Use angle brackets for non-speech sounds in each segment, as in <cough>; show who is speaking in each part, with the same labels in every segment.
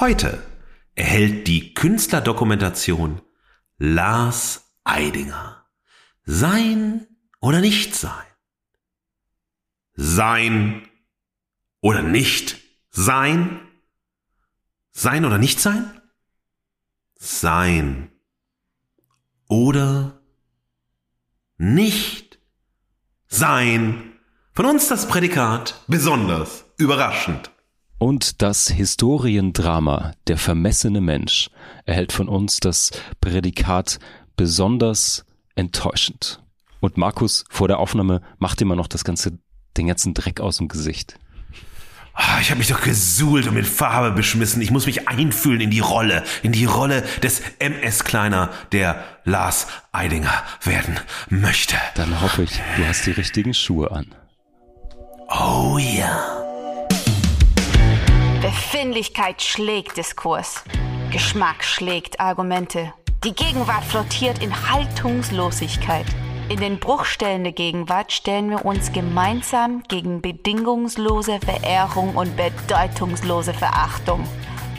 Speaker 1: Heute erhält die Künstlerdokumentation Lars Eidinger Sein oder nicht sein? Sein oder nicht sein? Sein oder nicht sein? Sein oder nicht sein. Von uns das Prädikat besonders überraschend.
Speaker 2: Und das Historiendrama Der vermessene Mensch erhält von uns das Prädikat besonders enttäuschend. Und Markus vor der Aufnahme macht immer noch das ganze, den ganzen Dreck aus dem Gesicht.
Speaker 1: Ah, ich habe mich doch gesuhlt und mit Farbe beschmissen. Ich muss mich einfühlen in die Rolle, in die Rolle des MS Kleiner, der Lars Eidinger werden möchte.
Speaker 2: Dann hoffe ich, du hast die richtigen Schuhe an.
Speaker 1: Oh ja.
Speaker 3: Befindlichkeit schlägt Diskurs. Geschmack schlägt Argumente. Die Gegenwart flottiert in Haltungslosigkeit. In den Bruchstellen der Gegenwart stellen wir uns gemeinsam gegen bedingungslose Verehrung und bedeutungslose Verachtung.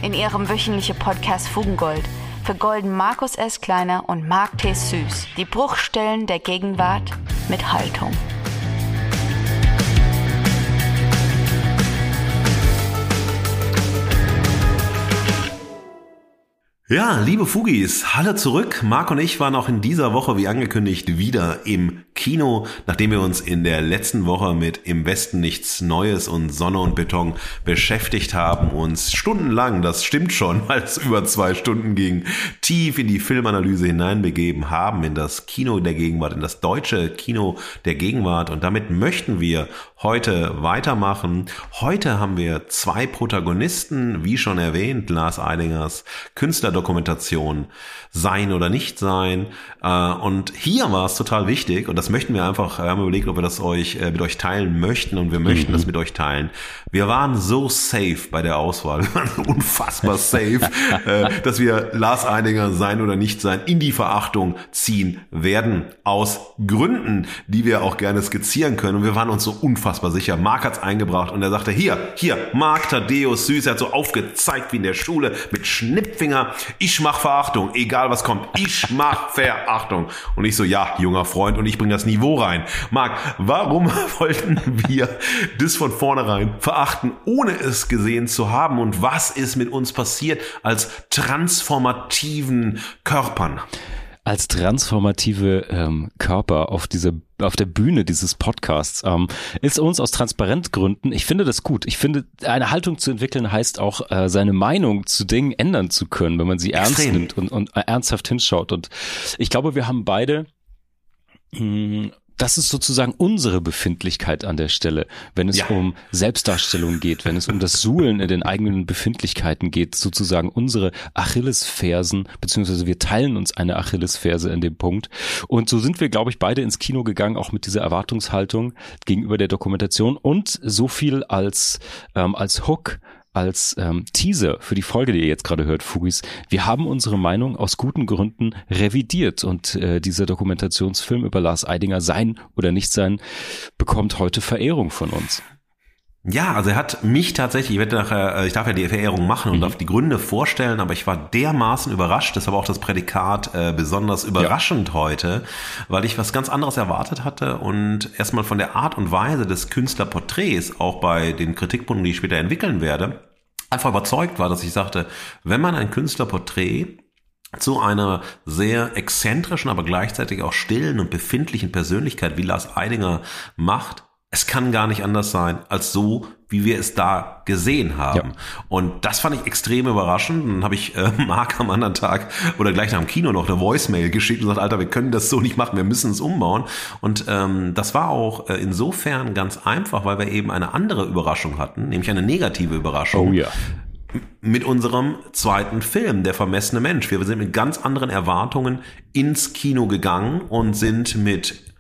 Speaker 3: In ihrem wöchentlichen Podcast Fugengold vergolden Markus S. Kleiner und Mark T. Süß die Bruchstellen der Gegenwart mit Haltung.
Speaker 1: Ja, liebe Fugis, hallo zurück. Marc und ich waren auch in dieser Woche, wie angekündigt, wieder im Kino, nachdem wir uns in der letzten Woche mit Im Westen nichts Neues und Sonne und Beton beschäftigt haben, uns stundenlang, das stimmt schon, <laughs> weil es über zwei Stunden ging, tief in die Filmanalyse hineinbegeben haben, in das Kino der Gegenwart, in das deutsche Kino der Gegenwart. Und damit möchten wir heute weitermachen. Heute haben wir zwei Protagonisten, wie schon erwähnt, Lars Eidingers Künstler Dokumentation sein oder nicht sein. Äh, und hier war es total wichtig, und das möchten wir einfach, wir haben überlegt, ob wir das euch äh, mit euch teilen möchten und wir möchten mhm. das mit euch teilen. Wir waren so safe bei der Auswahl, wir waren so <laughs> unfassbar safe, äh, dass wir Lars Eidinger sein oder nicht sein in die Verachtung ziehen werden. Aus Gründen, die wir auch gerne skizzieren können. Und wir waren uns so unfassbar sicher. Marc hat's eingebracht und er sagte, hier, hier, Marc Thaddeus Süß, er hat so aufgezeigt wie in der Schule mit Schnippfinger. Ich mach Verachtung, egal was kommt. Ich mach Verachtung. Und ich so, ja, junger Freund, und ich bringe das Niveau rein. Marc, warum <laughs> wollten wir das von vornherein verachten, ohne es gesehen zu haben? Und was ist mit uns passiert als transformativen Körpern?
Speaker 2: als transformative ähm, Körper auf dieser auf der Bühne dieses Podcasts ähm, ist uns aus Transparentgründen, ich finde das gut. Ich finde, eine Haltung zu entwickeln heißt auch, äh, seine Meinung zu Dingen ändern zu können, wenn man sie Extrem. ernst nimmt und, und äh, ernsthaft hinschaut. Und ich glaube, wir haben beide das ist sozusagen unsere Befindlichkeit an der Stelle, wenn es ja. um Selbstdarstellung geht, wenn es um das Suhlen in den eigenen Befindlichkeiten geht, sozusagen unsere Achillesfersen, beziehungsweise wir teilen uns eine Achillesferse in dem Punkt. Und so sind wir, glaube ich, beide ins Kino gegangen, auch mit dieser Erwartungshaltung gegenüber der Dokumentation und so viel als, ähm, als Hook als ähm, Teaser für die Folge, die ihr jetzt gerade hört, Fugis. Wir haben unsere Meinung aus guten Gründen revidiert und äh, dieser Dokumentationsfilm über Lars Eidinger sein oder nicht sein bekommt heute Verehrung von uns.
Speaker 1: Ja, also er hat mich tatsächlich, ich werde nachher, äh, ich darf ja die Verehrung machen und mhm. darf die Gründe vorstellen, aber ich war dermaßen überrascht, deshalb auch das Prädikat äh, besonders überraschend ja. heute, weil ich was ganz anderes erwartet hatte und erstmal von der Art und Weise des Künstlerporträts, auch bei den Kritikpunkten, die ich später entwickeln werde, einfach überzeugt war, dass ich sagte, wenn man ein Künstlerporträt zu einer sehr exzentrischen, aber gleichzeitig auch stillen und befindlichen Persönlichkeit wie Lars Eidinger macht, es kann gar nicht anders sein als so, wie wir es da gesehen haben. Ja. Und das fand ich extrem überraschend. Dann habe ich äh, <laughs> Marc am anderen Tag oder gleich nach dem Kino noch eine Voicemail geschickt und gesagt, Alter, wir können das so nicht machen, wir müssen es umbauen. Und ähm, das war auch äh, insofern ganz einfach, weil wir eben eine andere Überraschung hatten, nämlich eine negative Überraschung.
Speaker 2: Oh ja
Speaker 1: mit unserem zweiten Film, Der vermessene Mensch. Wir sind mit ganz anderen Erwartungen ins Kino gegangen und sind mit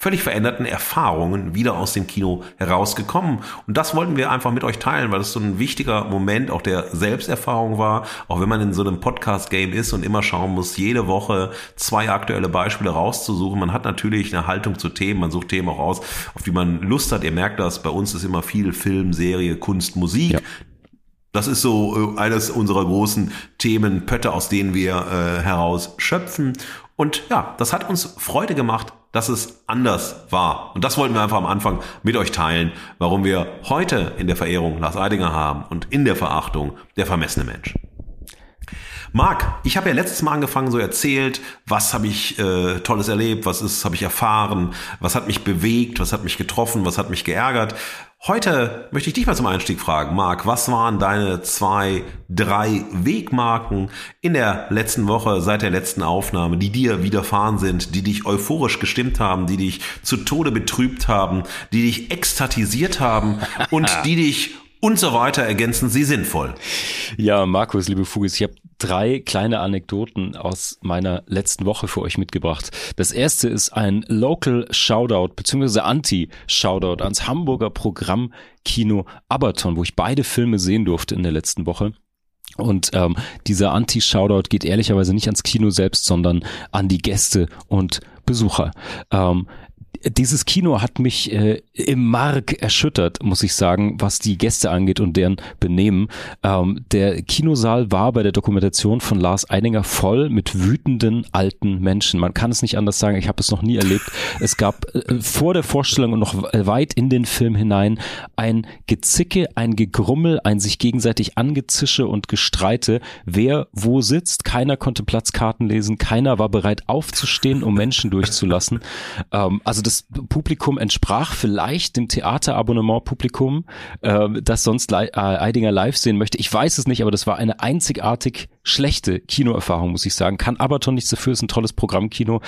Speaker 1: völlig veränderten Erfahrungen wieder aus dem Kino herausgekommen. Und das wollten wir einfach mit euch teilen, weil das so ein wichtiger Moment auch der Selbsterfahrung war. Auch wenn man in so einem Podcast-Game ist und immer schauen muss, jede Woche zwei aktuelle Beispiele rauszusuchen. Man hat natürlich eine Haltung zu Themen, man sucht Themen auch aus, auf die man Lust hat. Ihr merkt das, bei uns ist immer viel Film, Serie, Kunst, Musik. Ja Das ist so äh, eines unserer großen Themen, Pötte, aus denen wir äh, heraus schöpfen. Und ja, das hat uns Freude gemacht, dass es anders war. Und das wollten wir einfach am Anfang mit euch teilen, warum wir heute in der Verehrung Lars Eidinger haben und in der Verachtung der vermessene Mensch. Marc, ich habe ja letztes Mal angefangen, so erzählt, was habe ich äh, Tolles erlebt, was ist, habe ich erfahren, was hat mich bewegt, was hat mich getroffen, was hat mich geärgert. Heute möchte ich dich mal zum Einstieg fragen, Marc, was waren deine zwei, drei Wegmarken in der letzten Woche, seit der letzten Aufnahme, die dir widerfahren sind, die dich euphorisch gestimmt haben, die dich zu Tode betrübt haben, die dich ekstatisiert haben <laughs> und die dich und so weiter ergänzen Sie sinnvoll.
Speaker 2: Ja, Markus, liebe Fugis, ich habe drei kleine Anekdoten aus meiner letzten Woche für euch mitgebracht. Das erste ist ein Local Shoutout beziehungsweise Anti-Shoutout ans Hamburger Programm Kino Aberton, wo ich beide Filme sehen durfte in der letzten Woche. Und ähm, dieser Anti-Shoutout geht ehrlicherweise nicht ans Kino selbst, sondern an die Gäste und Besucher. Ähm, dieses Kino hat mich äh, im Mark erschüttert, muss ich sagen, was die Gäste angeht und deren Benehmen. Ähm, der Kinosaal war bei der Dokumentation von Lars Eidinger voll mit wütenden alten Menschen. Man kann es nicht anders sagen, ich habe es noch nie erlebt. Es gab äh, vor der Vorstellung und noch weit in den Film hinein ein Gezicke, ein Gegrummel, ein sich gegenseitig angezische und Gestreite, wer wo sitzt. Keiner konnte Platzkarten lesen, keiner war bereit aufzustehen, um Menschen durchzulassen. Ähm, also das Publikum entsprach vielleicht dem Theaterabonnement-Publikum, äh, das sonst äh, Eidinger live sehen möchte. Ich weiß es nicht, aber das war eine einzigartig schlechte Kinoerfahrung, muss ich sagen. Kann Abaton nichts dafür, ist ein tolles Programmkino.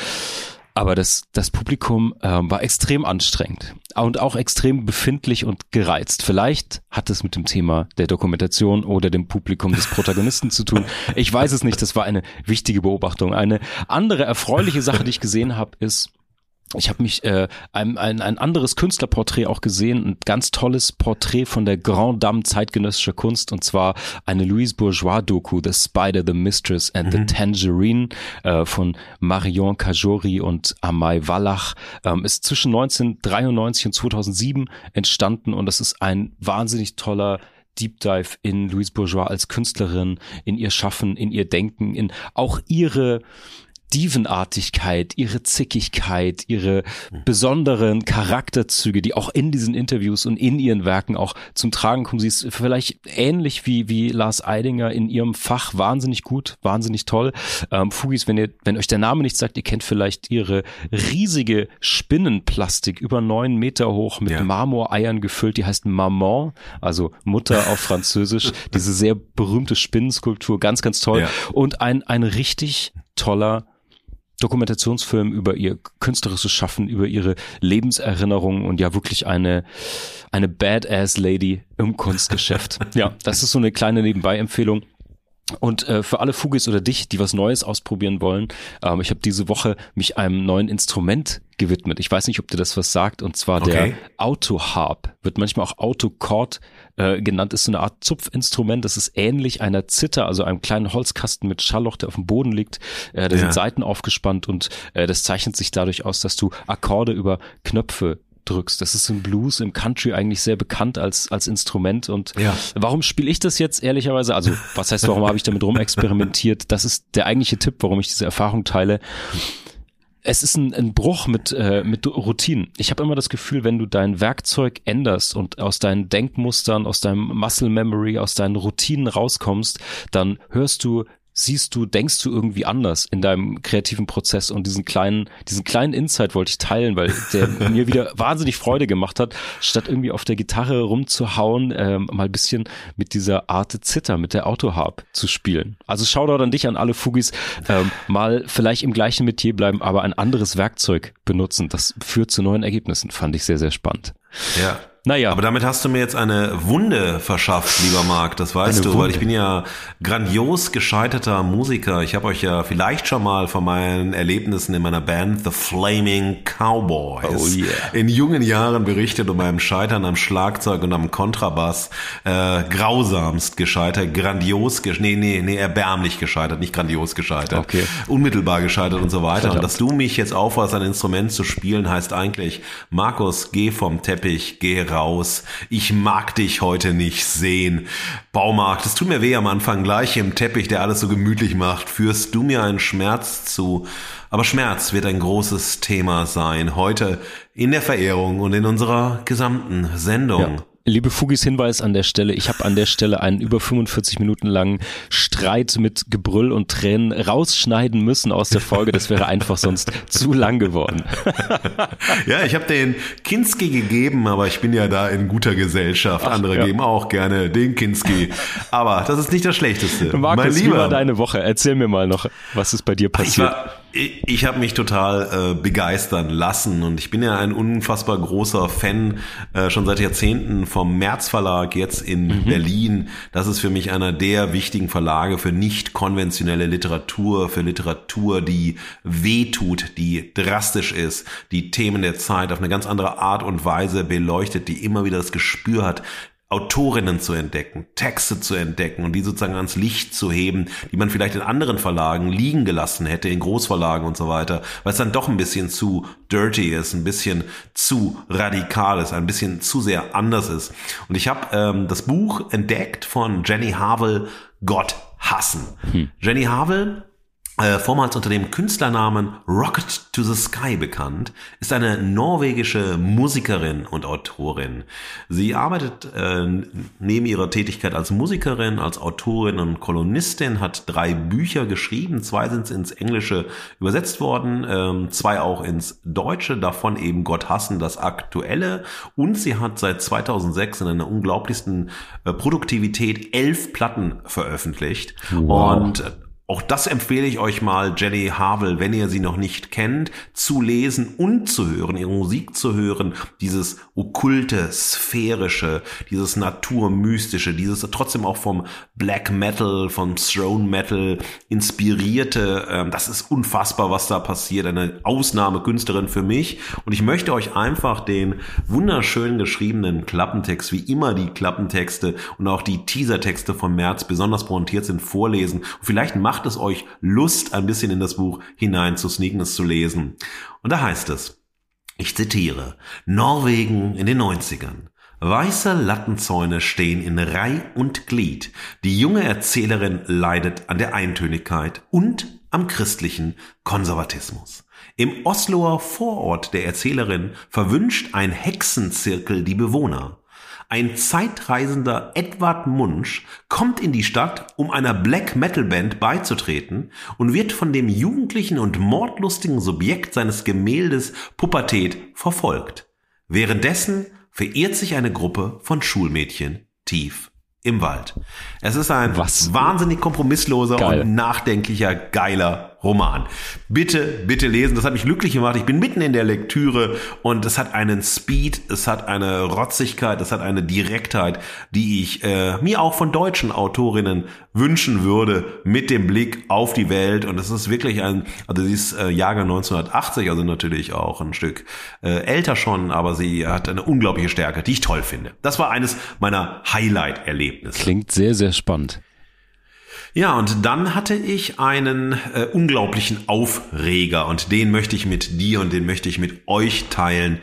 Speaker 2: Aber das, das Publikum äh, war extrem anstrengend und auch extrem befindlich und gereizt. Vielleicht hat es mit dem Thema der Dokumentation oder dem Publikum des Protagonisten zu tun. Ich weiß es nicht. Das war eine wichtige Beobachtung. Eine andere erfreuliche Sache, die ich gesehen habe, ist, ich habe mich äh, ein, ein, ein anderes Künstlerporträt auch gesehen, ein ganz tolles Porträt von der Grand Dame zeitgenössischer Kunst und zwar eine Louise Bourgeois-Doku, The Spider, The Mistress and mhm. the Tangerine äh, von Marion Cajori und Amai Wallach, ähm, ist zwischen 1993 und 2007 entstanden und das ist ein wahnsinnig toller Deep Dive in Louise Bourgeois als Künstlerin, in ihr Schaffen, in ihr Denken, in auch ihre Dievenartigkeit, ihre Zickigkeit, ihre besonderen Charakterzüge, die auch in diesen Interviews und in ihren Werken auch zum Tragen kommen. Sie ist vielleicht ähnlich wie, wie Lars Eidinger in ihrem Fach wahnsinnig gut, wahnsinnig toll. Ähm, Fugis, wenn ihr, wenn euch der Name nicht sagt, ihr kennt vielleicht ihre riesige Spinnenplastik über neun Meter hoch mit ja. Marmoreiern gefüllt, die heißt Maman, also Mutter auf <laughs> Französisch, diese sehr berühmte Spinnenskulptur, ganz, ganz toll. Ja. Und ein, ein richtig toller Dokumentationsfilm über ihr künstlerisches Schaffen, über ihre Lebenserinnerungen und ja wirklich eine, eine Badass Lady im Kunstgeschäft. <laughs> ja, das ist so eine kleine Nebenbei-Empfehlung. Und äh, für alle Fugis oder dich, die was Neues ausprobieren wollen, ähm, ich habe diese Woche mich einem neuen Instrument gewidmet. Ich weiß nicht, ob dir das was sagt, und zwar okay. der Auto-Harp. Wird manchmal auch Autochord äh, genannt, ist so eine Art Zupfinstrument. Das ist ähnlich einer Zither, also einem kleinen Holzkasten mit Schallloch, der auf dem Boden liegt. Äh, da ja. sind Seiten aufgespannt und äh, das zeichnet sich dadurch aus, dass du Akkorde über Knöpfe drückst. Das ist im Blues, im Country eigentlich sehr bekannt als, als Instrument. Und ja. warum spiele ich das jetzt ehrlicherweise? Also, was heißt, warum habe ich damit rumexperimentiert? Das ist der eigentliche Tipp, warum ich diese Erfahrung teile. Es ist ein, ein Bruch mit, äh, mit Routinen. Ich habe immer das Gefühl, wenn du dein Werkzeug änderst und aus deinen Denkmustern, aus deinem Muscle Memory, aus deinen Routinen rauskommst, dann hörst du siehst du, denkst du irgendwie anders in deinem kreativen Prozess und diesen kleinen, diesen kleinen Insight wollte ich teilen, weil der <laughs> mir wieder wahnsinnig Freude gemacht hat, statt irgendwie auf der Gitarre rumzuhauen, ähm, mal ein bisschen mit dieser Art Zitter, mit der Autoharp zu spielen. Also Shoutout an dich, an alle Fugis, ähm, mal vielleicht im gleichen Metier bleiben, aber ein anderes Werkzeug benutzen. Das führt zu neuen Ergebnissen, fand ich sehr, sehr spannend.
Speaker 1: Ja, naja. Aber damit hast du mir jetzt eine Wunde verschafft, lieber Marc, das weißt eine du, Wunde. weil ich bin ja grandios gescheiterter Musiker. Ich habe euch ja vielleicht schon mal von meinen Erlebnissen in meiner Band The Flaming Cowboys oh yeah. in jungen Jahren berichtet und meinem Scheitern am Schlagzeug und am Kontrabass äh, grausamst gescheitert, grandios, gesch nee, nee, nee, erbärmlich gescheitert, nicht grandios gescheitert,
Speaker 2: okay.
Speaker 1: unmittelbar gescheitert und so weiter. Verdammt. Und dass du mich jetzt aufhörst, ein Instrument zu spielen, heißt eigentlich, Markus, geh vom Teppich, geh raus. Ich mag dich heute nicht sehen. Baumarkt, es tut mir weh am Anfang, gleich im Teppich, der alles so gemütlich macht, führst du mir einen Schmerz zu. Aber Schmerz wird ein großes Thema sein heute in der Verehrung und in unserer gesamten Sendung.
Speaker 2: Ja. Liebe Fugis, Hinweis an der Stelle. Ich habe an der Stelle einen über 45 Minuten langen Streit mit Gebrüll und Tränen rausschneiden müssen aus der Folge. Das wäre einfach sonst zu lang geworden. <laughs>
Speaker 1: ja, ich habe den Kinski gegeben, aber ich bin ja da in guter Gesellschaft. Ach, Andere ja. geben auch gerne den Kinski. Aber das ist nicht das Schlechteste.
Speaker 2: Markus, mein Lieber. wie war deine Woche? Erzähl mir mal noch, was ist bei dir passiert.
Speaker 1: Ich habe mich total äh, begeistern lassen und ich bin ja ein unfassbar großer Fan äh, schon seit Jahrzehnten vom März Verlag jetzt in mhm. Berlin. Das ist für mich einer der wichtigen Verlage für nicht konventionelle Literatur, für Literatur, die wehtut, die drastisch ist, die Themen der Zeit auf eine ganz andere Art und Weise beleuchtet, die immer wieder das Gespür hat, Autorinnen zu entdecken, Texte zu entdecken und die sozusagen ans Licht zu heben, die man vielleicht in anderen Verlagen liegen gelassen hätte, in Großverlagen und so weiter, weil es dann doch ein bisschen zu dirty ist, ein bisschen zu radikal ist, ein bisschen zu sehr anders ist. Und ich habe ähm, das Buch entdeckt von Jenny Havel, Gott hassen. Hm. Jenny Havel äh, vormals unter dem Künstlernamen Rocket to the Sky bekannt, ist eine norwegische Musikerin und Autorin. Sie arbeitet äh, neben ihrer Tätigkeit als Musikerin, als Autorin und Kolonistin, hat drei Bücher geschrieben, zwei sind ins Englische übersetzt worden, äh, zwei auch ins Deutsche, davon eben Gott hassen, das aktuelle und sie hat seit 2006 in einer unglaublichsten äh, Produktivität elf Platten veröffentlicht wow. und auch das empfehle ich euch mal, Jenny Havel, wenn ihr sie noch nicht kennt, zu lesen und zu hören, ihre Musik zu hören, dieses okkulte, sphärische, dieses naturmystische, dieses trotzdem auch vom Black Metal, vom Throne Metal inspirierte, ähm, das ist unfassbar, was da passiert, eine Ausnahmekünstlerin für mich. Und ich möchte euch einfach den wunderschön geschriebenen Klappentext, wie immer die Klappentexte und auch die Teasertexte von März besonders pointiert sind, vorlesen. Und vielleicht macht macht es euch Lust, ein bisschen in das Buch hinein zu sneaken, es zu lesen. Und da heißt es, ich zitiere, Norwegen in den 90ern. Weiße Lattenzäune stehen in Reih und Glied. Die junge Erzählerin leidet an der Eintönigkeit und am christlichen Konservatismus. Im Osloer Vorort der Erzählerin verwünscht ein Hexenzirkel die Bewohner. Ein zeitreisender Edward Munch kommt in die Stadt, um einer Black Metal Band beizutreten und wird von dem jugendlichen und mordlustigen Subjekt seines Gemäldes Pubertät verfolgt. Währenddessen verirrt sich eine Gruppe von Schulmädchen tief im Wald. Es ist ein Was? wahnsinnig kompromissloser Geil. und nachdenklicher, geiler Roman. Bitte, bitte lesen. Das hat mich glücklich gemacht. Ich bin mitten in der Lektüre und es hat einen Speed, es hat eine Rotzigkeit, es hat eine Direktheit, die ich äh, mir auch von deutschen Autorinnen wünschen würde mit dem Blick auf die Welt. Und es ist wirklich ein, also sie ist äh, Jahrgang 1980, also natürlich auch ein Stück äh, älter schon, aber sie hat eine unglaubliche Stärke, die ich toll finde. Das war eines meiner Highlight-Erlebnisse.
Speaker 2: Klingt sehr, sehr spannend.
Speaker 1: Ja, und dann hatte ich einen äh, unglaublichen Aufreger und den möchte ich mit dir und den möchte ich mit euch teilen.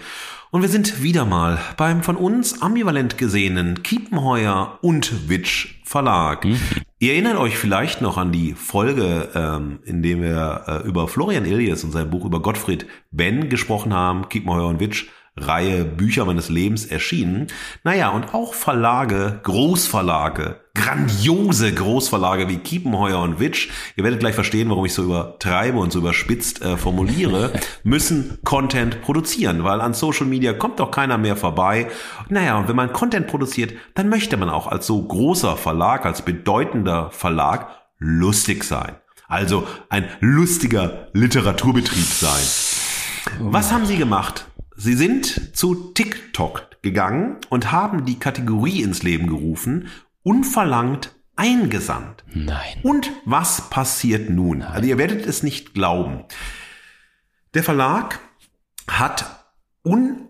Speaker 1: Und wir sind wieder mal beim von uns ambivalent gesehenen Kiepenheuer und Witsch Verlag. Mhm. Ihr erinnert euch vielleicht noch an die Folge, ähm, in dem wir äh, über Florian Illies und sein Buch über Gottfried Benn gesprochen haben, Kiepenheuer und Witsch Reihe Bücher meines Lebens erschienen. Naja, und auch Verlage, Großverlage, grandiose Großverlage wie Kiepenheuer und Witsch, ihr werdet gleich verstehen, warum ich so übertreibe und so überspitzt äh, formuliere, <laughs> müssen Content produzieren, weil an Social Media kommt doch keiner mehr vorbei. Naja, und wenn man Content produziert, dann möchte man auch als so großer Verlag, als bedeutender Verlag lustig sein. Also ein lustiger Literaturbetrieb sein. Was haben Sie gemacht? Sie sind zu TikTok gegangen und haben die Kategorie ins Leben gerufen, unverlangt eingesandt.
Speaker 2: Nein.
Speaker 1: Und was passiert nun? Nein. Also ihr werdet es nicht glauben. Der Verlag hat un,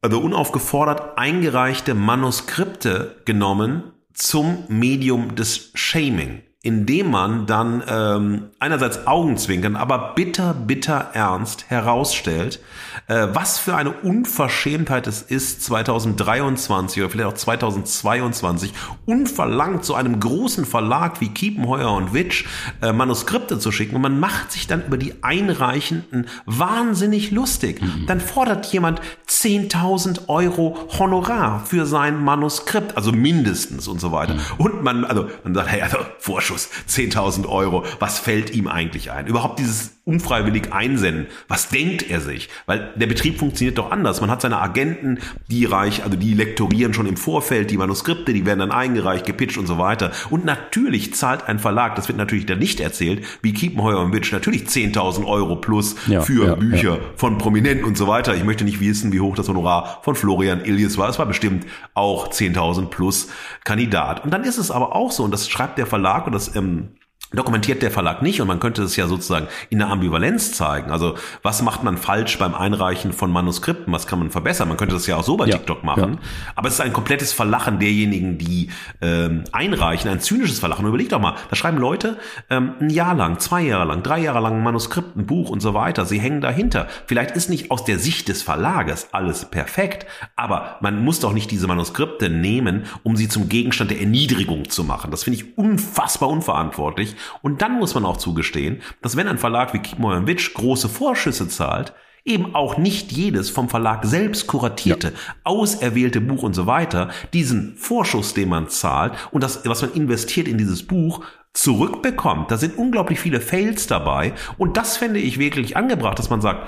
Speaker 1: also unaufgefordert eingereichte Manuskripte genommen zum Medium des Shaming. Indem man dann ähm, einerseits Augenzwinkern, aber bitter, bitter ernst herausstellt, äh, was für eine Unverschämtheit es ist, 2023 oder vielleicht auch 2022 unverlangt zu einem großen Verlag wie Kiepenheuer und Witsch äh, Manuskripte zu schicken und man macht sich dann über die Einreichenden wahnsinnig lustig. Mhm. Dann fordert jemand 10.000 Euro Honorar für sein Manuskript, also mindestens und so weiter. Mhm. Und man, also man sagt, hey, also Vorschuss 10.000 Euro, was fällt ihm eigentlich ein? Überhaupt dieses unfreiwillig einsenden. Was denkt er sich? Weil der Betrieb funktioniert doch anders. Man hat seine Agenten, die reich, also die lektorieren schon im Vorfeld die Manuskripte, die werden dann eingereicht, gepitcht und so weiter. Und natürlich zahlt ein Verlag, das wird natürlich dann nicht erzählt, wie Kiepenheuer und Witsch, natürlich 10.000 Euro plus ja, für ja, Bücher ja. von Prominenten und so weiter. Ich möchte nicht wissen, wie hoch das Honorar von Florian Illies war. Es war bestimmt auch 10.000 plus Kandidat. Und dann ist es aber auch so, und das schreibt der Verlag und das ähm, dokumentiert der Verlag nicht und man könnte es ja sozusagen in der Ambivalenz zeigen. Also was macht man falsch beim Einreichen von Manuskripten? Was kann man verbessern? Man könnte das ja auch so bei ja, TikTok machen. Ja. Aber es ist ein komplettes Verlachen derjenigen, die ähm, einreichen, ein zynisches Verlachen. überleg doch mal, da schreiben Leute ähm, ein Jahr lang, zwei Jahre lang, drei Jahre lang ein Manuskript, ein Buch und so weiter. Sie hängen dahinter. Vielleicht ist nicht aus der Sicht des Verlages alles perfekt, aber man muss doch nicht diese Manuskripte nehmen, um sie zum Gegenstand der Erniedrigung zu machen. Das finde ich unfassbar unverantwortlich und dann muss man auch zugestehen, dass wenn ein Verlag wie Kiepenheuer Witsch große Vorschüsse zahlt, eben auch nicht jedes vom Verlag selbst kuratierte, ja. auserwählte Buch und so weiter, diesen Vorschuss, den man zahlt und das, was man investiert in dieses Buch, zurückbekommt. Da sind unglaublich viele Fails dabei und das fände ich wirklich angebracht, dass man sagt,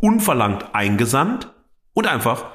Speaker 1: unverlangt eingesandt und einfach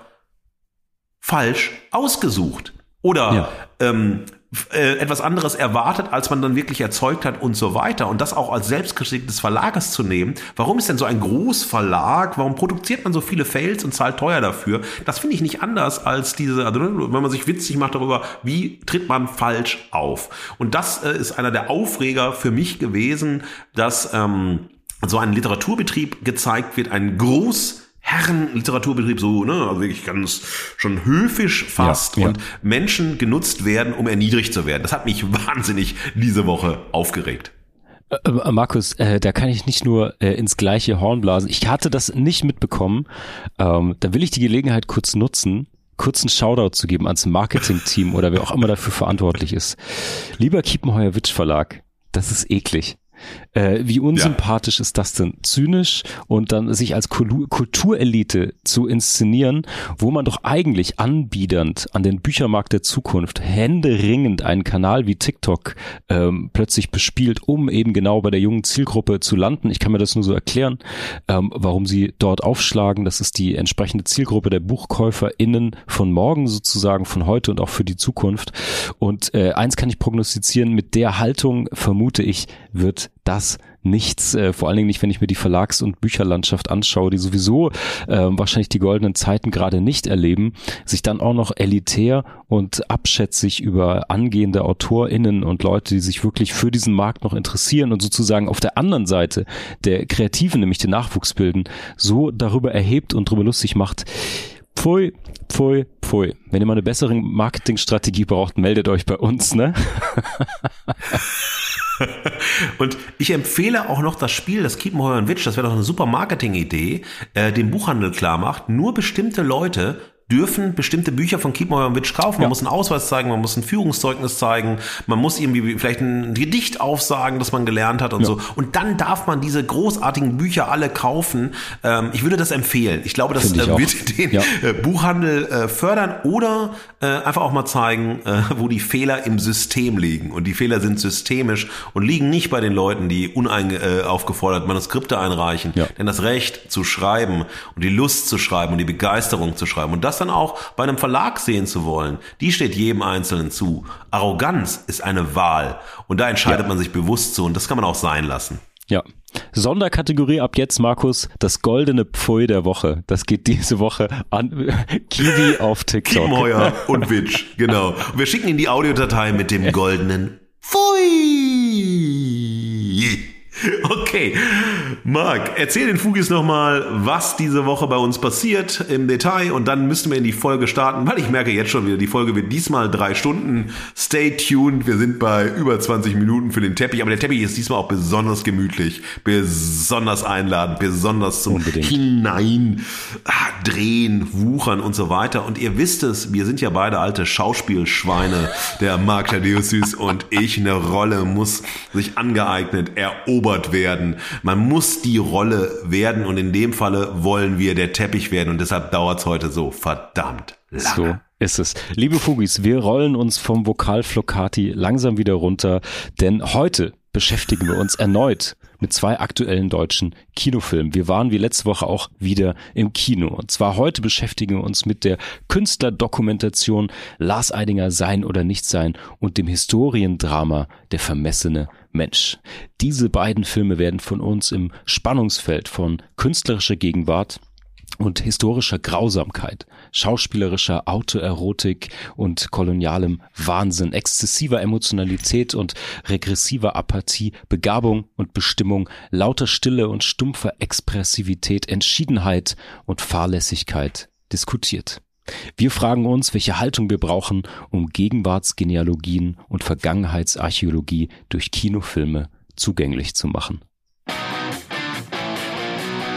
Speaker 1: falsch ausgesucht. Oder ja. ähm, äh, etwas anderes erwartet, als man dann wirklich erzeugt hat und so weiter. Und das auch als Selbstkritik des Verlages zu nehmen. Warum ist denn so ein Großverlag? Warum produziert man so viele Fails und zahlt teuer dafür? Das finde ich nicht anders als diese, also wenn man sich witzig macht darüber, wie tritt man falsch auf. Und das äh, ist einer der Aufreger für mich gewesen, dass ähm, so ein Literaturbetrieb gezeigt wird, ein Groß Herrenliteraturbetrieb, so, ne, also wirklich ganz schon höfisch fast ja, ja. und Menschen genutzt werden, um erniedrigt zu werden. Das hat mich <laughs> wahnsinnig diese Woche aufgeregt.
Speaker 2: Äh, äh, Markus, äh, da kann ich nicht nur äh, ins gleiche Horn blasen. Ich hatte das nicht mitbekommen. Ähm, da will ich die Gelegenheit kurz nutzen, kurz einen Shoutout zu geben ans Marketing-Team oder wer auch immer dafür verantwortlich ist. Lieber Kiepenheuer Witsch Verlag, das ist eklig. Äh, wie unsympathisch ja. ist das denn? Zynisch und dann sich als Kulturelite zu inszenieren, wo man doch eigentlich anbiedernd an den Büchermarkt der Zukunft händeringend einen Kanal wie TikTok ähm, plötzlich bespielt, um eben genau bei der jungen Zielgruppe zu landen. Ich kann mir das nur so erklären, ähm, warum sie dort aufschlagen. Das ist die entsprechende Zielgruppe der BuchkäuferInnen von morgen sozusagen, von heute und auch für die Zukunft. Und äh, eins kann ich prognostizieren, mit der Haltung vermute ich, wird das nichts, äh, vor allen Dingen nicht, wenn ich mir die Verlags- und Bücherlandschaft anschaue, die sowieso äh, wahrscheinlich die goldenen Zeiten gerade nicht erleben, sich dann auch noch elitär und abschätzig über angehende AutorInnen und Leute, die sich wirklich für diesen Markt noch interessieren und sozusagen auf der anderen Seite der Kreativen, nämlich den Nachwuchs bilden, so darüber erhebt und darüber lustig macht. Pfui, pfui, pfui. Wenn ihr mal eine bessere Marketingstrategie braucht, meldet euch bei uns, ne? <laughs> <laughs>
Speaker 1: und ich empfehle auch noch das Spiel, das Kiepenheuer Witch, das wäre doch eine super Marketing-Idee, äh, den Buchhandel klar macht, nur bestimmte Leute dürfen bestimmte Bücher von Kiepenheuer-Witsch kaufen. Man ja. muss einen Ausweis zeigen, man muss ein Führungszeugnis zeigen, man muss irgendwie vielleicht ein Gedicht aufsagen, das man gelernt hat und ja. so. Und dann darf man diese großartigen Bücher alle kaufen. Ähm, ich würde das empfehlen. Ich glaube, das äh, wird <laughs> den ja. Äh, Buchhandel äh, fördern oder äh, einfach auch mal zeigen, äh, wo die Fehler im System liegen. Und die Fehler sind systemisch und liegen nicht bei den Leuten, die unaufgefordert Manuskripte einreichen. Denn das Recht zu schreiben und die Lust zu schreiben und die Begeisterung zu schreiben und das dann auch bei einem Verlag sehen zu wollen, die steht jedem Einzelnen zu. Arroganz ist eine Wahl und da entscheidet ja. man sich bewusst zu und das kann man auch sein lassen.
Speaker 2: Ja. Sonderkategorie ab jetzt, Markus, das goldene Pfui der Woche. Das geht diese Woche an <laughs> Kiwi auf TikTok.
Speaker 1: Kiemenheuer <laughs> und Witch, genau. Und wir schicken Ihnen die Audiodatei mit dem goldenen Pfui. <laughs> Okay, Marc, erzähl den Fugis nochmal, was diese Woche bei uns passiert im Detail und dann müssten wir in die Folge starten, weil ich merke jetzt schon wieder, die Folge wird diesmal drei Stunden. Stay tuned, wir sind bei über 20 Minuten für den Teppich, aber der Teppich ist diesmal auch besonders gemütlich, besonders einladend, besonders zum Unbedingt. hinein ah, drehen, wuchern und so weiter. Und ihr wisst es, wir sind ja beide alte Schauspielschweine, der Marc Thaddeus und ich. Eine Rolle muss sich angeeignet, erobert werden. Man muss die Rolle werden und in dem Falle wollen wir der Teppich werden und deshalb dauert es heute so verdammt lange.
Speaker 2: So ist es. Liebe Fugis, wir rollen uns vom Vokal Flocati langsam wieder runter, denn heute beschäftigen wir uns erneut mit zwei aktuellen deutschen Kinofilmen. Wir waren wie letzte Woche auch wieder im Kino. Und zwar heute beschäftigen wir uns mit der Künstlerdokumentation Lars Eidinger Sein oder Nicht Sein und dem Historiendrama Der vermessene Mensch. Diese beiden Filme werden von uns im Spannungsfeld von künstlerischer Gegenwart und historischer Grausamkeit, schauspielerischer Autoerotik und kolonialem Wahnsinn, exzessiver Emotionalität und regressiver Apathie, Begabung und Bestimmung, lauter Stille und stumpfer Expressivität, Entschiedenheit und Fahrlässigkeit diskutiert. Wir fragen uns, welche Haltung wir brauchen, um Gegenwartsgenealogien und Vergangenheitsarchäologie durch Kinofilme zugänglich zu machen.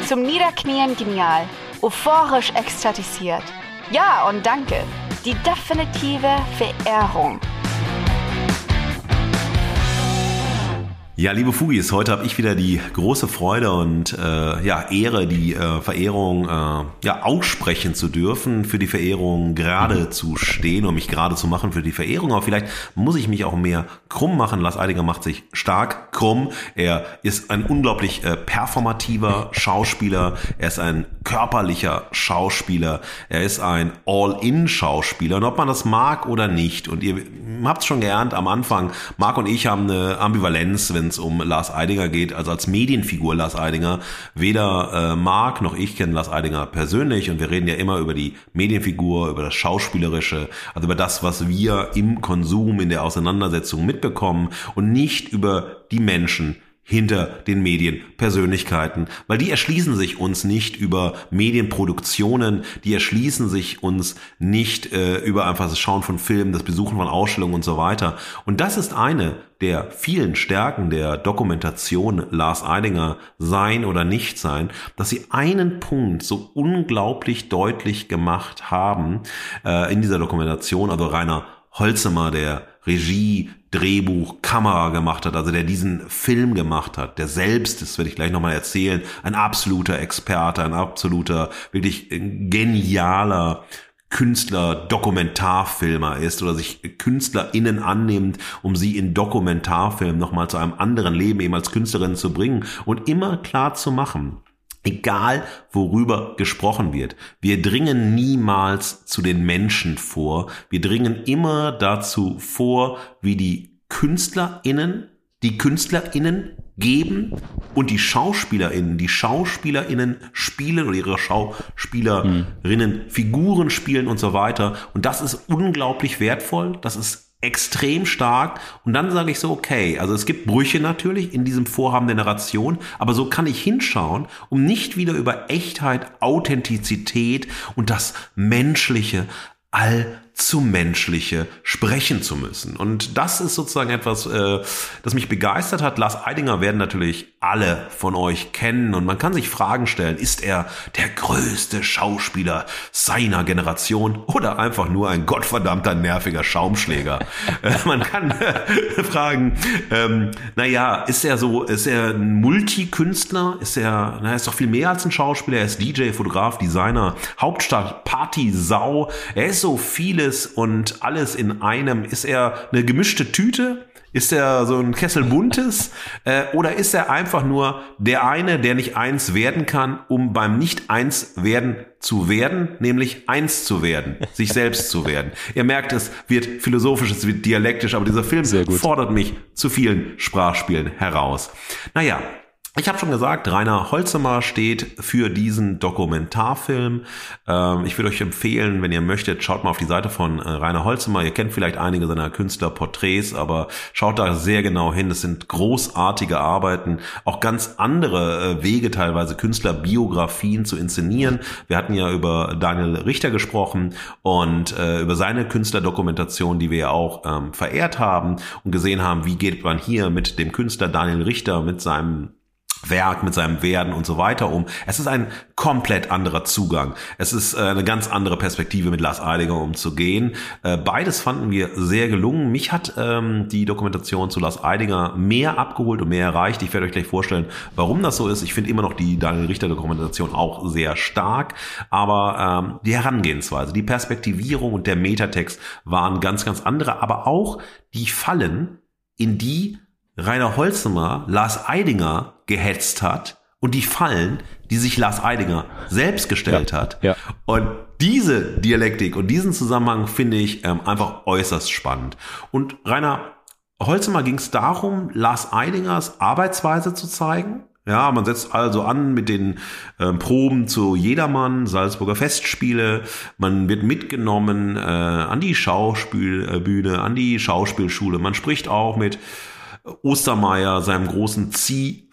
Speaker 3: Zum Niederknien genial euphorisch ekstatisiert. Ja und danke. Die definitive Verehrung.
Speaker 1: Ja, liebe Fugis, heute habe ich wieder die große Freude und äh, ja, Ehre, die äh, Verehrung äh, ja, aussprechen zu dürfen, für die Verehrung gerade zu stehen und mich gerade zu machen für die Verehrung. Aber vielleicht muss ich mich auch mehr krumm machen. Lars Eidinger macht sich stark krumm. Er ist ein unglaublich äh, performativer Schauspieler. Er ist ein körperlicher Schauspieler. Er ist ein All-in-Schauspieler. Und ob man das mag oder nicht. Und ihr habt es schon gelernt am Anfang. Marc und ich haben eine Ambivalenz, wenn es um Lars Eidinger geht, also als Medienfigur Lars Eidinger. Weder äh, Marc noch ich kennen Lars Eidinger persönlich und wir reden ja immer über die Medienfigur, über das Schauspielerische, also über das, was wir im Konsum, in der Auseinandersetzung mitbekommen und nicht über die Menschen, hinter den Medienpersönlichkeiten, weil die erschließen sich uns nicht über Medienproduktionen, die erschließen sich uns nicht äh, über einfach das Schauen von Filmen, das Besuchen von Ausstellungen und so weiter. Und das ist eine der vielen Stärken der Dokumentation Lars Eidinger sein oder nicht sein, dass sie einen Punkt so unglaublich deutlich gemacht haben äh, in dieser Dokumentation, also Rainer Holzemer, der Regie, Drehbuch, Kamera gemacht hat, also der diesen Film gemacht hat, der selbst, das werde ich gleich nochmal erzählen, ein absoluter Experte, ein absoluter, wirklich genialer Künstler, Dokumentarfilmer ist oder sich KünstlerInnen annimmt, um sie in Dokumentarfilm nochmal zu einem anderen Leben eben als Künstlerin zu bringen und immer klar zu machen, Egal worüber gesprochen wird, wir dringen niemals zu den Menschen vor. Wir dringen immer dazu vor, wie die KünstlerInnen, die KünstlerInnen geben und die SchauspielerInnen, die SchauspielerInnen spielen oder ihre Schauspielerinnen Figuren spielen und so weiter. Und das ist unglaublich wertvoll. Das ist extrem stark. Und dann sage ich so, okay, also es gibt Brüche natürlich in diesem Vorhaben der Narration, aber so kann ich hinschauen, um nicht wieder über Echtheit, Authentizität und das Menschliche all zu menschliche sprechen zu müssen. Und das ist sozusagen etwas, äh, das mich begeistert hat. Lars Eidinger werden natürlich alle von euch kennen und man kann sich Fragen stellen, ist er der größte Schauspieler seiner Generation oder einfach nur ein gottverdammter nerviger Schaumschläger? <laughs> äh, man kann äh, fragen, ähm, naja, ist er so, ist er ein Multikünstler? Ist er, na, er ist doch viel mehr als ein Schauspieler, er ist DJ, Fotograf, Designer, Hauptstadt, Party, Sau, er ist so vieles vieles und alles in einem? Ist er eine gemischte Tüte? Ist er so ein Kessel buntes? <laughs> Äh, oder ist er einfach nur der eine, der nicht eins werden kann, um beim nicht eins werden zu werden, nämlich eins zu werden, sich selbst zu werden? <laughs> Ihr merkt, es wird philosophisch, es wird dialektisch, aber dieser Film fordert mich zu vielen Sprachspielen heraus. Naja, ich habe schon gesagt, Rainer Holzemer steht für diesen Dokumentarfilm. Ähm, ich würde euch empfehlen, wenn ihr möchtet, schaut mal auf die Seite von äh, Rainer Holzemer. Ihr kennt vielleicht einige seiner Künstlerporträts, aber schaut da sehr genau hin. Es sind großartige Arbeiten, auch ganz andere äh, Wege teilweise, Künstlerbiografien zu inszenieren. Wir hatten ja über Daniel Richter gesprochen und äh, über seine Künstlerdokumentation, die wir ja auch ähm, verehrt haben und gesehen haben, wie geht man hier mit dem Künstler Daniel Richter, mit seinem Werk, mit seinem Werden und so weiter um. Es ist ein komplett anderer Zugang. Es ist äh, eine ganz andere Perspektive, mit Lars Eidinger umzugehen. Äh, beides fanden wir sehr gelungen. Mich hat ähm, die Dokumentation zu Lars Eidinger mehr abgeholt und mehr erreicht. Ich werde euch gleich vorstellen, warum das so ist. Ich finde immer noch die Daniel Richter Dokumentation auch sehr stark, aber ähm, die Herangehensweise, die Perspektivierung und der Metatext waren ganz, ganz andere, aber auch die Fallen, in die Rainer Holzemer Lars Eidinger gehetzt hat und die Fallen, die sich Lars Eidinger selbst gestellt
Speaker 2: ja,
Speaker 1: hat.
Speaker 2: Ja.
Speaker 1: Und diese Dialektik und diesen Zusammenhang finde ich ähm, einfach äußerst spannend. Und Rainer Holzemer ging es darum, Lars Eidingers Arbeitsweise zu zeigen. Ja, man setzt also an mit den ähm, Proben zu Jedermann, Salzburger Festspiele. Man wird mitgenommen äh, an die Schauspielbühne, an die Schauspielschule. Man spricht auch mit Ostermeier, seinem großen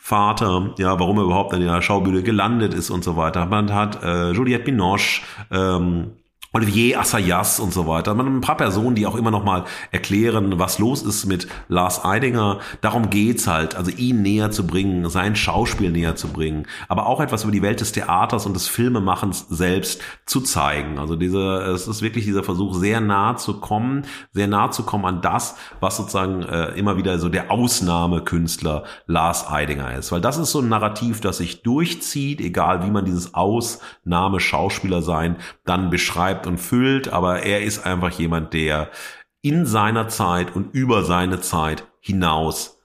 Speaker 1: Ziehvater, ja, warum er überhaupt in der Schaubühne gelandet ist und so weiter. Man hat äh, Juliette Binoche, ähm, Olivier Assayas und so weiter. Man ein paar Personen, die auch immer noch mal erklären, was los ist mit Lars Eidinger. Darum geht's halt, also ihn näher zu bringen, sein Schauspiel näher zu bringen, aber auch etwas über die Welt des Theaters und des Filmemachens selbst zu zeigen. Also diese, es ist wirklich dieser Versuch, sehr nah zu kommen, sehr nah zu kommen an das, was sozusagen äh, immer wieder so der Ausnahmekünstler Lars Eidinger ist. Weil das ist so ein Narrativ, das sich durchzieht, egal wie man dieses Ausnahme-Schauspieler sein dann beschreibt schreibt und füllt, aber er ist einfach jemand, der in seiner Zeit und über seine Zeit hinaus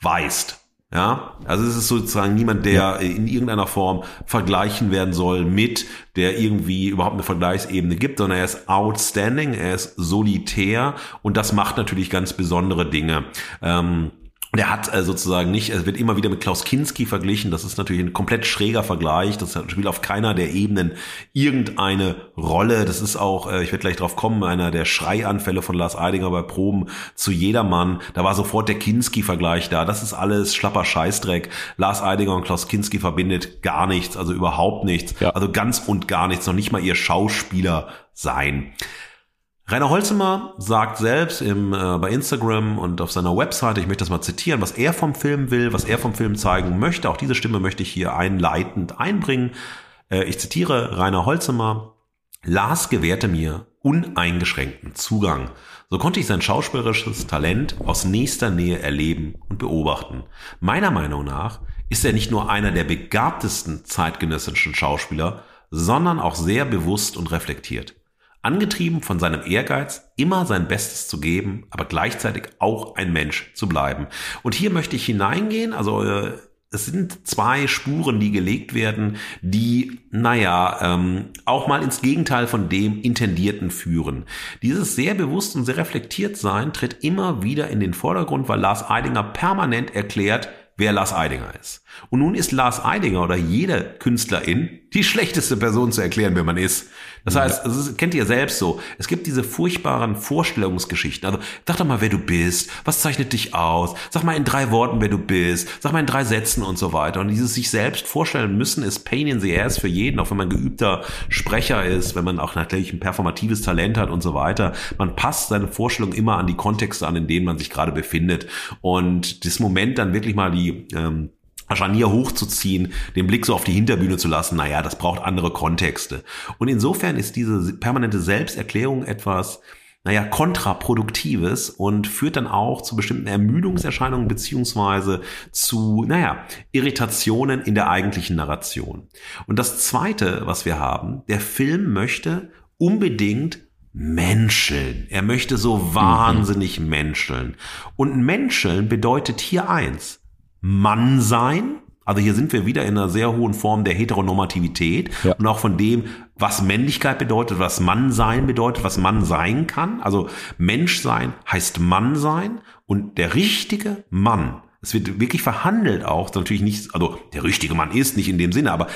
Speaker 1: weist. Ja, also es ist sozusagen niemand, der in irgendeiner Form vergleichen werden soll mit, der irgendwie überhaupt eine Vergleichsebene gibt, sondern er ist outstanding, er ist solitär und das macht natürlich ganz besondere Dinge. Ähm, der hat äh, sozusagen nicht, es wird immer wieder mit Klaus Kinski verglichen. Das ist natürlich ein komplett schräger Vergleich. Das spielt auf keiner der Ebenen irgendeine Rolle. Das ist auch, äh, ich werde gleich drauf kommen, einer der Schreianfälle von Lars Eidinger bei Proben zu jedermann. Da war sofort der Kinski-Vergleich da. Das ist alles schlapper Scheißdreck. Lars Eidinger und Klaus Kinski verbindet gar nichts, also überhaupt nichts. Ja. Also ganz und gar nichts, noch nicht mal ihr Schauspieler sein. Rainer Holzemer sagt selbst im, äh, bei Instagram und auf seiner Webseite, ich möchte das mal zitieren, was er vom Film will, was er vom Film zeigen möchte. Auch diese Stimme möchte ich hier einleitend einbringen. Äh, ich zitiere Rainer Holzemer. Lars gewährte mir uneingeschränkten Zugang. So konnte ich sein schauspielerisches Talent aus nächster Nähe erleben und beobachten. Meiner Meinung nach ist er nicht nur einer der begabtesten zeitgenössischen Schauspieler, sondern auch sehr bewusst und reflektiert. Angetrieben von seinem Ehrgeiz, immer sein Bestes zu geben, aber gleichzeitig auch ein Mensch zu bleiben. Und hier möchte ich hineingehen, also äh, es sind zwei Spuren, die gelegt werden, die, naja, ähm, auch mal ins Gegenteil von dem Intendierten führen. Dieses sehr bewusst und sehr reflektiert sein tritt immer wieder in den Vordergrund, weil Lars Eidinger permanent erklärt, wer Lars Eidinger ist. Und nun ist Lars Eidinger oder jede Künstlerin die schlechteste Person zu erklären, wer man ist. Das heißt, das ist, kennt ihr selbst so. Es gibt diese furchtbaren Vorstellungsgeschichten. Also sag doch mal, wer du bist. Was zeichnet dich aus? Sag mal in drei Worten, wer du bist. Sag mal in drei Sätzen und so weiter. Und dieses sich selbst vorstellen müssen ist Pain in the Ass für jeden, auch wenn man geübter Sprecher ist, wenn man auch natürlich ein performatives Talent hat und so weiter. Man passt seine Vorstellung immer an die Kontexte an, in denen man sich gerade befindet. Und das Moment dann wirklich mal die ähm, Scharnier hochzuziehen, den Blick so auf die Hinterbühne zu lassen, naja, das braucht andere Kontexte. Und insofern ist diese permanente Selbsterklärung etwas, naja, kontraproduktives und führt dann auch zu bestimmten Ermüdungserscheinungen beziehungsweise zu, naja, Irritationen in der eigentlichen Narration. Und das Zweite, was wir haben, der Film möchte unbedingt menscheln. Er möchte so mhm. wahnsinnig menscheln. Und menscheln bedeutet hier eins, Mann sein. Also hier sind wir wieder in einer sehr hohen Form der Heteronormativität ja. und auch von dem, was Männlichkeit bedeutet, was Mann sein bedeutet, was Mann sein kann. Also Mensch sein heißt Mann sein und der richtige Mann Es wird wirklich verhandelt auch, natürlich nicht, also der richtige Mann ist nicht in dem Sinne, aber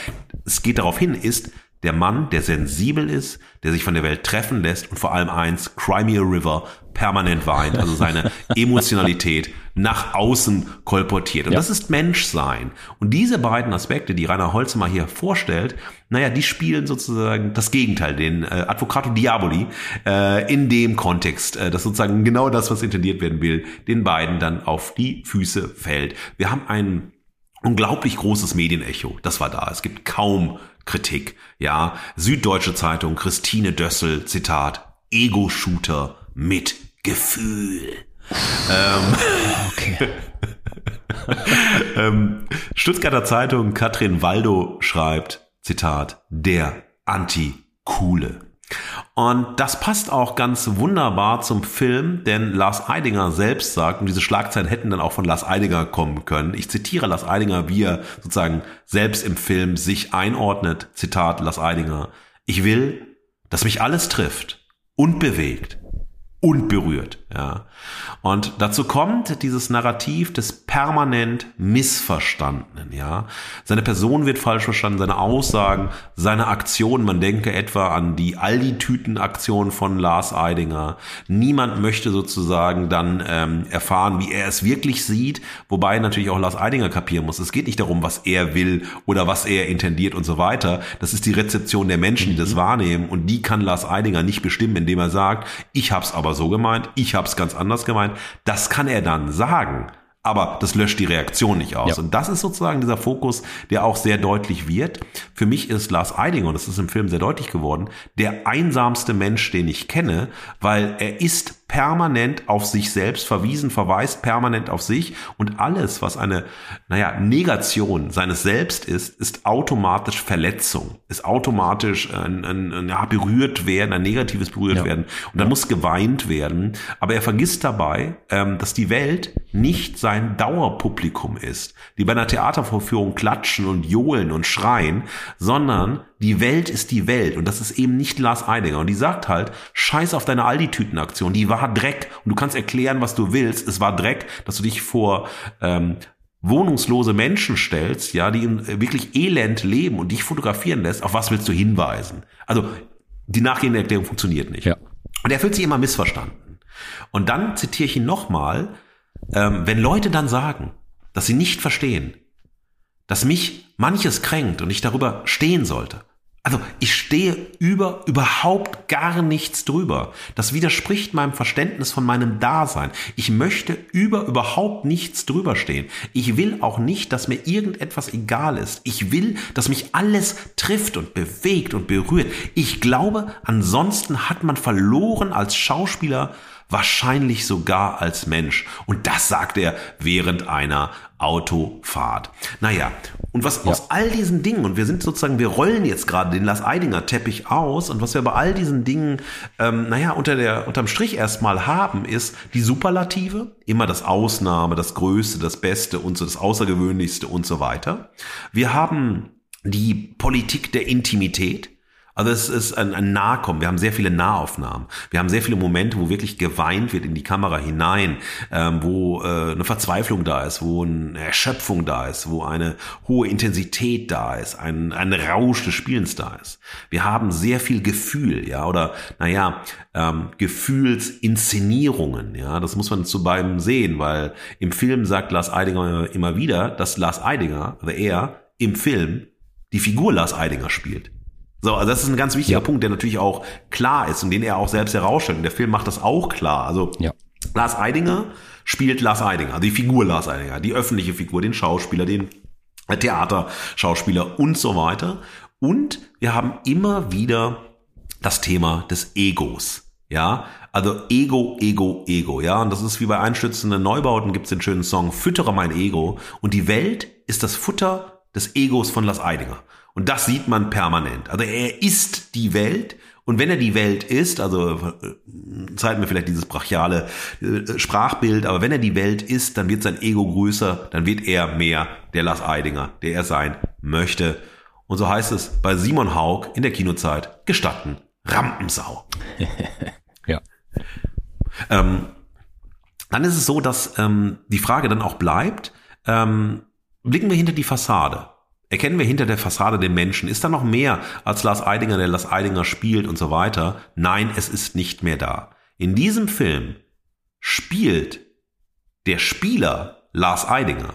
Speaker 1: es geht darauf hin, ist der Mann, der sensibel ist, der sich von der Welt treffen lässt und vor allem eins, Crimea River, permanent weint, also seine <laughs> Emotionalität nach außen kolportiert. Und ja. das ist Menschsein. Und diese beiden Aspekte, die Rainer Holzmer hier vorstellt, naja, die spielen sozusagen das Gegenteil, den äh, Advocato Diaboli, äh, in dem Kontext, äh, dass sozusagen genau das, was intendiert werden will, den beiden dann auf die Füße fällt. Wir haben ein unglaublich großes Medienecho. Das war da. Es gibt kaum Kritik. Ja, Süddeutsche Zeitung, Christine Dössel, Zitat, Ego-Shooter mit Gefühl. ähm, okay. <laughs> ähm, Stuttgarter Zeitung, Katrin Waldo schreibt, Zitat, der Anti-Coole. Und das passt auch ganz wunderbar zum Film, denn Lars Eidinger selbst sagt, und diese Schlagzeilen hätten dann auch von Lars Eidinger kommen können. Ich zitiere Lars Eidinger, wie er sozusagen selbst im Film sich einordnet. Zitat Lars Eidinger. Ich will, dass mich alles trifft und bewegt und berührt. Ja. Und dazu kommt dieses Narrativ des permanent Missverstandenen. Ja. Seine Person wird falsch verstanden, seine Aussagen, seine Aktionen. Man denke etwa an die Aldi-Tüten-Aktion von Lars Eidinger. Niemand möchte sozusagen dann ähm, erfahren, wie er es wirklich sieht, wobei natürlich auch Lars Eidinger kapieren muss. Es geht nicht darum, was er will oder was er intendiert und so weiter. Das ist die Rezeption der Menschen, die das mhm. wahrnehmen und die kann Lars Eidinger nicht bestimmen, indem er sagt, ich hab's aber so gemeint, ich habe es ganz anders gemeint. Das kann er dann sagen. Aber das löscht die Reaktion nicht aus. Ja. Und das ist sozusagen dieser Fokus, der auch sehr deutlich wird. Für mich ist Lars Eidinger, und das ist im Film sehr deutlich geworden, der einsamste Mensch, den ich kenne, weil er ist permanent auf sich selbst verwiesen, verweist permanent auf sich und alles, was eine, naja, Negation seines Selbst ist, ist automatisch Verletzung, ist automatisch ein, ein, ein ja, berührt werden, ein negatives berührt ja. werden und da muss geweint werden. Aber er vergisst dabei, ähm, dass die Welt nicht sein Dauerpublikum ist, die bei einer Theatervorführung klatschen und johlen und schreien, sondern die Welt ist die Welt und das ist eben nicht Lars Eidinger. Und die sagt halt, scheiß auf deine Aldi-Tüten-Aktion, die war Dreck. Und du kannst erklären, was du willst. Es war Dreck, dass du dich vor ähm, wohnungslose Menschen stellst, ja, die in äh, wirklich Elend leben und dich fotografieren lässt. Auf was willst du hinweisen? Also die nachgehende Erklärung funktioniert nicht. Ja. Und er fühlt sich immer missverstanden. Und dann zitiere ich ihn nochmal, ähm, wenn Leute dann sagen, dass sie nicht verstehen, dass mich manches kränkt und ich darüber stehen sollte, also ich stehe über überhaupt gar nichts drüber. Das widerspricht meinem Verständnis von meinem Dasein. Ich möchte über überhaupt nichts drüber stehen. Ich will auch nicht, dass mir irgendetwas egal ist. Ich will, dass mich alles trifft und bewegt und berührt. Ich glaube, ansonsten hat man verloren als Schauspieler wahrscheinlich sogar als Mensch. Und das sagt er während einer Autofahrt. Naja, und was ja. aus all diesen Dingen, und wir sind sozusagen, wir rollen jetzt gerade den Las Eidinger Teppich aus, und was wir bei all diesen Dingen, ähm, naja, unter der, unterm Strich erstmal haben, ist die Superlative, immer das Ausnahme, das Größte, das Beste und so das Außergewöhnlichste und so weiter. Wir haben die Politik der Intimität, also es ist ein, ein Nahkommen. Wir haben sehr viele Nahaufnahmen. Wir haben sehr viele Momente, wo wirklich geweint wird in die Kamera hinein, ähm, wo äh, eine Verzweiflung da ist, wo eine Erschöpfung da ist, wo eine hohe Intensität da ist, ein, ein Rausch des Spielens da ist. Wir haben sehr viel Gefühl, ja, oder naja, ähm, Gefühlsinszenierungen, ja, das muss man zu beiden sehen, weil im Film sagt Lars Eidinger immer wieder, dass Lars Eidinger, oder er, im Film die Figur Lars Eidinger spielt. So, also das ist ein ganz wichtiger ja. Punkt, der natürlich auch klar ist und den er auch selbst herausstellt. Und der Film macht das auch klar. Also ja. Lars Eidinger spielt Lars Eidinger, die Figur Lars Eidinger, die öffentliche Figur, den Schauspieler, den Theaterschauspieler und so weiter. Und wir haben immer wieder das Thema des Egos. Ja, also Ego, Ego, Ego. Ja, und das ist wie bei einstürzenden Neubauten gibt's den schönen Song Füttere mein Ego. Und die Welt ist das Futter des Egos von Lars Eidinger. Und das sieht man permanent. Also er ist die Welt. Und wenn er die Welt ist, also äh, zeigen wir vielleicht dieses brachiale äh, Sprachbild, aber wenn er die Welt ist, dann wird sein Ego größer, dann wird er mehr der Lars Eidinger, der er sein möchte. Und so heißt es bei Simon Haug in der Kinozeit, gestatten, Rampensau. <laughs>
Speaker 2: ja.
Speaker 1: Ähm, dann ist es so, dass ähm, die Frage dann auch bleibt, ähm, blicken wir hinter die Fassade. Erkennen wir hinter der Fassade den Menschen? Ist da noch mehr als Lars Eidinger, der Lars Eidinger spielt und so weiter? Nein, es ist nicht mehr da. In diesem Film spielt der Spieler Lars Eidinger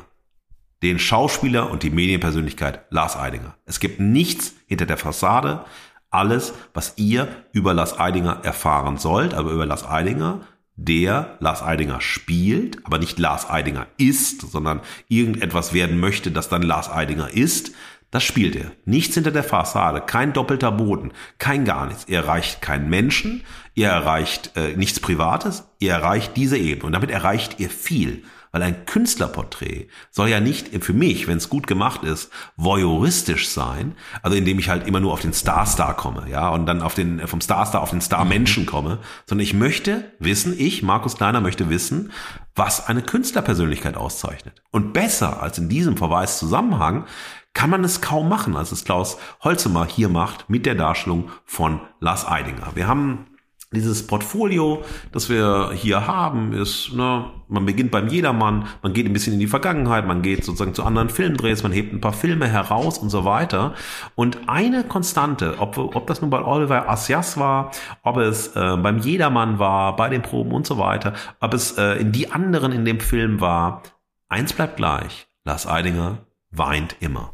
Speaker 1: den Schauspieler und die Medienpersönlichkeit Lars Eidinger. Es gibt nichts hinter der Fassade. Alles, was ihr über Lars Eidinger erfahren sollt, aber über Lars Eidinger, der Lars Eidinger spielt, aber nicht Lars Eidinger ist, sondern irgendetwas werden möchte, das dann Lars Eidinger ist, das spielt er. Nichts hinter der Fassade, kein doppelter Boden, kein gar nichts. Er erreicht keinen Menschen, er erreicht äh, nichts Privates, er erreicht diese Ebene und damit erreicht er viel. Weil ein Künstlerporträt soll ja nicht für mich, wenn es gut gemacht ist, voyeuristisch sein, also indem ich halt immer nur auf den Star-Star komme, ja, und dann auf den, vom Star-Star auf den Star-Menschen komme, sondern ich möchte wissen, ich, Markus Kleiner, möchte wissen, was eine Künstlerpersönlichkeit auszeichnet. Und besser als in diesem Verweiszusammenhang kann man es kaum machen, als es Klaus Holzemer hier macht mit der Darstellung von Lars Eidinger. Wir haben dieses Portfolio, das wir hier haben, ist, ne, man beginnt beim Jedermann, man geht ein bisschen in die Vergangenheit, man geht sozusagen zu anderen Filmdrehs, man hebt ein paar Filme heraus und so weiter. Und eine Konstante, ob, ob das nun bei Oliver Asias war, ob es äh, beim Jedermann war, bei den Proben und so weiter, ob es äh, in die anderen in dem Film war, eins bleibt gleich. Lars Eidinger weint immer.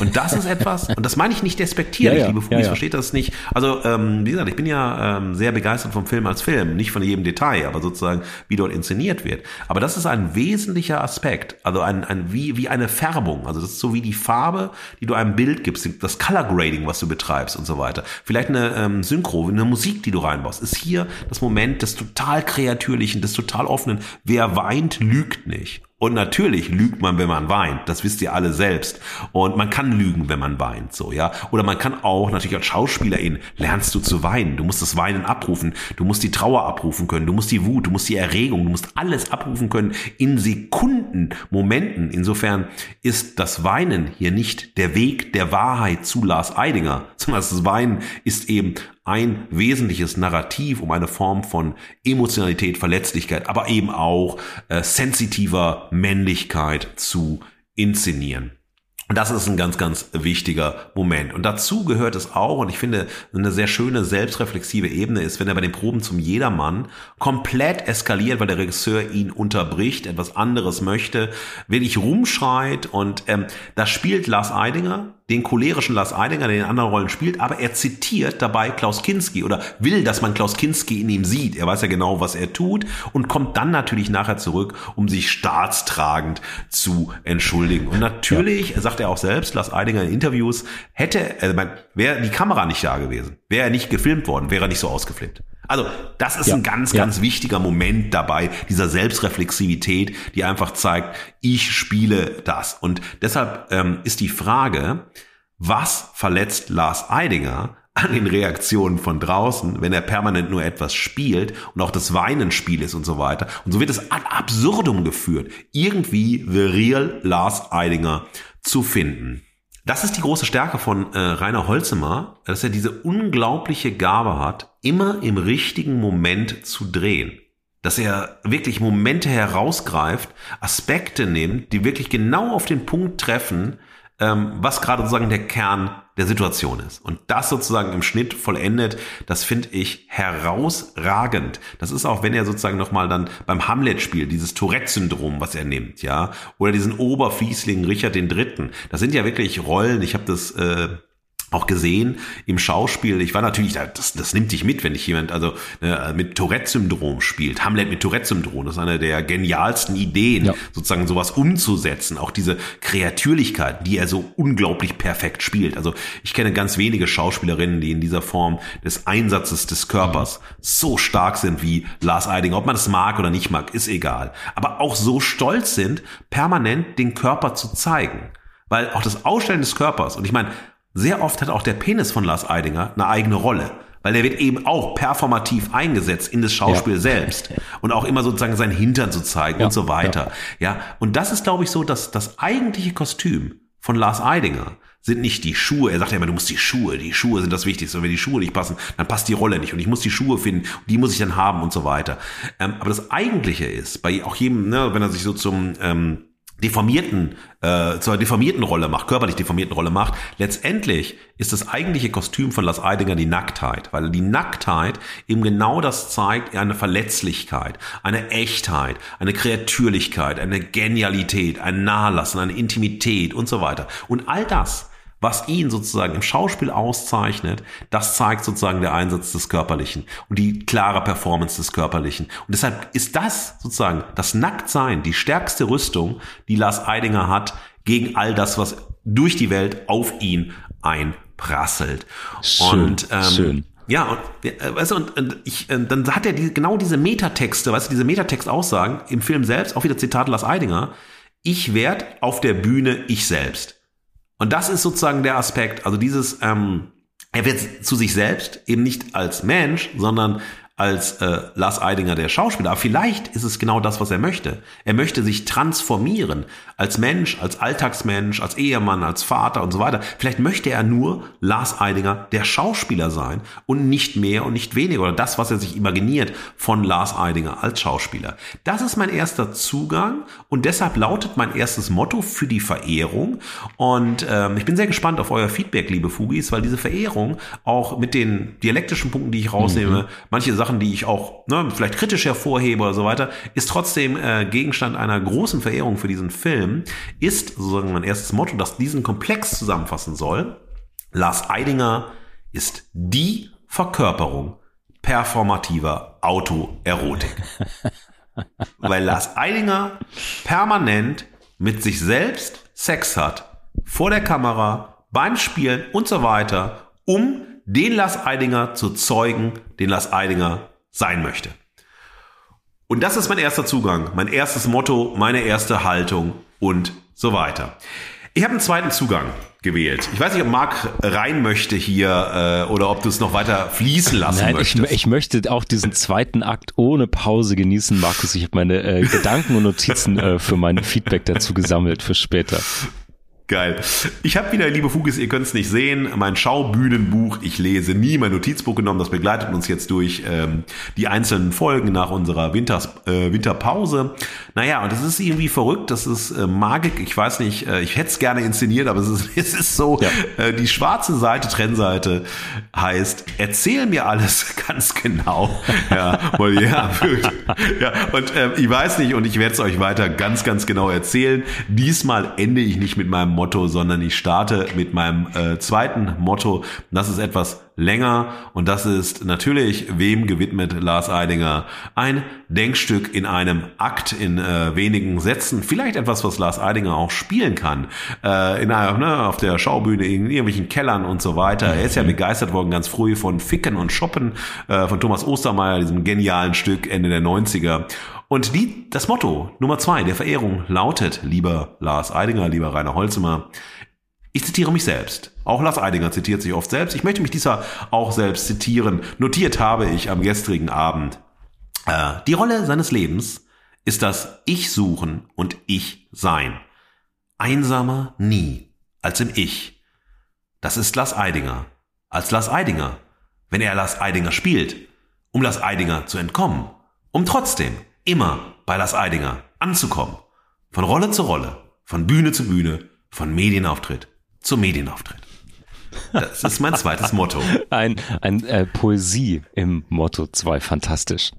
Speaker 1: Und das ist etwas, und das meine ich nicht despektierlich, ja, ja, liebe Fugis, ja, ja. versteht das nicht. Also, ähm, wie gesagt, ich bin ja ähm, sehr begeistert vom Film als Film, nicht von jedem Detail, aber sozusagen, wie dort inszeniert wird. Aber das ist ein wesentlicher Aspekt, also ein, ein wie, wie eine Färbung. Also das ist so wie die Farbe, die du einem Bild gibst, das Color Grading, was du betreibst und so weiter. Vielleicht eine ähm, Synchro, eine Musik, die du reinbaust, ist hier das Moment des total kreatürlichen, des total offenen. Wer weint, lügt nicht. Und natürlich lügt man, wenn man weint. Das wisst ihr alle selbst. Und man kann lügen, wenn man weint, so, ja. Oder man kann auch, natürlich als Schauspielerin, lernst du zu weinen. Du musst das Weinen abrufen. Du musst die Trauer abrufen können. Du musst die Wut, du musst die Erregung, du musst alles abrufen können in Sekunden, Momenten. Insofern ist das Weinen hier nicht der Weg der Wahrheit zu Lars Eidinger, sondern das Weinen ist eben ein wesentliches Narrativ um eine Form von Emotionalität, Verletzlichkeit, aber eben auch äh, sensitiver Männlichkeit zu inszenieren. Und das ist ein ganz, ganz wichtiger Moment. Und dazu gehört es auch, und ich finde, eine sehr schöne selbstreflexive Ebene ist, wenn er bei den Proben zum Jedermann komplett eskaliert, weil der Regisseur ihn unterbricht, etwas anderes möchte, wirklich rumschreit und ähm, da spielt Lars Eidinger, den cholerischen Lars Eidinger, der in anderen Rollen spielt, aber er zitiert dabei Klaus Kinski oder will, dass man Klaus Kinski in ihm sieht. Er weiß ja genau, was er tut und kommt dann natürlich nachher zurück, um sich staatstragend zu entschuldigen. Und natürlich, ja. sagt er auch selbst, Lars Eidinger in Interviews, hätte, also wäre die Kamera nicht da gewesen, wäre er nicht gefilmt worden, wäre er nicht so ausgeflippt. Also das ist ja, ein ganz, ganz ja. wichtiger Moment dabei, dieser Selbstreflexivität, die einfach zeigt, ich spiele das. Und deshalb ähm, ist die Frage, was verletzt Lars Eidinger an den Reaktionen von draußen, wenn er permanent nur etwas spielt und auch das Weinenspiel ist und so weiter. Und so wird es ad absurdum geführt, irgendwie the real Lars Eidinger zu finden. Das ist die große Stärke von äh, Rainer Holzemer, dass er diese unglaubliche Gabe hat, immer im richtigen Moment zu drehen. Dass er wirklich Momente herausgreift, Aspekte nimmt, die wirklich genau auf den Punkt treffen, ähm, was gerade sozusagen der Kern der Situation ist. Und das sozusagen im Schnitt vollendet, das finde ich herausragend. Das ist auch, wenn er sozusagen nochmal dann beim Hamlet spielt, dieses Tourette-Syndrom, was er nimmt, ja, oder diesen Oberfiesling Richard den Dritten. Das sind ja wirklich Rollen, ich habe das äh, auch gesehen im Schauspiel. Ich war natürlich, das, das nimmt dich mit, wenn dich jemand also äh, mit Tourette-Syndrom spielt. Hamlet mit Tourette-Syndrom, das ist eine der genialsten Ideen, ja. sozusagen sowas umzusetzen. Auch diese Kreatürlichkeit, die er so unglaublich perfekt spielt. Also ich kenne ganz wenige Schauspielerinnen, die in dieser Form des Einsatzes des Körpers mhm. so stark sind wie Lars Eidinger. Ob man es mag oder nicht mag, ist egal. Aber auch so stolz sind, permanent den Körper zu zeigen. Weil auch das Ausstellen des Körpers, und ich meine, sehr oft hat auch der Penis von Lars Eidinger eine eigene Rolle, weil der wird eben auch performativ eingesetzt in das Schauspiel ja. selbst und auch immer sozusagen seinen Hintern zu zeigen ja. und so weiter. Ja. ja, und das ist, glaube ich, so, dass das eigentliche Kostüm von Lars Eidinger sind nicht die Schuhe. Er sagt ja immer, du musst die Schuhe, die Schuhe sind das Wichtigste. Und wenn die Schuhe nicht passen, dann passt die Rolle nicht. Und ich muss die Schuhe finden, die muss ich dann haben und so weiter. Ähm, aber das Eigentliche ist, bei auch jedem, ne, wenn er sich so zum ähm, deformierten, äh, zur deformierten Rolle macht, körperlich deformierten Rolle macht, letztendlich ist das eigentliche Kostüm von Lars Eidinger die Nacktheit, weil die Nacktheit eben genau das zeigt, eine Verletzlichkeit, eine Echtheit, eine Kreatürlichkeit, eine Genialität, ein Nahlassen, eine Intimität und so weiter. Und all das was ihn sozusagen im Schauspiel auszeichnet, das zeigt sozusagen der Einsatz des Körperlichen und die klare Performance des Körperlichen. Und deshalb ist das sozusagen das Nacktsein, die stärkste Rüstung, die Lars Eidinger hat gegen all das, was durch die Welt auf ihn einprasselt.
Speaker 2: Schön, und ähm, schön.
Speaker 1: Ja, und, äh, weißt du, und, und ich, äh, dann hat er die, genau diese Metatexte, weißt du, diese Metatextaussagen im Film selbst, auch wieder Zitat Lars Eidinger, ich werd auf der Bühne ich selbst. Und das ist sozusagen der Aspekt, also dieses, ähm, er wird zu sich selbst eben nicht als Mensch, sondern als äh, Lars Eidinger, der Schauspieler. Aber vielleicht ist es genau das, was er möchte. Er möchte sich transformieren als Mensch, als Alltagsmensch, als Ehemann, als Vater und so weiter. Vielleicht möchte er nur Lars Eidinger, der Schauspieler sein und nicht mehr und nicht weniger oder das, was er sich imaginiert von Lars Eidinger als Schauspieler. Das ist mein erster Zugang und deshalb lautet mein erstes Motto für die Verehrung. Und ähm, ich bin sehr gespannt auf euer Feedback, liebe Fugis, weil diese Verehrung auch mit den dialektischen Punkten, die ich rausnehme, mhm. manche Sachen, die ich auch ne, vielleicht kritisch hervorhebe oder so weiter, ist trotzdem äh, Gegenstand einer großen Verehrung für diesen Film, ist sozusagen mein erstes Motto, das diesen Komplex zusammenfassen soll. Lars Eidinger ist die Verkörperung performativer Autoerotik. <laughs> Weil Lars Eidinger permanent mit sich selbst Sex hat, vor der Kamera, beim Spielen und so weiter, um den Lars Eidinger zu zeugen, den Lars Eidinger sein möchte. Und das ist mein erster Zugang, mein erstes Motto, meine erste Haltung und so weiter. Ich habe einen zweiten Zugang gewählt. Ich weiß nicht, ob Marc rein möchte hier äh, oder ob du es noch weiter fließen lassen Nein, möchtest.
Speaker 2: Ich, ich möchte auch diesen zweiten Akt ohne Pause genießen, Markus. Ich habe meine äh, Gedanken und Notizen äh, für mein Feedback dazu gesammelt für später.
Speaker 1: Geil. Ich habe wieder, liebe Fugis, ihr könnt es nicht sehen, mein Schaubühnenbuch. Ich lese nie mein Notizbuch genommen. Das begleitet uns jetzt durch ähm, die einzelnen Folgen nach unserer Winters, äh, Winterpause. Naja, und es ist irgendwie verrückt. Das ist äh, Magik. Ich weiß nicht, äh, ich hätte es gerne inszeniert, aber es ist, <laughs> es ist so, ja. äh, die schwarze Seite, Trennseite heißt, erzähl mir alles <laughs> ganz genau. ja, mal, ja, <laughs> ja, und äh, ich weiß nicht, und ich werde es euch weiter ganz, ganz genau erzählen. Diesmal ende ich nicht mit meinem Motto, sondern ich starte mit meinem äh, zweiten Motto. Das ist etwas länger und das ist natürlich wem gewidmet Lars Eidinger ein Denkstück in einem Akt in äh, wenigen Sätzen, vielleicht etwas, was Lars Eidinger auch spielen kann, äh, in einer, ne, auf der Schaubühne in irgendwelchen Kellern und so weiter. Er ist ja begeistert worden ganz früh von Ficken und Shoppen äh, von Thomas Ostermeier, diesem genialen Stück Ende der 90er. Und die, das Motto Nummer zwei der Verehrung lautet, lieber Lars Eidinger, lieber Rainer Holzimmer, ich zitiere mich selbst. Auch Lars Eidinger zitiert sich oft selbst. Ich möchte mich dieser auch selbst zitieren. Notiert habe ich am gestrigen Abend. Äh, die Rolle seines Lebens ist das Ich suchen und Ich sein. Einsamer nie als im Ich. Das ist Lars Eidinger. Als Lars Eidinger. Wenn er Lars Eidinger spielt. Um Lars Eidinger zu entkommen. Um trotzdem immer bei Lars Eidinger anzukommen. Von Rolle zu Rolle, von Bühne zu Bühne, von Medienauftritt zu Medienauftritt. Das ist mein zweites Motto.
Speaker 2: Ein, ein äh, Poesie im Motto 2, fantastisch.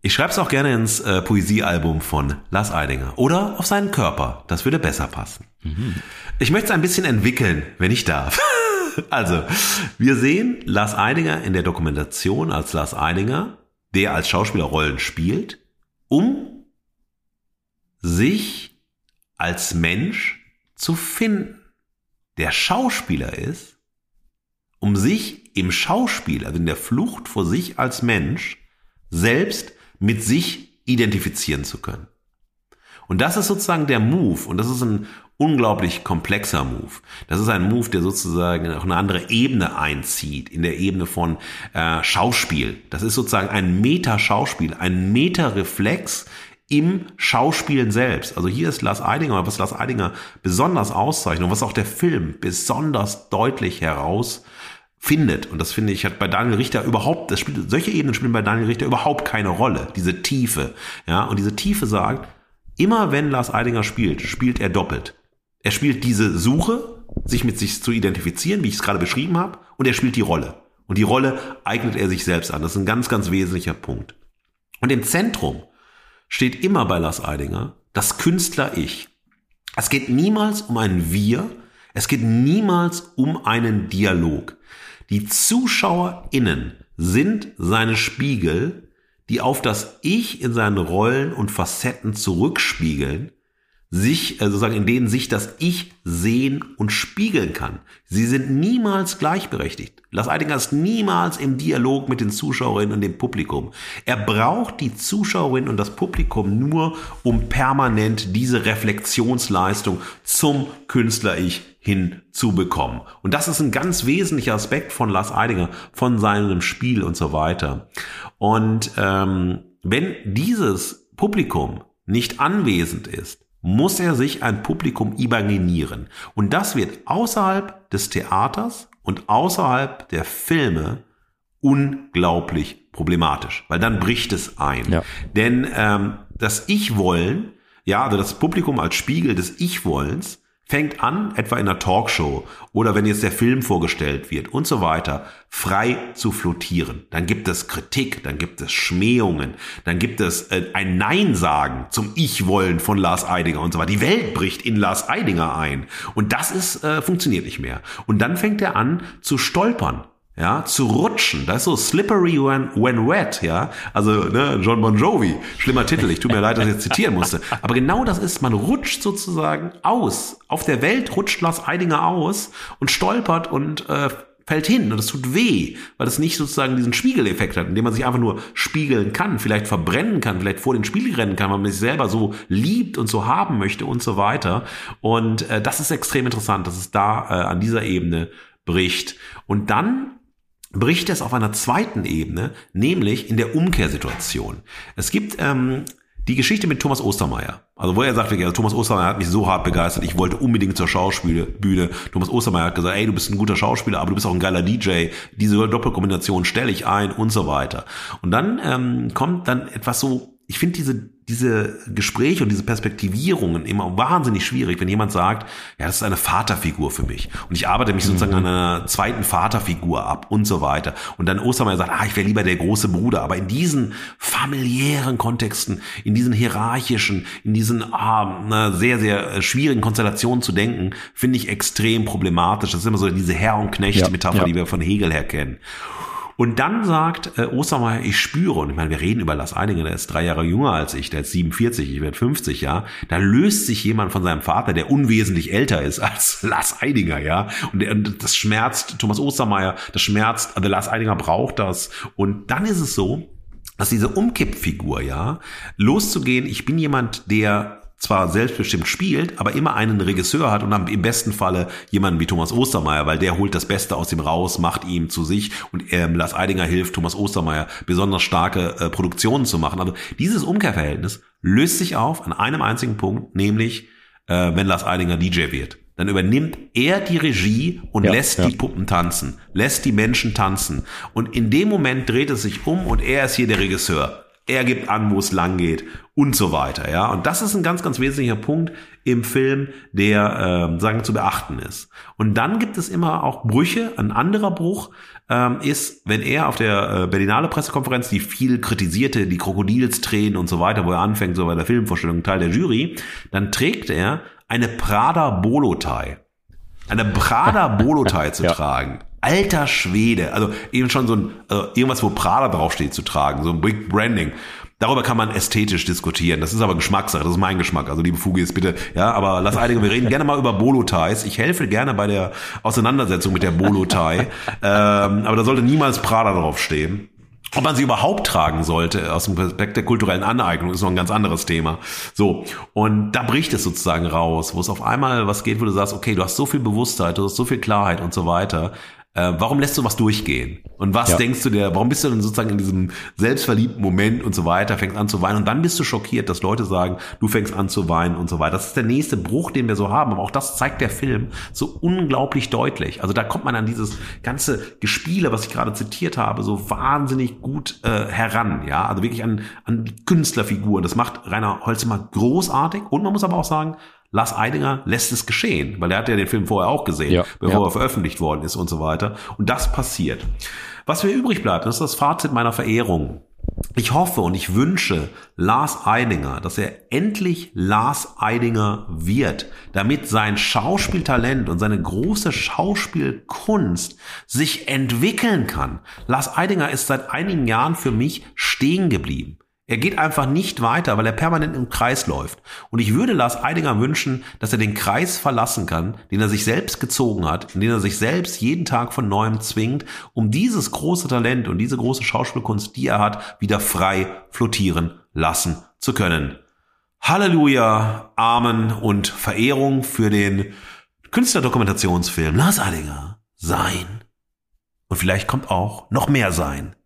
Speaker 1: Ich schreibe es auch gerne ins äh, Poesiealbum von Lars Eidinger oder auf seinen Körper. Das würde besser passen. Mhm. Ich möchte es ein bisschen entwickeln, wenn ich darf. <laughs> also, wir sehen Lars Eidinger in der Dokumentation als Lars Eidinger, der als Schauspieler Rollen spielt um sich als Mensch zu finden. Der Schauspieler ist, um sich im Schauspiel, also in der Flucht vor sich als Mensch, selbst mit sich identifizieren zu können. Und das ist sozusagen der Move und das ist ein unglaublich komplexer Move. Das ist ein Move, der sozusagen auch eine andere Ebene einzieht, in der Ebene von äh, Schauspiel. Das ist sozusagen ein Meta-Schauspiel, ein Meta-Reflex im Schauspielen selbst. Also hier ist Lars Eidinger, was Lars Eidinger besonders auszeichnet und was auch der Film besonders deutlich herausfindet. Und das finde ich hat bei Daniel Richter überhaupt, das spielt, solche Ebenen spielen bei Daniel Richter überhaupt keine Rolle. Diese Tiefe. Ja, und diese Tiefe sagt, immer wenn Lars Eidinger spielt, spielt er doppelt. Er spielt diese Suche, sich mit sich zu identifizieren, wie ich es gerade beschrieben habe, und er spielt die Rolle. Und die Rolle eignet er sich selbst an. Das ist ein ganz, ganz wesentlicher Punkt. Und im Zentrum steht immer bei Lars Eidinger das Künstler-Ich. Es geht niemals um ein Wir, es geht niemals um einen Dialog. Die ZuschauerInnen sind seine Spiegel, die auf das Ich in seinen Rollen und Facetten zurückspiegeln sich, äh, sozusagen in denen sich das Ich sehen und spiegeln kann. Sie sind niemals gleichberechtigt. Lars Eidinger ist niemals im Dialog mit den Zuschauerinnen und dem Publikum. Er braucht die Zuschauerinnen und das Publikum nur, um permanent diese Reflexionsleistung zum Künstler-Ich hinzubekommen. Und das ist ein ganz wesentlicher Aspekt von Lars Eidinger, von seinem Spiel und so weiter. Und ähm, wenn dieses Publikum nicht anwesend ist, muss er sich ein Publikum imaginieren. Und das wird außerhalb des Theaters und außerhalb der Filme unglaublich problematisch, weil dann bricht es ein. Ja. Denn ähm, das Ich-Wollen, ja, also das Publikum als Spiegel des Ich-Wollens, fängt an, etwa in einer Talkshow oder wenn jetzt der Film vorgestellt wird und so weiter, frei zu flottieren. Dann gibt es Kritik, dann gibt es Schmähungen, dann gibt es äh, ein Nein sagen zum Ich-Wollen von Lars Eidinger und so weiter. Die Welt bricht in Lars Eidinger ein und das ist äh, funktioniert nicht mehr. Und dann fängt er an zu stolpern ja, zu rutschen. Das ist so slippery when, when wet, ja. Also, ne, John Bon Jovi, schlimmer Titel, ich tut mir leid, dass ich jetzt zitieren musste. Aber genau das ist, man rutscht sozusagen aus. Auf der Welt rutscht Lars Eidinger aus und stolpert und äh, fällt hin und es tut weh, weil es nicht sozusagen diesen Spiegeleffekt hat, indem man sich einfach nur spiegeln kann, vielleicht verbrennen kann, vielleicht vor den Spiegel rennen kann, weil man sich selber so liebt und so haben möchte und so weiter. Und äh, das ist extrem interessant, dass es da äh, an dieser Ebene bricht. Und dann bricht es auf einer zweiten Ebene, nämlich in der Umkehrsituation. Es gibt ähm, die Geschichte mit Thomas Ostermeier. Also wo er sagt, also Thomas Ostermeier hat mich so hart begeistert, ich wollte unbedingt zur Schauspielbühne. Thomas Ostermeier hat gesagt, ey, du bist ein guter Schauspieler, aber du bist auch ein geiler DJ. Diese Doppelkombination stelle ich ein und so weiter. Und dann ähm, kommt dann etwas so ich finde diese, diese Gespräche und diese Perspektivierungen immer wahnsinnig schwierig, wenn jemand sagt, ja, das ist eine Vaterfigur für mich. Und ich arbeite mich sozusagen mhm. an einer zweiten Vaterfigur ab und so weiter. Und dann Ostermeier sagt, ah, ich wäre lieber der große Bruder. Aber in diesen familiären Kontexten, in diesen hierarchischen, in diesen ah, sehr, sehr äh, schwierigen Konstellationen zu denken, finde ich extrem problematisch. Das ist immer so diese Herr- und Knecht-Metapher, ja, ja. die wir von Hegel her kennen. Und dann sagt äh, Ostermeier, ich spüre, und ich meine, wir reden über Lars Eidinger, der ist drei Jahre jünger als ich, der ist 47, ich werde 50, ja. Da löst sich jemand von seinem Vater, der unwesentlich älter ist <laughs> als Lars Eidinger, ja. Und, der, und das schmerzt Thomas Ostermeier, das schmerzt, also Lars Eidinger braucht das. Und dann ist es so, dass diese Umkippfigur, ja, loszugehen, ich bin jemand, der zwar selbstbestimmt spielt, aber immer einen Regisseur hat und dann im besten Falle jemanden wie Thomas Ostermeier, weil der holt das Beste aus ihm raus, macht ihm zu sich und ähm, Lars Eidinger hilft Thomas Ostermeier besonders starke äh, Produktionen zu machen. Also dieses Umkehrverhältnis löst sich auf an einem einzigen Punkt, nämlich äh, wenn Lars Eidinger DJ wird. Dann übernimmt er die Regie und ja, lässt ja. die Puppen tanzen, lässt die Menschen tanzen. Und in dem Moment dreht es sich um und er ist hier der Regisseur er gibt an, wo es lang geht und so weiter, ja. Und das ist ein ganz, ganz wesentlicher Punkt im Film, der, äh, sagen, zu beachten ist. Und dann gibt es immer auch Brüche. Ein anderer Bruch ähm, ist, wenn er auf der äh, Berlinale Pressekonferenz, die viel kritisierte, die Krokodilstränen und so weiter, wo er anfängt, so bei der Filmvorstellung, Teil der Jury, dann trägt er eine Prada Bolotai. Eine Prada Bolotai zu ja. tragen alter Schwede. Also eben schon so ein, also irgendwas, wo Prada draufsteht, zu tragen, so ein Big Branding. Darüber kann man ästhetisch diskutieren. Das ist aber Geschmackssache. Das ist mein Geschmack. Also liebe Fugis, bitte. Ja, aber lass einige, wir reden gerne mal über Bolo-Ties. Ich helfe gerne bei der Auseinandersetzung mit der Bolo-Tie. <laughs> ähm, aber da sollte niemals Prada draufstehen. Ob man sie überhaupt tragen sollte, aus dem Aspekt der kulturellen Aneignung, ist noch ein ganz anderes Thema. So. Und da bricht es sozusagen raus, wo es auf einmal was geht, wo du sagst, okay, du hast so viel Bewusstheit, du hast so viel Klarheit und so weiter Äh, warum lässt du was durchgehen? Und was ja. denkst du dir, warum bist du denn sozusagen in diesem selbstverliebten Moment und so weiter, fängst an zu weinen und dann bist du schockiert, dass Leute sagen, du fängst an zu weinen und so weiter. Das ist der nächste Bruch, den wir so haben, aber auch das zeigt der Film so unglaublich deutlich. Also da kommt man an dieses ganze Gespiele, was ich gerade zitiert habe, so wahnsinnig gut äh, heran, ja, also wirklich an, an Künstlerfiguren. Das macht Rainer Holzimmer großartig und man muss aber auch sagen, Lars Eidinger lässt es geschehen, weil er hat ja den Film vorher auch gesehen, ja, bevor ja. er veröffentlicht worden ist und so weiter. Und das passiert. Was mir übrig bleibt, das ist das Fazit meiner Verehrung. Ich hoffe und ich wünsche Lars Eidinger, dass er endlich Lars Eidinger wird, damit sein Schauspieltalent und seine große Schauspielkunst sich entwickeln kann. Lars Eidinger ist seit einigen Jahren für mich stehen geblieben. Er geht einfach nicht weiter, weil er permanent im Kreis läuft. Und ich würde Lars Eidinger wünschen, dass er den Kreis verlassen kann, den er sich selbst gezogen hat, in den er sich selbst jeden Tag von neuem zwingt, um dieses große Talent und diese große Schauspielkunst, die er hat, wieder frei flottieren lassen zu können. Halleluja, Amen und Verehrung für den Künstlerdokumentationsfilm Lars Eidinger. Sein. Und vielleicht kommt auch noch mehr sein.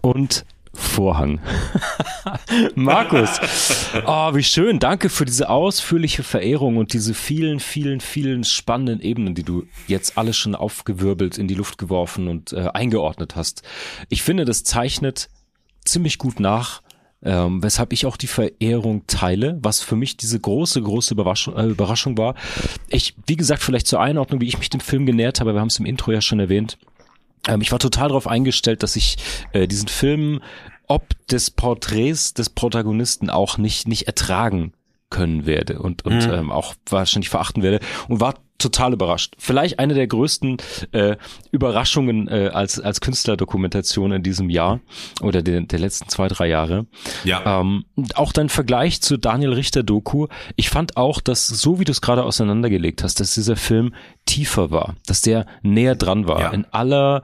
Speaker 2: Und Vorhang. <laughs> Markus, oh, wie schön. Danke für diese ausführliche Verehrung und diese vielen, vielen, vielen spannenden Ebenen, die du jetzt alles schon aufgewirbelt, in die Luft geworfen und äh, eingeordnet hast. Ich finde, das zeichnet ziemlich gut nach, ähm, weshalb ich auch die Verehrung teile, was für mich diese große, große Überraschung, äh, Überraschung war. Ich, wie gesagt, vielleicht zur Einordnung, wie ich mich dem Film genähert habe, wir haben es im Intro ja schon erwähnt. Ähm, ich war total darauf eingestellt, dass ich äh, diesen Film ob des Porträts des Protagonisten auch nicht nicht ertragen können werde und und mhm. ähm, auch wahrscheinlich verachten werde und war total überrascht. Vielleicht eine der größten äh, Überraschungen äh, als als Künstlerdokumentation in diesem Jahr oder der, der letzten zwei drei Jahre. Ja. Ähm, auch dein Vergleich zu Daniel Richter Doku. Ich fand auch, dass so wie du es gerade auseinandergelegt hast, dass dieser Film tiefer war, dass der näher dran war ja. in aller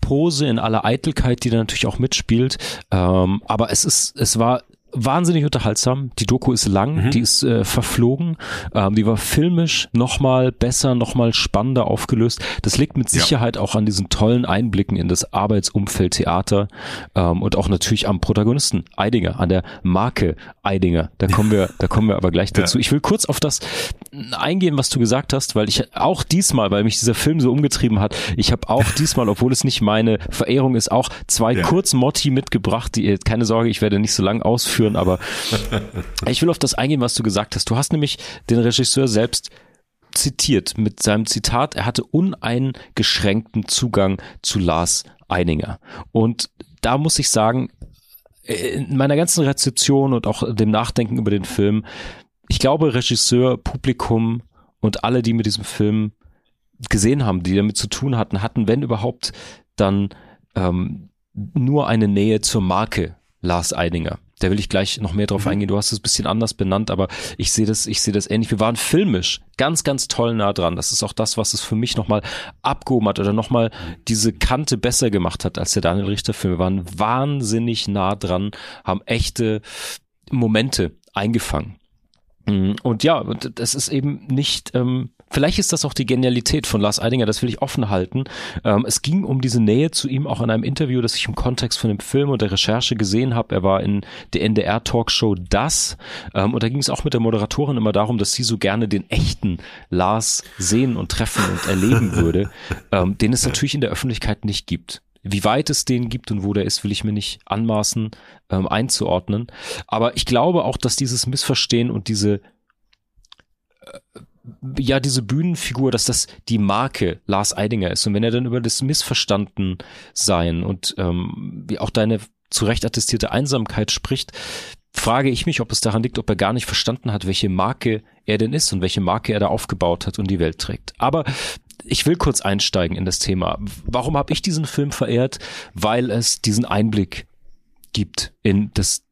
Speaker 2: Pose, in aller Eitelkeit, die da natürlich auch mitspielt. Ähm, aber es ist, es war wahnsinnig unterhaltsam. Die Doku ist lang, mhm. die ist äh, verflogen, ähm, die war filmisch nochmal besser, nochmal spannender aufgelöst. Das liegt mit Sicherheit ja. auch an diesen tollen Einblicken in das Arbeitsumfeld Theater ähm, und auch natürlich am Protagonisten Eidinger, an der Marke Eidinger. Da kommen wir, <laughs> da kommen wir aber gleich dazu. Ja. Ich will kurz auf das eingehen, was du gesagt hast, weil ich auch diesmal, weil mich dieser Film so umgetrieben hat, ich habe auch <laughs> diesmal, obwohl es nicht meine Verehrung ist, auch zwei ja. Kurzmotti mitgebracht. Die, keine Sorge, ich werde nicht so lang ausführen ausführen, aber <laughs> ich will auf das eingehen, was du gesagt hast. Du hast nämlich den Regisseur selbst zitiert mit seinem Zitat, er hatte uneingeschränkten Zugang zu Lars Eininger. Und da muss ich sagen, in meiner ganzen Rezeption und auch dem Nachdenken über den Film, ich glaube, Regisseur, Publikum und alle, die mit diesem Film gesehen haben, die damit zu tun hatten, hatten, wenn überhaupt, dann ähm, nur eine Nähe zur Marke Lars Eidinger. Da will ich gleich noch mehr drauf mhm. eingehen. Du hast es ein bisschen anders benannt, aber ich sehe das, ich sehe das ähnlich. Wir waren filmisch ganz, ganz toll nah dran. Das ist auch das, was es für mich nochmal abgehoben hat oder nochmal diese Kante besser gemacht hat als der Daniel Richter Film. Wir waren wahnsinnig nah dran, haben echte Momente eingefangen. Mm, und ja, das ist eben nicht, ähm, vielleicht ist das auch die Genialität von Lars Eidinger, das will ich offen halten. Ähm, es ging um diese Nähe zu ihm auch in einem Interview, das ich im Kontext von dem Film und der Recherche gesehen habe. Er war in der NDR-Talkshow Das ähm, und da ging es auch mit der Moderatorin immer darum, dass sie so gerne den echten Lars sehen und treffen und erleben <laughs> würde, ähm, den es natürlich in der Öffentlichkeit nicht gibt. Wie weit es den gibt und wo der ist, will ich mir nicht anmaßen ähm, einzuordnen. Aber ich glaube auch, dass dieses Missverstehen und diese äh, ja, diese Bühnenfigur, dass das die Marke Lars Eidinger ist. Und wenn er dann über das Missverstanden sein und ähm, wie auch deine zu Recht attestierte Einsamkeit spricht, frage ich mich, ob es daran liegt, ob er gar nicht verstanden hat, welche Marke er denn ist und welche Marke er da aufgebaut hat und die Welt trägt. Aber ich will kurz einsteigen in das Thema. Warum habe ich diesen Film verehrt? Weil es diesen Einblick gibt in das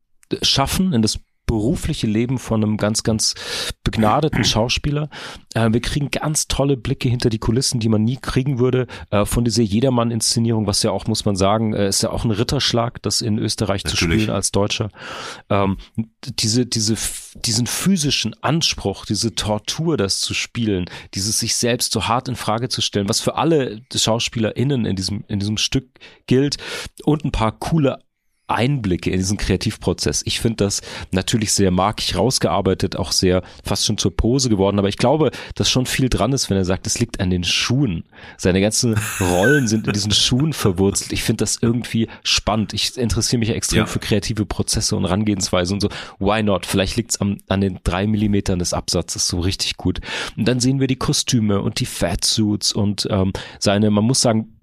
Speaker 2: Schaffen, in das berufliche Leben von einem ganz, ganz begnadeten <clears throat> Schauspieler. Äh, wir kriegen ganz tolle Blicke hinter die Kulissen, die man nie kriegen würde. Äh, von dieser Jedermann-Inszenierung, was ja auch, muss man sagen, äh, ist ja auch ein Ritterschlag, das in Österreich Natürlich. zu spielen als Deutscher. Ähm, diese, diese, diesen physischen Anspruch, diese Tortur, das zu spielen, dieses sich selbst so hart in Frage zu stellen, was für alle SchauspielerInnen in diesem, in diesem Stück gilt und ein paar coole Einblicke in diesen Kreativprozess. Ich finde das natürlich sehr markig rausgearbeitet, auch sehr fast schon zur Pose geworden, aber ich glaube, dass schon viel dran ist, wenn er sagt, es liegt an den Schuhen. Seine ganzen Rollen sind in diesen Schuhen verwurzelt. Ich finde das irgendwie spannend. Ich interessiere mich ja extrem ja. für kreative Prozesse und Herangehensweise und so. Why not? Vielleicht liegt es an den drei Millimetern des Absatzes so richtig gut. Und dann sehen wir die Kostüme und die Fatsuits und ähm, seine, man muss sagen,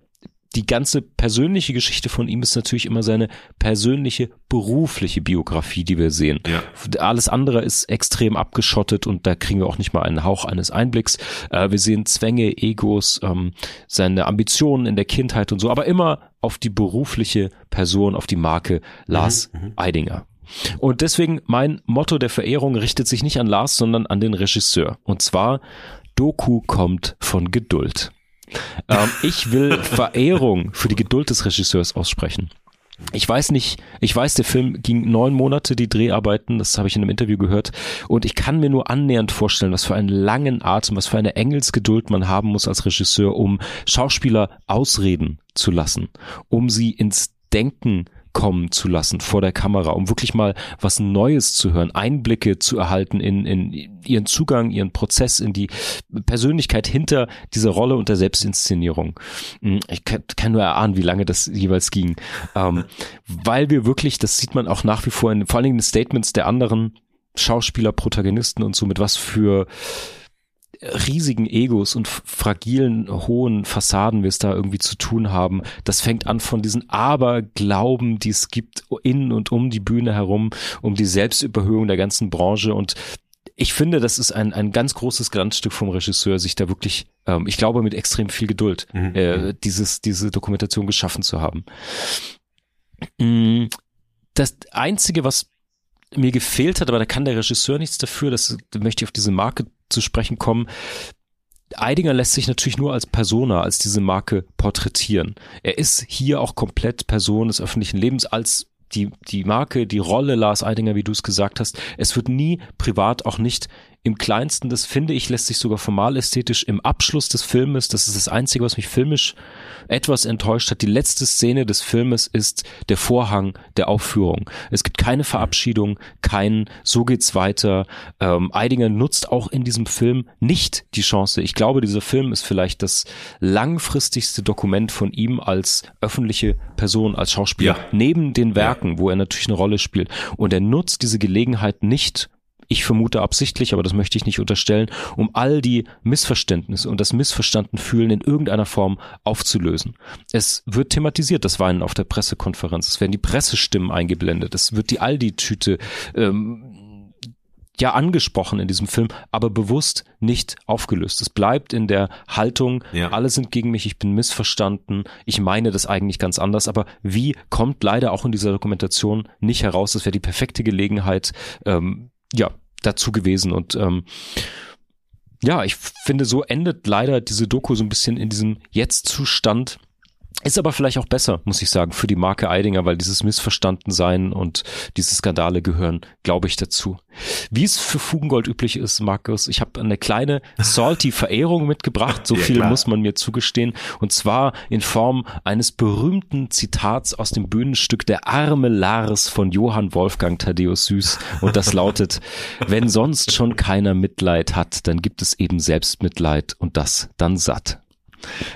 Speaker 2: die ganze persönliche Geschichte von ihm ist natürlich immer seine persönliche berufliche Biografie, die wir sehen. Ja. Alles andere ist extrem abgeschottet und da kriegen wir auch nicht mal einen Hauch eines Einblicks. Äh, wir sehen Zwänge, Egos, ähm, seine Ambitionen in der Kindheit und so, aber immer auf die berufliche Person, auf die Marke Lars mhm, mhm. Eidinger. Und deswegen mein Motto der Verehrung richtet sich nicht an Lars, sondern an den Regisseur. Und zwar Doku kommt von Geduld. Ähm, ich will Verehrung für die Geduld des Regisseurs aussprechen. Ich weiß nicht, ich weiß, der Film ging neun Monate, die Dreharbeiten, das habe ich in einem Interview gehört, und ich kann mir nur annähernd vorstellen, was für einen langen Atem, was für eine Engelsgeduld man haben muss als Regisseur, um Schauspieler ausreden zu lassen, um sie ins Denken kommen zu lassen vor der Kamera, um wirklich mal was Neues zu hören, Einblicke zu erhalten in, in ihren Zugang, ihren Prozess, in die Persönlichkeit hinter dieser Rolle und der Selbstinszenierung. Hm, ich kann, nur erahnen, wie lange das jeweils ging. Ähm, <laughs> weil wir wirklich, das sieht man auch nach wie vor in vor allen Dingen Statements der anderen Schauspieler, Protagonisten und so, mit was für riesigen Egos und fragilen, hohen Fassaden wir es da irgendwie zu tun haben. Das fängt an von diesen Aberglauben, die es gibt in und um die Bühne herum, um die Selbstüberhöhung der ganzen Branche und ich finde, das ist ein, ein ganz großes Glanzstück vom Regisseur, sich da wirklich, ähm, ich glaube, mit extrem viel Geduld mhm. äh, mhm. dieses, diese Dokumentation geschaffen zu haben. Mm, das Einzige, was mir gefehlt hat, aber da kann der Regisseur nichts dafür, das da möchte ich auf diese Marke zu sprechen kommen. Eidinger lässt sich natürlich nur als Persona, als diese Marke porträtieren. Er ist hier auch komplett Person des öffentlichen Lebens als die, die Marke, die Rolle Lars Eidinger, wie du es gesagt hast. Es wird nie privat auch nicht im kleinsten, das finde ich, lässt sich sogar formal ästhetisch im Abschluss des Filmes, das ist das Einzige, was mich filmisch etwas enttäuscht hat. Die letzte Szene des Filmes ist der Vorhang der Aufführung. Es gibt keine Verabschiedung, kein so geht's weiter. Ähm, Eidinger nutzt auch in diesem Film nicht die Chance. Ich glaube, dieser Film ist vielleicht das langfristigste Dokument von ihm als öffentliche Person, als Schauspieler, ja. neben den Werken, wo er natürlich eine Rolle spielt. Und er nutzt diese Gelegenheit nicht, ich vermute absichtlich, aber das möchte ich nicht unterstellen, um all die Missverständnisse und das Missverstanden fühlen in irgendeiner Form aufzulösen. Es wird thematisiert, das Weinen auf der Pressekonferenz. Es werden die Pressestimmen eingeblendet. Es wird die Aldi-Tüte ähm, ja angesprochen in diesem Film, aber bewusst nicht aufgelöst. Es bleibt in der Haltung, ja. alle sind gegen mich, ich bin missverstanden, ich meine das eigentlich ganz anders, aber wie kommt leider auch in dieser Dokumentation nicht heraus? Das wäre die perfekte Gelegenheit, ähm, ja, dazu gewesen. Und ähm, ja, ich finde, so endet leider diese Doku so ein bisschen in diesem Jetzt-Zustand ist aber vielleicht auch besser, muss ich sagen, für die Marke Eidinger, weil dieses Missverstandensein und diese Skandale gehören, glaube ich, dazu. Wie es für Fugengold üblich ist, Markus, ich habe eine kleine salty <laughs> Verehrung mitgebracht, so ja, viel klar. muss man mir zugestehen, und zwar in Form eines berühmten Zitats aus dem Bühnenstück Der arme Lars von Johann Wolfgang Thaddeus Süß und das lautet, <laughs> wenn sonst schon keiner Mitleid hat, dann gibt es eben Selbstmitleid und das dann satt.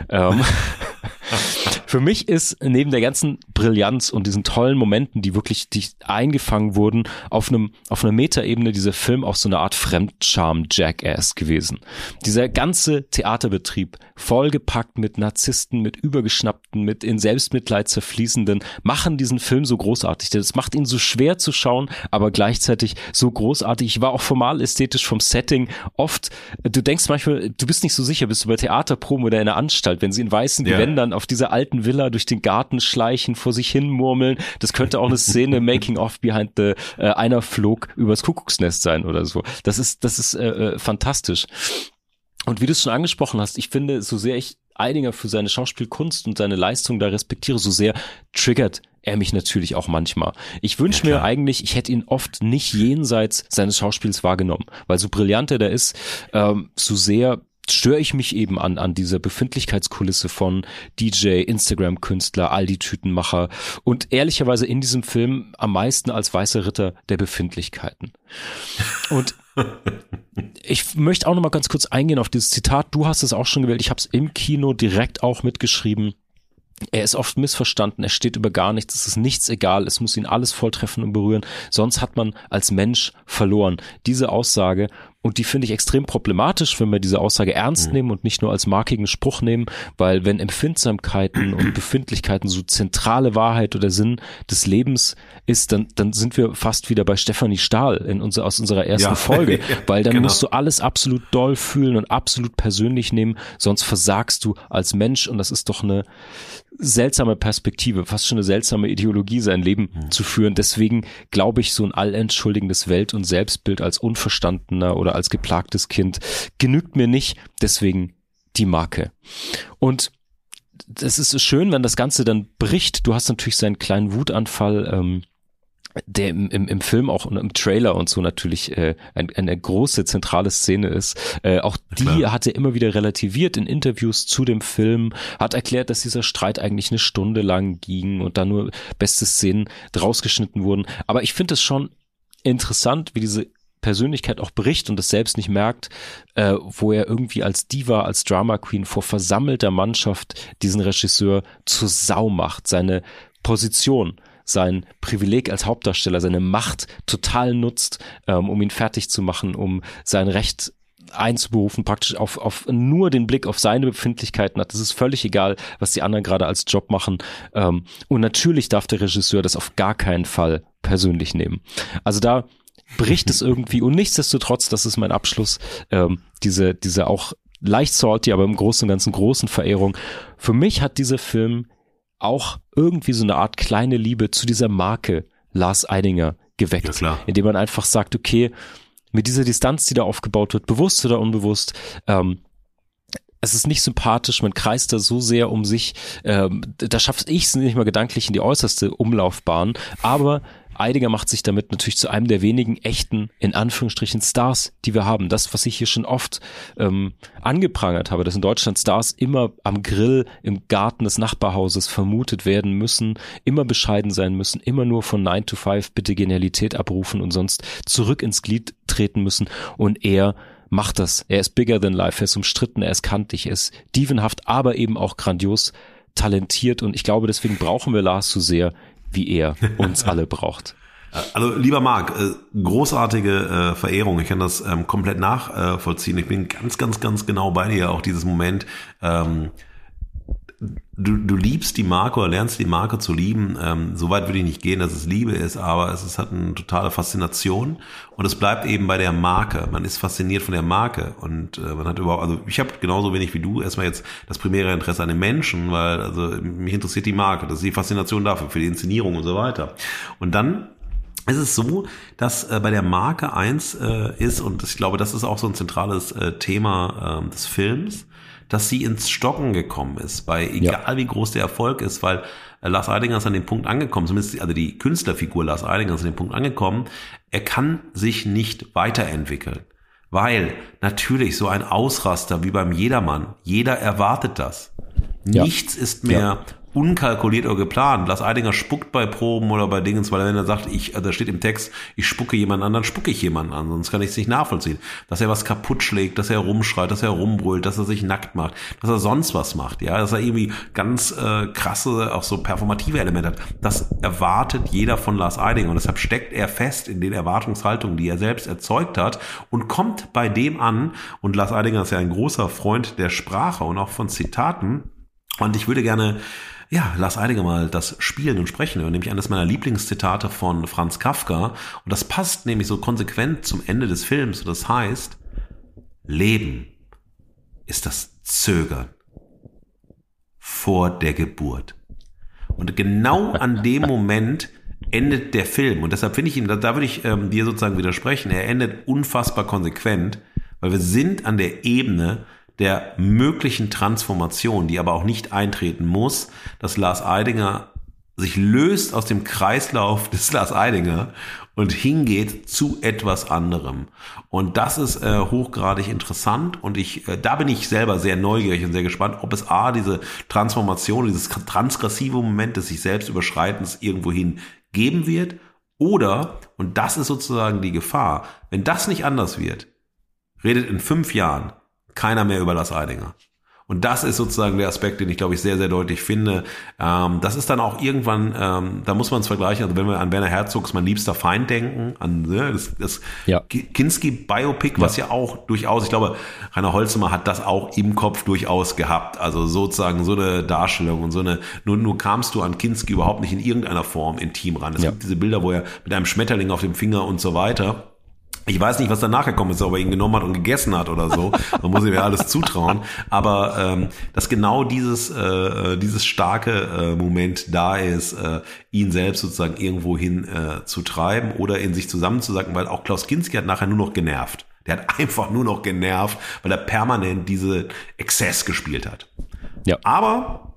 Speaker 2: Ähm, <laughs> <laughs> Für mich ist neben der ganzen Brillanz und diesen tollen Momenten, die wirklich die eingefangen wurden, auf einem auf einer Metaebene dieser Film auch so eine Art Fremdscham-Jackass gewesen. Dieser ganze Theaterbetrieb, vollgepackt mit Narzissten, mit übergeschnappten, mit in Selbstmitleid zerfließenden, machen diesen Film so großartig. Das macht ihn so schwer zu schauen, aber gleichzeitig so großartig. Ich war auch formal ästhetisch vom Setting oft, du denkst manchmal, du bist nicht so sicher, bist du bei Theaterproben oder in einer Anstalt, wenn sie in weißen ja. Gewändern auf dieser alten Villa durch den Garten schleichen, vor sich hin murmeln. Das könnte auch eine Szene <laughs> Making of Behind the äh, einer flog übers Kuckucksnest sein oder so. Das ist das ist äh, äh fantastisch. Und wie du es schon angesprochen hast, ich finde, so sehr ich Eidinger für seine Schauspielkunst und seine Leistung da respektiere, so sehr triggert er mich natürlich auch manchmal. Ich wünsche ja, mir eigentlich, ich hätte ihn oft nicht jenseits seines Schauspiels wahrgenommen, weil so brillant er da ist, ähm, so sehr störe ich mich eben an, an dieser Befindlichkeitskulisse von DJ, Instagram-Künstler, all die Tütenmacher und ehrlicherweise in diesem Film am meisten als weißer Ritter der Befindlichkeiten. Und <laughs> ich möchte auch noch mal ganz kurz eingehen auf dieses Zitat. Du hast es auch schon gewählt. Ich habe es im Kino direkt auch mitgeschrieben. Er ist oft missverstanden, er steht über gar nichts, es ist nichts egal, es muss ihn alles volltreffen und berühren, sonst hat man als Mensch verloren. Diese Aussage und die finde ich extrem problematisch, wenn wir diese Aussage ernst mhm. nehmen und nicht nur als markigen Spruch nehmen, weil wenn Empfindsamkeiten und <clears throat> Befindlichkeiten so zentrale Wahrheit oder Sinn des Lebens ist, dann, dann sind wir fast wieder bei Stefanie Stahl in unser, aus unserer ersten ja. Folge, <laughs> weil dann genau. musst du alles absolut doll fühlen und absolut persönlich nehmen, sonst versagst du als Mensch und das ist doch eine seltsame Perspektive, fast schon eine seltsame Ideologie, sein Leben mhm. zu führen. Deswegen glaube ich, so ein allentschuldigendes Welt- und Selbstbild als unverstandener oder als geplagtes Kind genügt mir nicht. Deswegen die Marke. Und das ist schön, wenn das Ganze dann bricht. Du hast natürlich seinen kleinen Wutanfall ähm, der im, im, im Film auch und im Trailer und so natürlich äh, ein, eine große zentrale Szene ist. Äh, auch die Klar. hat er immer wieder relativiert in Interviews zu dem Film, hat erklärt, dass dieser Streit eigentlich eine Stunde lang ging und da nur beste Szenen draus geschnitten wurden. Aber ich finde es schon interessant, wie diese Persönlichkeit auch bricht und es selbst nicht merkt, äh, wo er irgendwie als Diva, als Drama Queen vor versammelter Mannschaft diesen Regisseur zur Sau macht, seine Position sein Privileg als Hauptdarsteller, seine Macht total nutzt, ähm, um ihn fertig zu machen, um sein Recht einzuberufen, praktisch auf, auf nur den Blick auf seine Befindlichkeiten hat. Das ist völlig egal, was die anderen gerade als Job machen. Ähm, und natürlich darf der Regisseur das auf gar keinen Fall persönlich nehmen. Also da bricht es <laughs> irgendwie und nichtsdestotrotz, das ist mein Abschluss, ähm, diese, diese auch leicht salty, aber im Großen und Ganzen großen Verehrung. Für mich hat dieser Film auch irgendwie so eine Art kleine Liebe zu dieser Marke Lars Eidinger geweckt, ja, indem man einfach sagt, okay, mit dieser Distanz, die da aufgebaut wird, bewusst oder unbewusst, ähm, es ist nicht sympathisch, man kreist da so sehr um sich, ähm, da schafft ich es nicht mal gedanklich in die äußerste Umlaufbahn, aber Eidinger macht sich damit natürlich zu einem der wenigen echten, in Anführungsstrichen, Stars, die wir haben. Das, was ich hier schon oft ähm, angeprangert habe, dass in Deutschland Stars immer am Grill im Garten des Nachbarhauses vermutet werden müssen, immer bescheiden sein müssen, immer nur von 9 to 5 bitte Genialität abrufen und sonst zurück ins Glied treten müssen. Und er macht das. Er ist bigger than life, er ist umstritten, er ist kantig, er ist dievenhaft, aber eben auch grandios talentiert und ich glaube, deswegen brauchen wir Lars so sehr, wie er uns alle braucht. <laughs>
Speaker 1: Also lieber Marc, äh, großartige äh, Verehrung. Ich kann das ähm, komplett nachvollziehen. Ich bin ganz, ganz, ganz genau bei dir. Auch dieses Moment. Ähm, du, du liebst die Marke oder lernst die Marke zu lieben. Ähm, so weit würde ich nicht gehen, dass es Liebe ist, aber es ist, hat eine totale Faszination und es bleibt eben bei der Marke. Man ist fasziniert von der Marke und äh, man hat überhaupt, also ich habe genauso wenig wie du erstmal jetzt das primäre Interesse an den Menschen, weil also mich interessiert die Marke, das ist die Faszination dafür, für die Inszenierung und so weiter. Und dann es ist so, dass äh, bei der Marke eins äh, ist, und ich glaube, das ist auch so ein zentrales äh, Thema äh, des Films, dass sie ins Stocken gekommen ist, weil egal ja. wie groß der Erfolg ist, weil äh, Lars Eidinger ist an dem Punkt angekommen, zumindest also die Künstlerfigur Lars Eidinger ist an dem Punkt angekommen, er kann sich nicht weiterentwickeln. Weil natürlich so ein Ausraster wie beim Jedermann, jeder erwartet das. Ja. Nichts ist mehr ja unkalkuliert oder geplant. Lars Eidinger spuckt bei Proben oder bei Dingens, weil er wenn er sagt, ich, also da steht im Text, ich spucke jemanden an, dann spucke ich jemanden an, sonst kann ich es nicht nachvollziehen. Dass er was kaputt schlägt, dass er rumschreit, dass er rumbrüllt, dass er sich nackt macht, dass er sonst was macht, ja, dass er irgendwie ganz äh, krasse, auch so performative Elemente hat. Das erwartet jeder von Lars Eidinger und deshalb steckt er fest in den Erwartungshaltungen, die er selbst erzeugt hat und kommt bei dem an und Lars Eidinger ist ja ein großer Freund der Sprache und auch von Zitaten und ich würde gerne ja, Lars Eidinger mal das Spielen und Sprechen hören, nämlich eines meiner Lieblingszitate von Franz Kafka. Und das passt nämlich so konsequent zum Ende des Films. Und das heißt, Leben ist das Zögern. vor der Geburt. Und genau an dem Moment endet der Film. Und deshalb finde ich ihn, da, da würde ich ähm, dir sozusagen widersprechen, er endet unfassbar konsequent, weil wir sind an der Ebene der möglichen Transformation, die aber auch nicht eintreten muss, dass Lars Eidinger sich löst aus dem Kreislauf des Lars Eidinger und hingeht zu etwas anderem. Und das ist äh, hochgradig interessant und ich, äh, da bin ich selber sehr neugierig und sehr gespannt, ob es A, diese Transformation, dieses transgressive Moment des sich selbst Überschreitens irgendwohin geben wird oder, und das ist sozusagen die Gefahr, wenn das nicht anders wird, redet in fünf Jahren keiner mehr über Lars Eidinger. Und das ist sozusagen der Aspekt, den ich glaube ich sehr, sehr deutlich finde. Ähm, das ist dann auch irgendwann, ähm, da muss man es vergleichen, also wenn wir an Werner Herzogs Mein liebster Feind denken, an ne, das, das ja. Kinski-Biopic, was ja. ja auch durchaus, ich glaube, Rainer Holzimmer hat das auch im Kopf durchaus gehabt. Also sozusagen so eine Darstellung und so eine, nur, nur kamst du an Kinski überhaupt nicht in irgendeiner Form intim ran. Es ja. gibt diese Bilder, wo er mit einem Schmetterling auf dem Finger und so weiter ich weiß nicht, was danach gekommen ist, ob er ihn genommen hat und gegessen hat oder so. <laughs> Man muss ihm ja alles zutrauen. Aber ähm, dass genau dieses, äh, dieses starke äh, Moment da ist, äh, ihn selbst sozusagen irgendwo hin äh, zu treiben oder in sich zusammenzusacken, weil auch Klaus Kinski hat nachher nur noch genervt. Der hat <laughs> einfach nur noch genervt, weil er permanent diese Exzess gespielt hat. Ja. Aber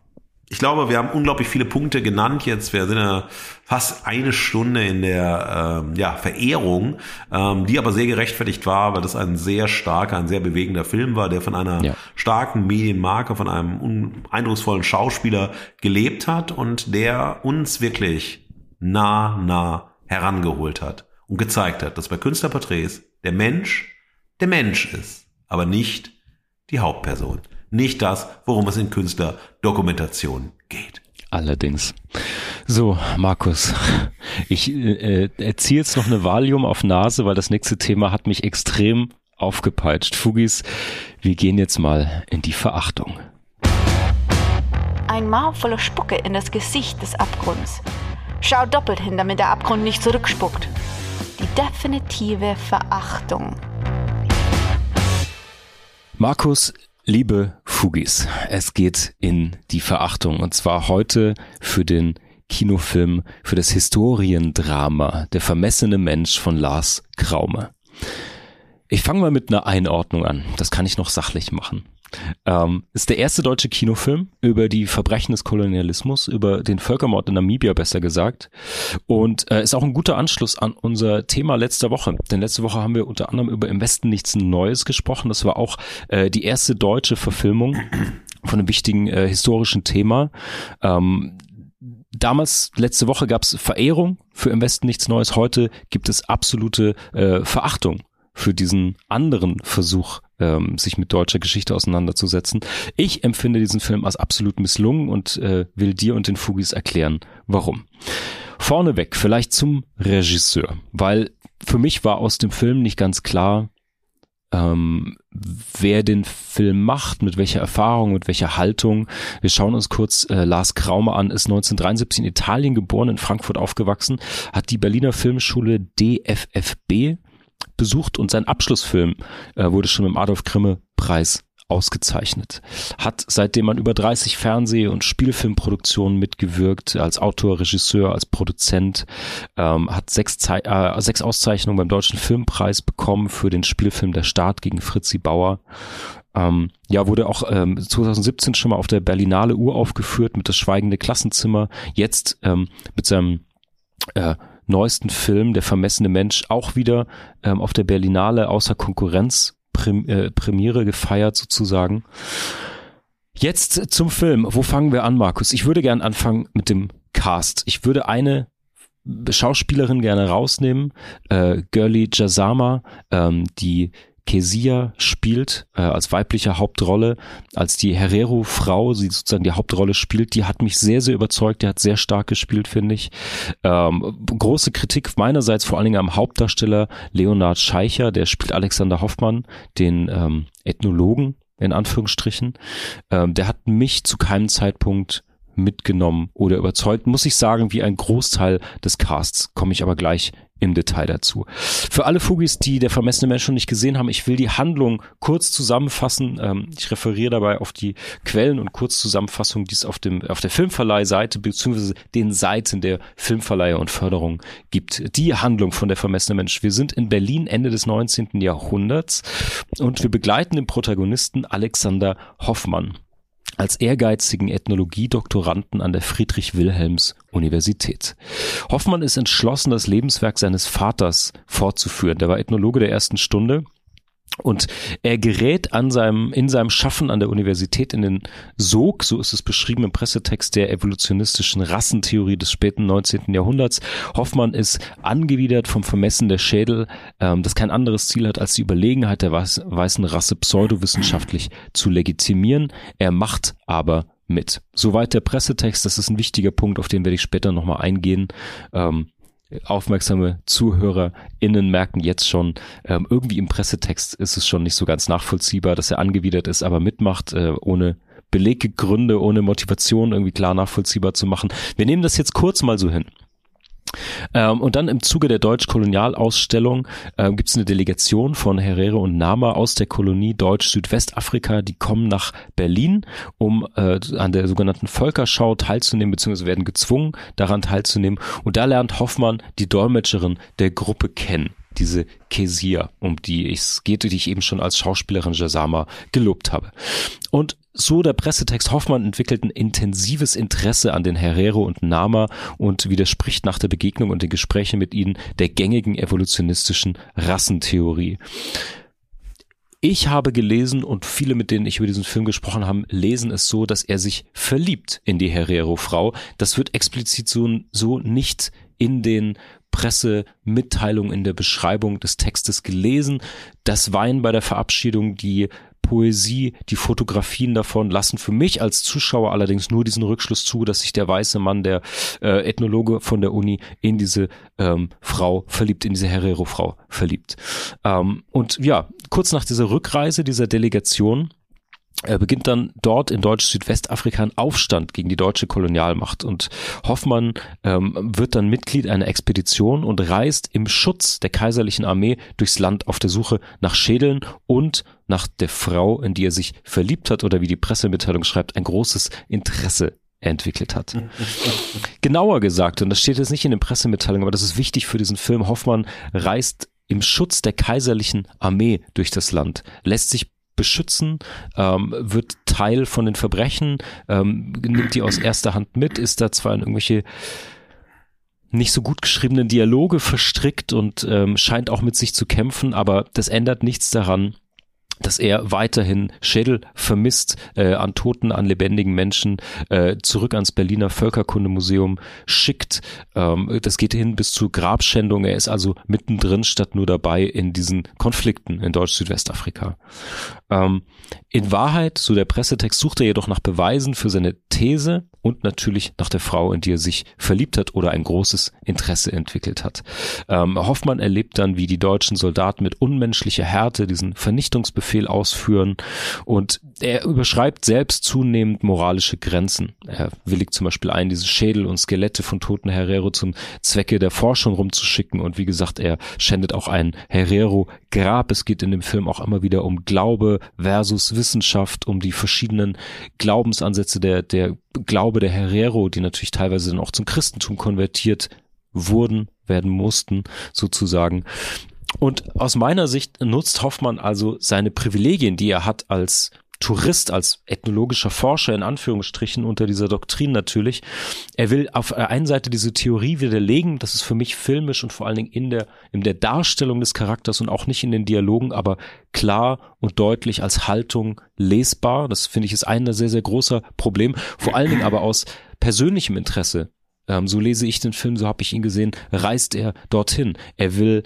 Speaker 1: ich glaube, wir haben unglaublich viele Punkte genannt jetzt. Wir sind ja fast eine Stunde in der ähm, ja, Verehrung, ähm, die aber sehr gerechtfertigt war, weil das ein sehr starker, ein sehr bewegender Film war, der von einer ja. starken Medienmarke, von einem eindrucksvollen Schauspieler gelebt hat und der uns wirklich nah, nah herangeholt hat und gezeigt hat, dass bei Künstlerporträts der Mensch der Mensch ist, aber nicht die Hauptperson nicht das, worum es in Künstlerdokumentation geht.
Speaker 2: Allerdings. So, Markus, ich äh, erziehe jetzt noch eine Valium auf Nase, weil das nächste Thema hat mich extrem aufgepeitscht. Fugis, wir gehen jetzt mal in die Verachtung.
Speaker 3: Ein Maul voller Spucke in das Gesicht des Abgrunds. Schau doppelt hin, damit der Abgrund nicht zurückspuckt. Die definitive Verachtung.
Speaker 2: Markus, Liebe Fugis, es geht in die Verachtung und zwar heute für den Kinofilm, für das Historiendrama Der vermessene Mensch von Lars Kraume. Ich fange mal mit einer Einordnung an, das kann ich noch sachlich machen. Ähm, ist der erste deutsche Kinofilm über die Verbrechen des Kolonialismus, über den Völkermord in Namibia besser gesagt. Und äh, ist auch ein guter Anschluss an unser Thema letzter Woche. Denn letzte Woche haben wir unter anderem über Im Westen nichts Neues gesprochen. Das war auch äh, die erste deutsche Verfilmung von einem wichtigen äh, historischen Thema. Ähm, damals, letzte Woche gab es Verehrung für Im Westen nichts Neues. Heute gibt es absolute äh, Verachtung für diesen anderen Versuch, ähm, sich mit deutscher Geschichte auseinanderzusetzen. Ich empfinde diesen Film als absolut misslungen und äh, will dir und den Fugis erklären, warum. Vorneweg vielleicht zum Regisseur, weil für mich war aus dem Film nicht ganz klar, ähm, wer den Film macht, mit welcher Erfahrung, mit welcher Haltung. Wir schauen uns kurz äh, Lars Kraume an, ist 1973 in Italien geboren, in Frankfurt aufgewachsen, hat die Berliner Filmschule DFFB besucht und sein Abschlussfilm äh, wurde schon im Adolf Grimme Preis ausgezeichnet. Hat seitdem an über 30 Fernseh- und Spielfilmproduktionen mitgewirkt, als Autor, Regisseur, als Produzent, ähm, hat sechs, Ze äh, sechs Auszeichnungen beim Deutschen Filmpreis bekommen für den Spielfilm Der Staat gegen Fritzi Bauer. Ähm, ja, wurde auch ähm, 2017 schon mal auf der Berlinale Uhr aufgeführt mit Das Schweigende Klassenzimmer. Jetzt ähm, mit seinem äh, neuesten Film, Der vermessene Mensch, auch wieder ähm, auf der Berlinale außer Konkurrenz Prim äh, Premiere gefeiert sozusagen. Jetzt zum Film. Wo fangen wir an, Markus? Ich würde gern anfangen mit dem Cast. Ich würde eine Schauspielerin gerne rausnehmen, äh, Girlie Jazama, ähm, die Kesia spielt äh, als weibliche Hauptrolle, als die Herrero-Frau, sie sozusagen die Hauptrolle spielt, die hat mich sehr, sehr überzeugt, die hat sehr stark gespielt, finde ich. Ähm, große Kritik meinerseits vor allen Dingen am Hauptdarsteller Leonard Scheicher, der spielt Alexander Hoffmann, den ähm, Ethnologen in Anführungsstrichen. Ähm, der hat mich zu keinem Zeitpunkt mitgenommen oder überzeugt, muss ich sagen, wie ein Großteil des Casts, komme ich aber gleich im Detail dazu. Für alle Fugis, die der vermessene Mensch schon nicht gesehen haben, ich will die Handlung kurz zusammenfassen. Ähm, ich referiere dabei auf die Quellen und Kurzzusammenfassung, die es auf dem auf der Filmverleihseite bzw. den Seiten der Filmverleiher und Förderung gibt. Die Handlung von der vermessene Mensch. Wir sind in Berlin Ende des 19. Jahrhunderts und wir begleiten den Protagonisten Alexander Hoffmann als ehrgeizigen Ethnologie-Doktoranden an der Friedrich-Wilhelms-Universität. Hoffmann ist entschlossen, das Lebenswerk seines Vaters fortzuführen. Der war Ethnologe der ersten Stunde und er gerät an seinem, in seinem Schaffen an der Universität in den Sog, so ist es beschrieben im Pressetext der evolutionistischen Rassentheorie des späten 19. Jahrhunderts. Hoffmann ist angewidert vom Vermessen der Schädel, ähm, das kein anderes Ziel hat, als die Überlegenheit der weiß, weißen Rasse pseudowissenschaftlich zu legitimieren. Er macht aber mit. Soweit der Pressetext, das ist ein wichtiger Punkt, auf den werde ich später nochmal eingehen. Ähm, aufmerksame ZuhörerInnen merken jetzt schon, ähm, irgendwie im Pressetext ist es schon nicht so ganz nachvollziehbar, dass er angewidert ist, aber mitmacht, äh, ohne Beleggründe, ohne Motivation irgendwie klar nachvollziehbar zu machen. Wir nehmen das jetzt kurz mal so hin. Ähm, und dann im Zuge der Deutsch-Kolonialausstellung ähm, gibt es eine Delegation von Herrera und Nama aus der Kolonie Deutsch-Südwestafrika, die kommen nach Berlin, um äh, an der sogenannten Völkerschau teilzunehmen, beziehungsweise werden gezwungen, daran teilzunehmen. Und da lernt Hoffmann die Dolmetscherin der Gruppe kennen diese Kesir, um die es geht, die ich eben schon als Schauspielerin Jasama gelobt habe. Und so der Pressetext Hoffmann entwickelt ein intensives Interesse an den Herero und Nama und widerspricht nach der Begegnung und den Gesprächen mit ihnen der gängigen evolutionistischen Rassentheorie. Ich habe gelesen und viele, mit denen ich über diesen Film gesprochen habe, lesen es so, dass er sich verliebt in die Herero-Frau. Das wird explizit so, so nicht in den Pressemitteilungen in der Beschreibung des Textes gelesen. Das Wein bei der Verabschiedung, die Poesie, die Fotografien davon lassen für mich als Zuschauer allerdings nur diesen Rückschluss zu, dass sich der weiße Mann, der äh, Ethnologe von der Uni, in diese ähm, Frau verliebt, in diese Herero-Frau verliebt. Ähm, und ja, kurz nach dieser Rückreise dieser Delegation er beginnt dann dort in Deutsch-Südwestafrika ein Aufstand gegen die deutsche Kolonialmacht und Hoffmann ähm, wird dann Mitglied einer Expedition und reist im Schutz der kaiserlichen Armee durchs Land auf der Suche nach Schädeln und nach der Frau, in die er sich verliebt hat oder wie die Pressemitteilung schreibt, ein großes Interesse entwickelt hat. <laughs> Genauer gesagt, und das steht jetzt nicht in den Pressemitteilungen, aber das ist wichtig für diesen Film, Hoffmann reist im Schutz der kaiserlichen Armee durch das Land, lässt sich beschützen, ähm, wird Teil von den Verbrechen, ähm, nimmt die aus erster Hand mit, ist da zwar in irgendwelche nicht so gut geschriebenen Dialoge verstrickt und ähm, scheint auch mit sich zu kämpfen, aber das ändert nichts daran, dass er weiterhin Schädel vermisst äh, an Toten, an lebendigen Menschen äh, zurück ans Berliner Völkerkundemuseum schickt. Ähm, das geht hin bis zu Grabschändung. Er ist also mittendrin statt nur dabei in diesen Konflikten in Deutsch-Südwestafrika. Ähm, in Wahrheit, so der Pressetext, sucht er jedoch nach Beweisen für seine These und natürlich nach der Frau, in die er sich verliebt hat oder ein großes Interesse entwickelt hat. Ähm, Hoffmann erlebt dann, wie die deutschen Soldaten mit unmenschlicher Härte diesen Vernichtungsbefehl ausführen und er überschreibt selbst zunehmend moralische Grenzen. Er willigt zum Beispiel ein, diese Schädel und Skelette von toten Herero zum Zwecke der Forschung rumzuschicken und wie gesagt, er schändet auch ein Herero-Grab. Es geht in dem Film auch immer wieder um Glaube versus Wissenschaft, um die verschiedenen Glaubensansätze der, der Glaube der Herero, die natürlich teilweise dann auch zum Christentum konvertiert wurden, werden mussten, sozusagen. Und aus meiner Sicht nutzt Hoffmann also seine Privilegien, die er hat als Tourist, als ethnologischer Forscher in Anführungsstrichen unter dieser Doktrin natürlich. Er will auf der einen Seite diese Theorie widerlegen, das ist für mich filmisch und vor allen Dingen in der, in der Darstellung des Charakters und auch nicht in den Dialogen, aber klar und deutlich als Haltung lesbar. Das finde ich ist ein sehr, sehr großer Problem. Vor allen Dingen aber aus persönlichem Interesse. Ähm, so lese ich den Film, so habe ich ihn gesehen, reist er dorthin. Er will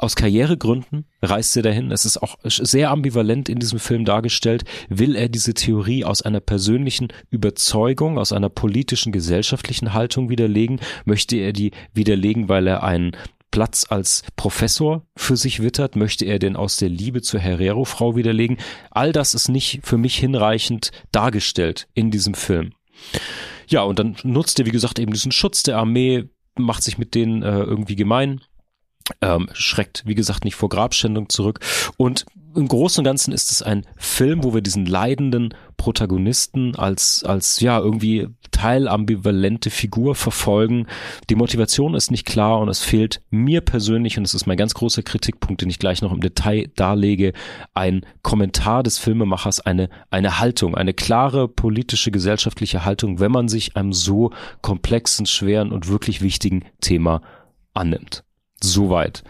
Speaker 2: aus Karrieregründen reist er dahin. Es ist auch sehr ambivalent in diesem Film dargestellt. Will er diese Theorie aus einer persönlichen Überzeugung, aus einer politischen, gesellschaftlichen Haltung widerlegen? Möchte er die widerlegen, weil er einen Platz als Professor für sich wittert? Möchte er denn aus der Liebe zur Herero-Frau widerlegen? All das ist nicht für mich hinreichend dargestellt in diesem Film. Ja, und dann nutzt er, wie gesagt, eben diesen Schutz der Armee, macht sich mit denen äh, irgendwie gemein ähm, schreckt, wie gesagt, nicht vor Grabschändung zurück. Und im Großen und Ganzen ist es ein Film, wo wir diesen leidenden Protagonisten als, als, ja, irgendwie teilambivalente Figur verfolgen. Die Motivation ist nicht klar und es fehlt mir persönlich, und das ist mein ganz großer Kritikpunkt, den ich gleich noch im Detail darlege, ein Kommentar des Filmemachers, eine, eine Haltung, eine klare politische, gesellschaftliche Haltung, wenn man sich einem so komplexen, schweren und wirklich wichtigen Thema annimmt. Soweit.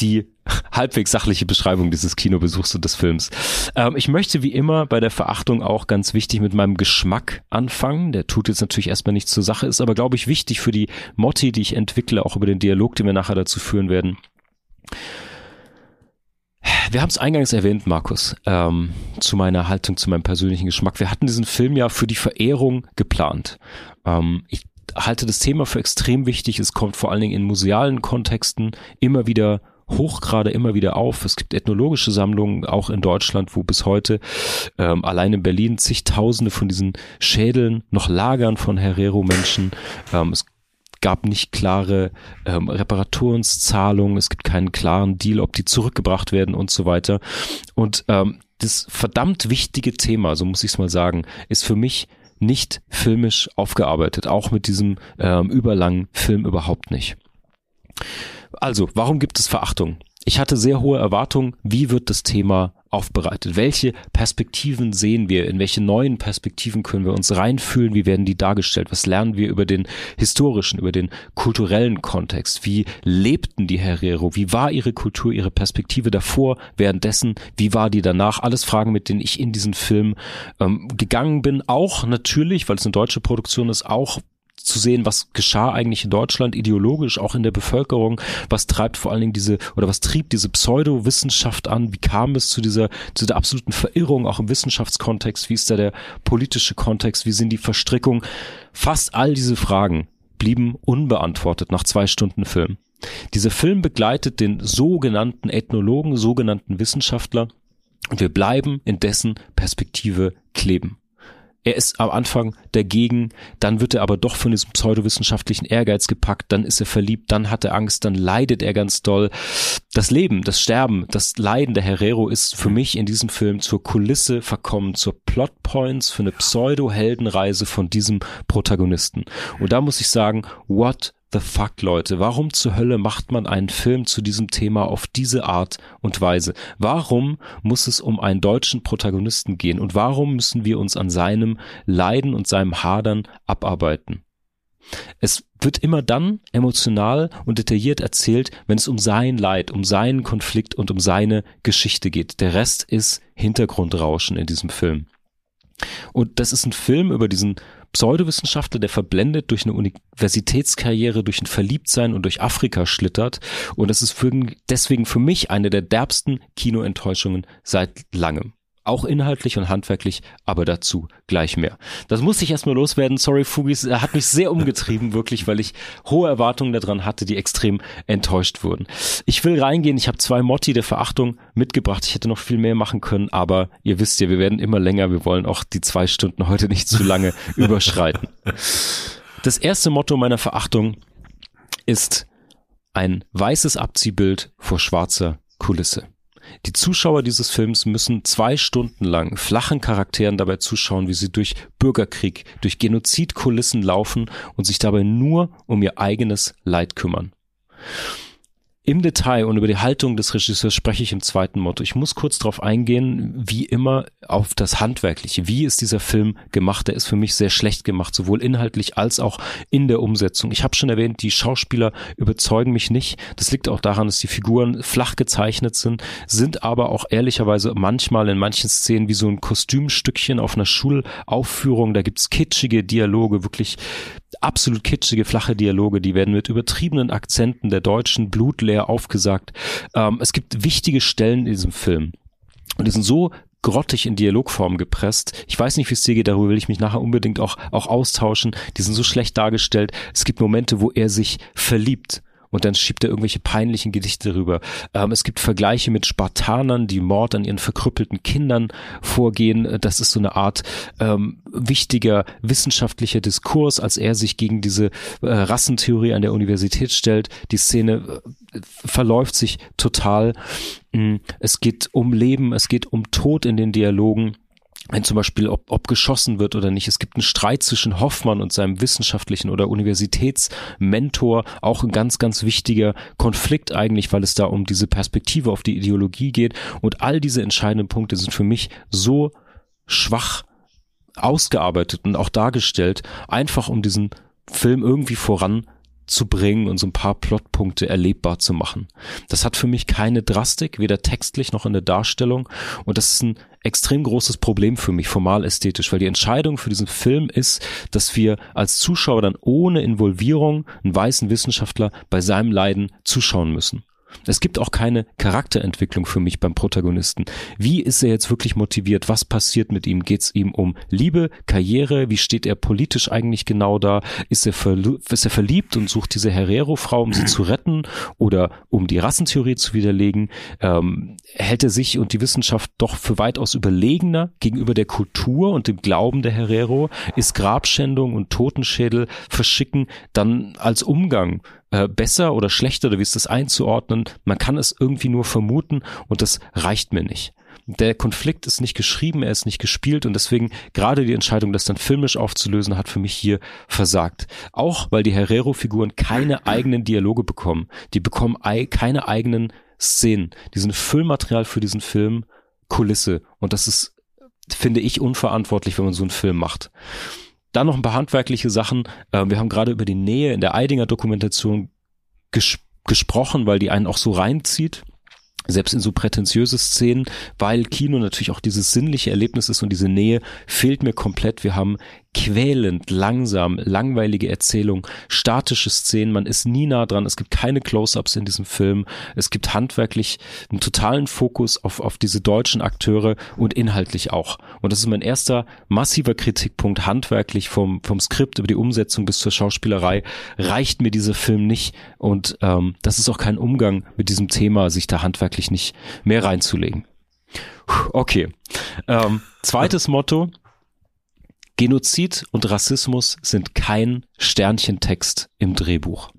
Speaker 2: Die <laughs> halbwegs sachliche Beschreibung dieses Kinobesuchs und des Films. Ähm, ich möchte wie immer bei der Verachtung auch ganz wichtig mit meinem Geschmack anfangen. Der tut jetzt natürlich erstmal nichts zur Sache, ist aber, glaube ich, wichtig für die Motti, die ich entwickle, auch über den Dialog, den wir nachher dazu führen werden. Wir haben es eingangs erwähnt, Markus, ähm, zu meiner Haltung, zu meinem persönlichen Geschmack. Wir hatten diesen Film ja für die Verehrung geplant. Ähm, ich halte das Thema für extrem wichtig. Es kommt vor allen Dingen in musealen Kontexten immer wieder hochgrade immer wieder auf. Es gibt ethnologische Sammlungen, auch in Deutschland, wo bis heute ähm, allein in Berlin zigtausende von diesen Schädeln noch lagern von Herero-Menschen. Ähm, es gab nicht klare ähm, Reparaturszahlungen, es gibt keinen klaren Deal, ob die zurückgebracht werden und so weiter. Und ähm, das verdammt wichtige Thema, so muss ich es mal sagen, ist für mich nicht filmisch aufgearbeitet, auch mit diesem ähm, überlangen Film überhaupt nicht. Also, warum gibt es Verachtung? Ich hatte sehr hohe Erwartungen, wie wird das Thema aufbereitet? Welche Perspektiven sehen wir? In welche neuen Perspektiven können wir uns reinfühlen? Wie werden die dargestellt? Was lernen wir über den historischen, über den kulturellen Kontext? Wie lebten die Herero? Wie war ihre Kultur, ihre Perspektive davor, währenddessen? Wie war die danach? Alles Fragen, mit denen ich in diesen Film ähm, gegangen bin. Auch natürlich, weil es eine deutsche Produktion ist, auch zu sehen, was geschah eigentlich in Deutschland ideologisch, auch in der Bevölkerung, was treibt vor allen Dingen diese oder was trieb diese Pseudowissenschaft an, wie kam es zu dieser, zu der absoluten Verirrung auch im Wissenschaftskontext, wie ist da der politische Kontext, wie sind die Verstrickungen, fast all diese Fragen blieben unbeantwortet nach zwei Stunden Film. Dieser Film begleitet den sogenannten Ethnologen, sogenannten Wissenschaftler. Und wir bleiben in dessen Perspektive kleben. Er ist am Anfang dagegen, dann wird er aber doch von diesem pseudowissenschaftlichen Ehrgeiz gepackt, dann ist er verliebt, dann hat er Angst, dann leidet er ganz doll. Das Leben, das Sterben, das Leiden der Herrero ist für mich in diesem Film zur Kulisse verkommen, zur Plotpoints für eine Pseudo-Heldenreise von diesem Protagonisten. Und da muss ich sagen, what the fuck, Leute? Warum zur Hölle macht man einen Film zu diesem Thema auf diese Art und Weise? Warum muss es um einen deutschen Protagonisten gehen? Und warum müssen wir uns an seinem Leiden und seinem Hadern abarbeiten? Es wird immer dann emotional und detailliert erzählt, wenn es um sein Leid, um seinen Konflikt und um seine Geschichte geht. Der Rest ist Hintergrundrauschen in diesem Film. Und das ist ein Film über diesen Pseudowissenschaftler, der verblendet durch eine Universitätskarriere, durch ein Verliebtsein und durch Afrika schlittert. Und das ist für, deswegen für mich eine der derbsten Kinoenttäuschungen seit langem auch inhaltlich und handwerklich, aber dazu gleich mehr. Das musste ich erstmal loswerden. Sorry, Fugis, er hat mich sehr umgetrieben, <laughs> wirklich, weil ich hohe Erwartungen daran hatte, die extrem enttäuscht wurden. Ich will reingehen, ich habe zwei Motti der Verachtung mitgebracht. Ich hätte noch viel mehr machen können, aber ihr wisst ja, wir werden immer länger. Wir wollen auch die zwei Stunden heute nicht zu lange <laughs> überschreiten. Das erste Motto meiner Verachtung ist ein weißes Abziehbild vor schwarzer Kulisse. Die Zuschauer dieses Films müssen zwei Stunden lang flachen Charakteren dabei zuschauen, wie sie durch Bürgerkrieg, durch Genozidkulissen laufen und sich dabei nur um ihr eigenes Leid kümmern. Im Detail und über die Haltung des Regisseurs spreche ich im zweiten Motto. Ich muss kurz darauf eingehen, wie immer auf das Handwerkliche. Wie ist dieser Film gemacht? Der ist für mich sehr schlecht gemacht, sowohl inhaltlich als auch in der Umsetzung. Ich habe schon erwähnt, die Schauspieler überzeugen mich nicht. Das liegt auch daran, dass die Figuren flach gezeichnet sind, sind aber auch ehrlicherweise manchmal in manchen Szenen wie so ein Kostümstückchen auf einer Schulaufführung. Da gibt's kitschige Dialoge, wirklich absolut kitschige, flache Dialoge, die werden mit übertriebenen Akzenten der deutschen Blutleer aufgesagt. Ähm, es gibt wichtige Stellen in diesem Film. Und die sind so grottig in Dialogform gepresst. Ich weiß nicht, wie es dir geht, darüber will ich mich nachher unbedingt auch, auch austauschen. Die sind so schlecht dargestellt. Es gibt Momente, wo er sich verliebt und dann schiebt er irgendwelche peinlichen Gedichte rüber. Ähm, es gibt Vergleiche mit Spartanern, die Mord an ihren verkrüppelten Kindern vorgehen. Das ist so eine Art ähm, wichtiger wissenschaftlicher Diskurs, als er sich gegen diese äh, Rassentheorie an der Universität stellt. Die Szene äh, verläuft sich total. Mm, es geht um Leben, es geht um Tod in den Dialogen wenn zum Beispiel, ob, ob geschossen wird oder nicht. Es gibt einen Streit zwischen Hoffmann und seinem wissenschaftlichen oder Universitätsmentor, auch ein ganz, ganz wichtiger Konflikt eigentlich, weil es da um diese Perspektive auf die Ideologie geht. Und all diese entscheidenden Punkte sind für mich so schwach ausgearbeitet und auch dargestellt, einfach um diesen Film irgendwie voran zu bringen und so ein paar Plotpunkte erlebbar zu machen. Das hat für mich keine Drastik, weder textlich noch in der Darstellung. Und das ist ein extrem großes Problem für mich, formal ästhetisch, weil die Entscheidung für diesen Film ist, dass wir als Zuschauer dann ohne Involvierung einen weißen Wissenschaftler bei seinem Leiden zuschauen müssen. Es gibt auch keine Charakterentwicklung für mich beim Protagonisten. Wie ist er jetzt wirklich motiviert? Was passiert mit ihm? Geht es ihm um Liebe, Karriere? Wie steht er politisch eigentlich genau da? Ist er, ist er verliebt und sucht diese Herrero-Frau, um sie zu retten oder um die Rassentheorie zu widerlegen? Ähm, hält er sich und die Wissenschaft doch für weitaus überlegener gegenüber der Kultur und dem Glauben der Herrero? Ist Grabschändung und Totenschädel verschicken dann als Umgang äh, besser oder schlechter oder wie ist das einzuordnen? Man kann es irgendwie nur vermuten und das reicht mir nicht. Der Konflikt ist nicht geschrieben, er ist nicht gespielt und deswegen gerade die Entscheidung, das dann filmisch aufzulösen, hat für mich hier versagt. Auch weil die Herrero-Figuren keine eigenen Dialoge bekommen. Die bekommen keine eigenen Szenen. Die sind Füllmaterial für diesen Film, Kulisse. Und das ist, finde ich, unverantwortlich, wenn man so einen Film macht. Dann noch ein paar handwerkliche Sachen. Äh, wir haben gerade über die Nähe in der Eidinger Dokumentation ges gesprochen, weil die einen auch so reinzieht selbst in so prätentiöse Szenen, weil Kino natürlich auch dieses sinnliche Erlebnis ist und diese Nähe fehlt mir komplett. Wir haben quälend, langsam, langweilige Erzählung, statische Szenen, man ist nie nah dran, es gibt keine Close-ups in diesem Film, es gibt handwerklich einen totalen Fokus auf, auf diese deutschen Akteure und inhaltlich auch. Und das ist mein erster massiver Kritikpunkt, handwerklich vom, vom Skript über die Umsetzung bis zur Schauspielerei, reicht mir dieser Film nicht und ähm, das ist auch kein Umgang mit diesem Thema, sich da handwerklich nicht mehr reinzulegen. Okay. Ähm, zweites Motto, Genozid und Rassismus sind kein Sternchentext im Drehbuch.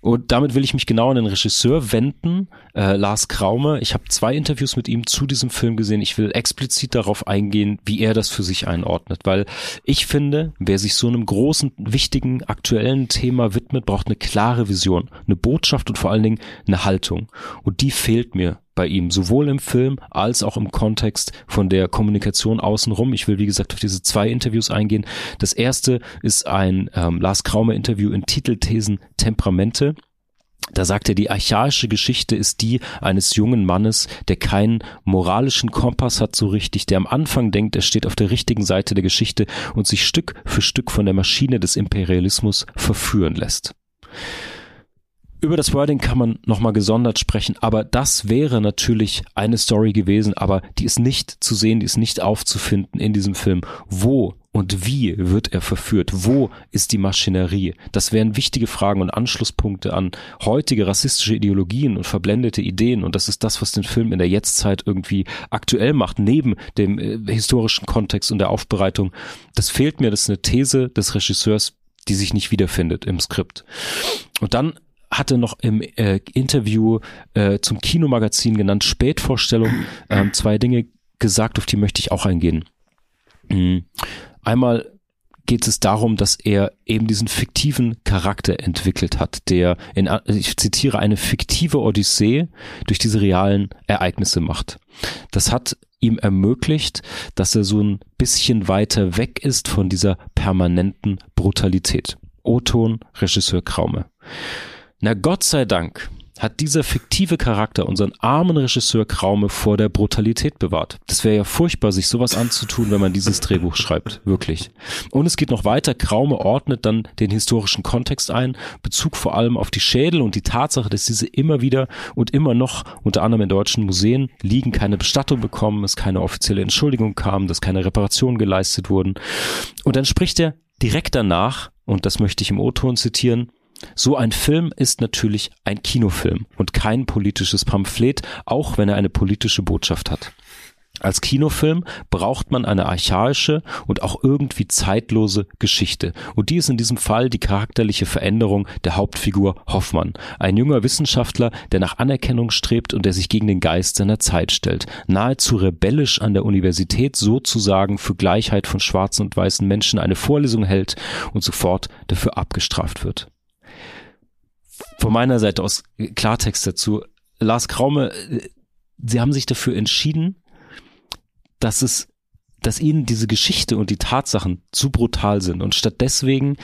Speaker 2: Und damit will ich mich genau an den Regisseur wenden, äh, Lars Kraume. Ich habe zwei Interviews mit ihm zu diesem Film gesehen. Ich will explizit darauf eingehen, wie er das für sich einordnet, weil ich finde, wer sich so einem großen, wichtigen, aktuellen Thema widmet, braucht eine klare Vision, eine Botschaft und vor allen Dingen eine Haltung. Und die fehlt mir bei ihm, sowohl im Film als auch im Kontext von der Kommunikation außenrum. Ich will, wie gesagt, auf diese zwei Interviews eingehen. Das erste ist ein ähm, Lars Kraumer Interview in Titelthesen Temperamente. Da sagt er, die archaische Geschichte ist die eines jungen Mannes, der keinen moralischen Kompass hat so richtig, der am Anfang denkt, er steht auf der richtigen Seite der Geschichte und sich Stück für Stück von der Maschine des Imperialismus verführen lässt. Über das Wording kann man nochmal gesondert sprechen, aber das wäre natürlich eine Story gewesen, aber die ist nicht zu sehen, die ist nicht aufzufinden in diesem Film. Wo und wie wird er verführt? Wo ist die Maschinerie? Das wären wichtige Fragen und Anschlusspunkte an heutige rassistische Ideologien und verblendete Ideen. Und das ist das, was den Film in der Jetztzeit irgendwie aktuell macht, neben dem äh, historischen Kontext und der Aufbereitung. Das fehlt mir. Das ist eine These des Regisseurs, die sich nicht wiederfindet im Skript. Und dann hatte noch im äh, Interview äh, zum Kinomagazin genannt Spätvorstellung äh, zwei Dinge gesagt, auf die möchte ich auch eingehen. Mhm. Einmal geht es darum, dass er eben diesen fiktiven Charakter entwickelt hat, der in, ich zitiere, eine fiktive Odyssee durch diese realen Ereignisse macht. Das hat ihm ermöglicht, dass er so ein bisschen weiter weg ist von dieser permanenten Brutalität. O-Ton, Regisseur Kraume. Na Gott sei Dank hat dieser fiktive Charakter unseren armen Regisseur Kraume vor der Brutalität bewahrt. Das wäre ja furchtbar, sich sowas anzutun, wenn man dieses Drehbuch schreibt. Wirklich. Und es geht noch weiter. Kraume ordnet dann den historischen Kontext ein, Bezug vor allem auf die Schädel und die Tatsache, dass diese immer wieder und immer noch unter anderem in deutschen Museen liegen, keine Bestattung bekommen, es keine offizielle Entschuldigung kam, dass keine Reparationen geleistet wurden. Und dann spricht er direkt danach, und das möchte ich im O-Ton zitieren, So ein Film ist natürlich ein Kinofilm und kein politisches Pamphlet, auch wenn er eine politische Botschaft hat. Als Kinofilm braucht man eine archaische und auch irgendwie zeitlose Geschichte. Und die ist in diesem Fall die charakterliche Veränderung der Hauptfigur Hoffmann. Ein junger Wissenschaftler, der nach Anerkennung strebt und der sich gegen den Geist seiner Zeit stellt. Nahezu rebellisch an der Universität sozusagen für Gleichheit von schwarzen und weißen Menschen eine Vorlesung hält und sofort dafür abgestraft wird. Von meiner Seite aus Klartext dazu. Lars Kraume, äh, Sie haben sich dafür entschieden, dass es dass ihnen diese Geschichte und die Tatsachen zu brutal sind und statt deswegen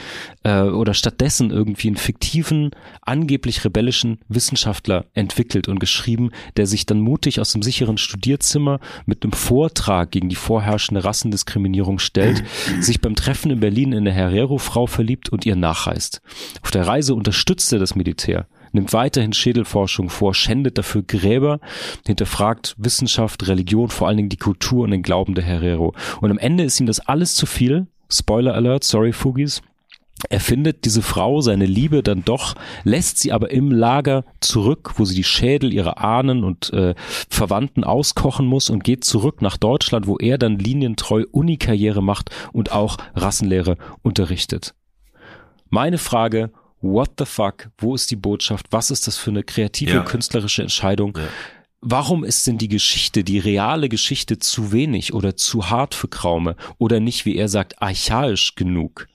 Speaker 2: äh, oder stattdessen irgendwie einen fiktiven, angeblich rebellischen Wissenschaftler entwickelt und geschrieben, der sich dann mutig aus dem sicheren Studierzimmer mit einem Vortrag gegen die vorherrschende Rassendiskriminierung stellt, <clears throat> sich beim Treffen in Berlin in eine Herrero-Frau verliebt und ihr nachreist. Auf der Reise unterstützt er das Militär nimmt weiterhin Schädelforschung vor, schändet dafür Gräber, hinterfragt Wissenschaft, Religion, vor allen Dingen die Kultur und den Glauben der Herero. Und am Ende ist ihm das alles zu viel. Spoiler Alert, sorry Fugis. Er findet diese Frau, seine Liebe dann doch, lässt sie aber im Lager zurück, wo sie die Schädel ihrer Ahnen und äh, Verwandten auskochen muss und geht zurück nach Deutschland, wo er dann linientreu Unikarriere macht und auch Rassenlehre unterrichtet. Meine Frage, what the fuck, wo ist die Botschaft, was ist das für eine kreative, ja. künstlerische Entscheidung? Ja. Warum ist denn die Geschichte, die reale Geschichte zu wenig oder zu hart für Kraume oder nicht, wie er sagt, archaisch genug?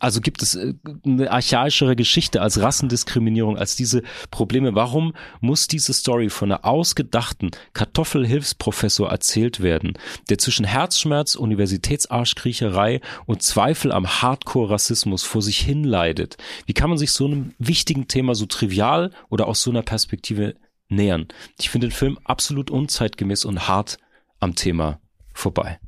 Speaker 2: Also gibt es äh, eine archaischere Geschichte als Rassendiskriminierung, als diese Probleme. Warum muss diese Story von einer ausgedachten Kartoffelhilfsprofessor erzählt werden, der zwischen Herzschmerz, Universitätsarschkriecherei und Zweifel am Hardcore-Rassismus vor sich hin leidet? Wie kann man sich so einem wichtigen Thema so trivial oder aus so einer Perspektive nähern? Ich finde den Film absolut unzeitgemäß und hart am Thema vorbei.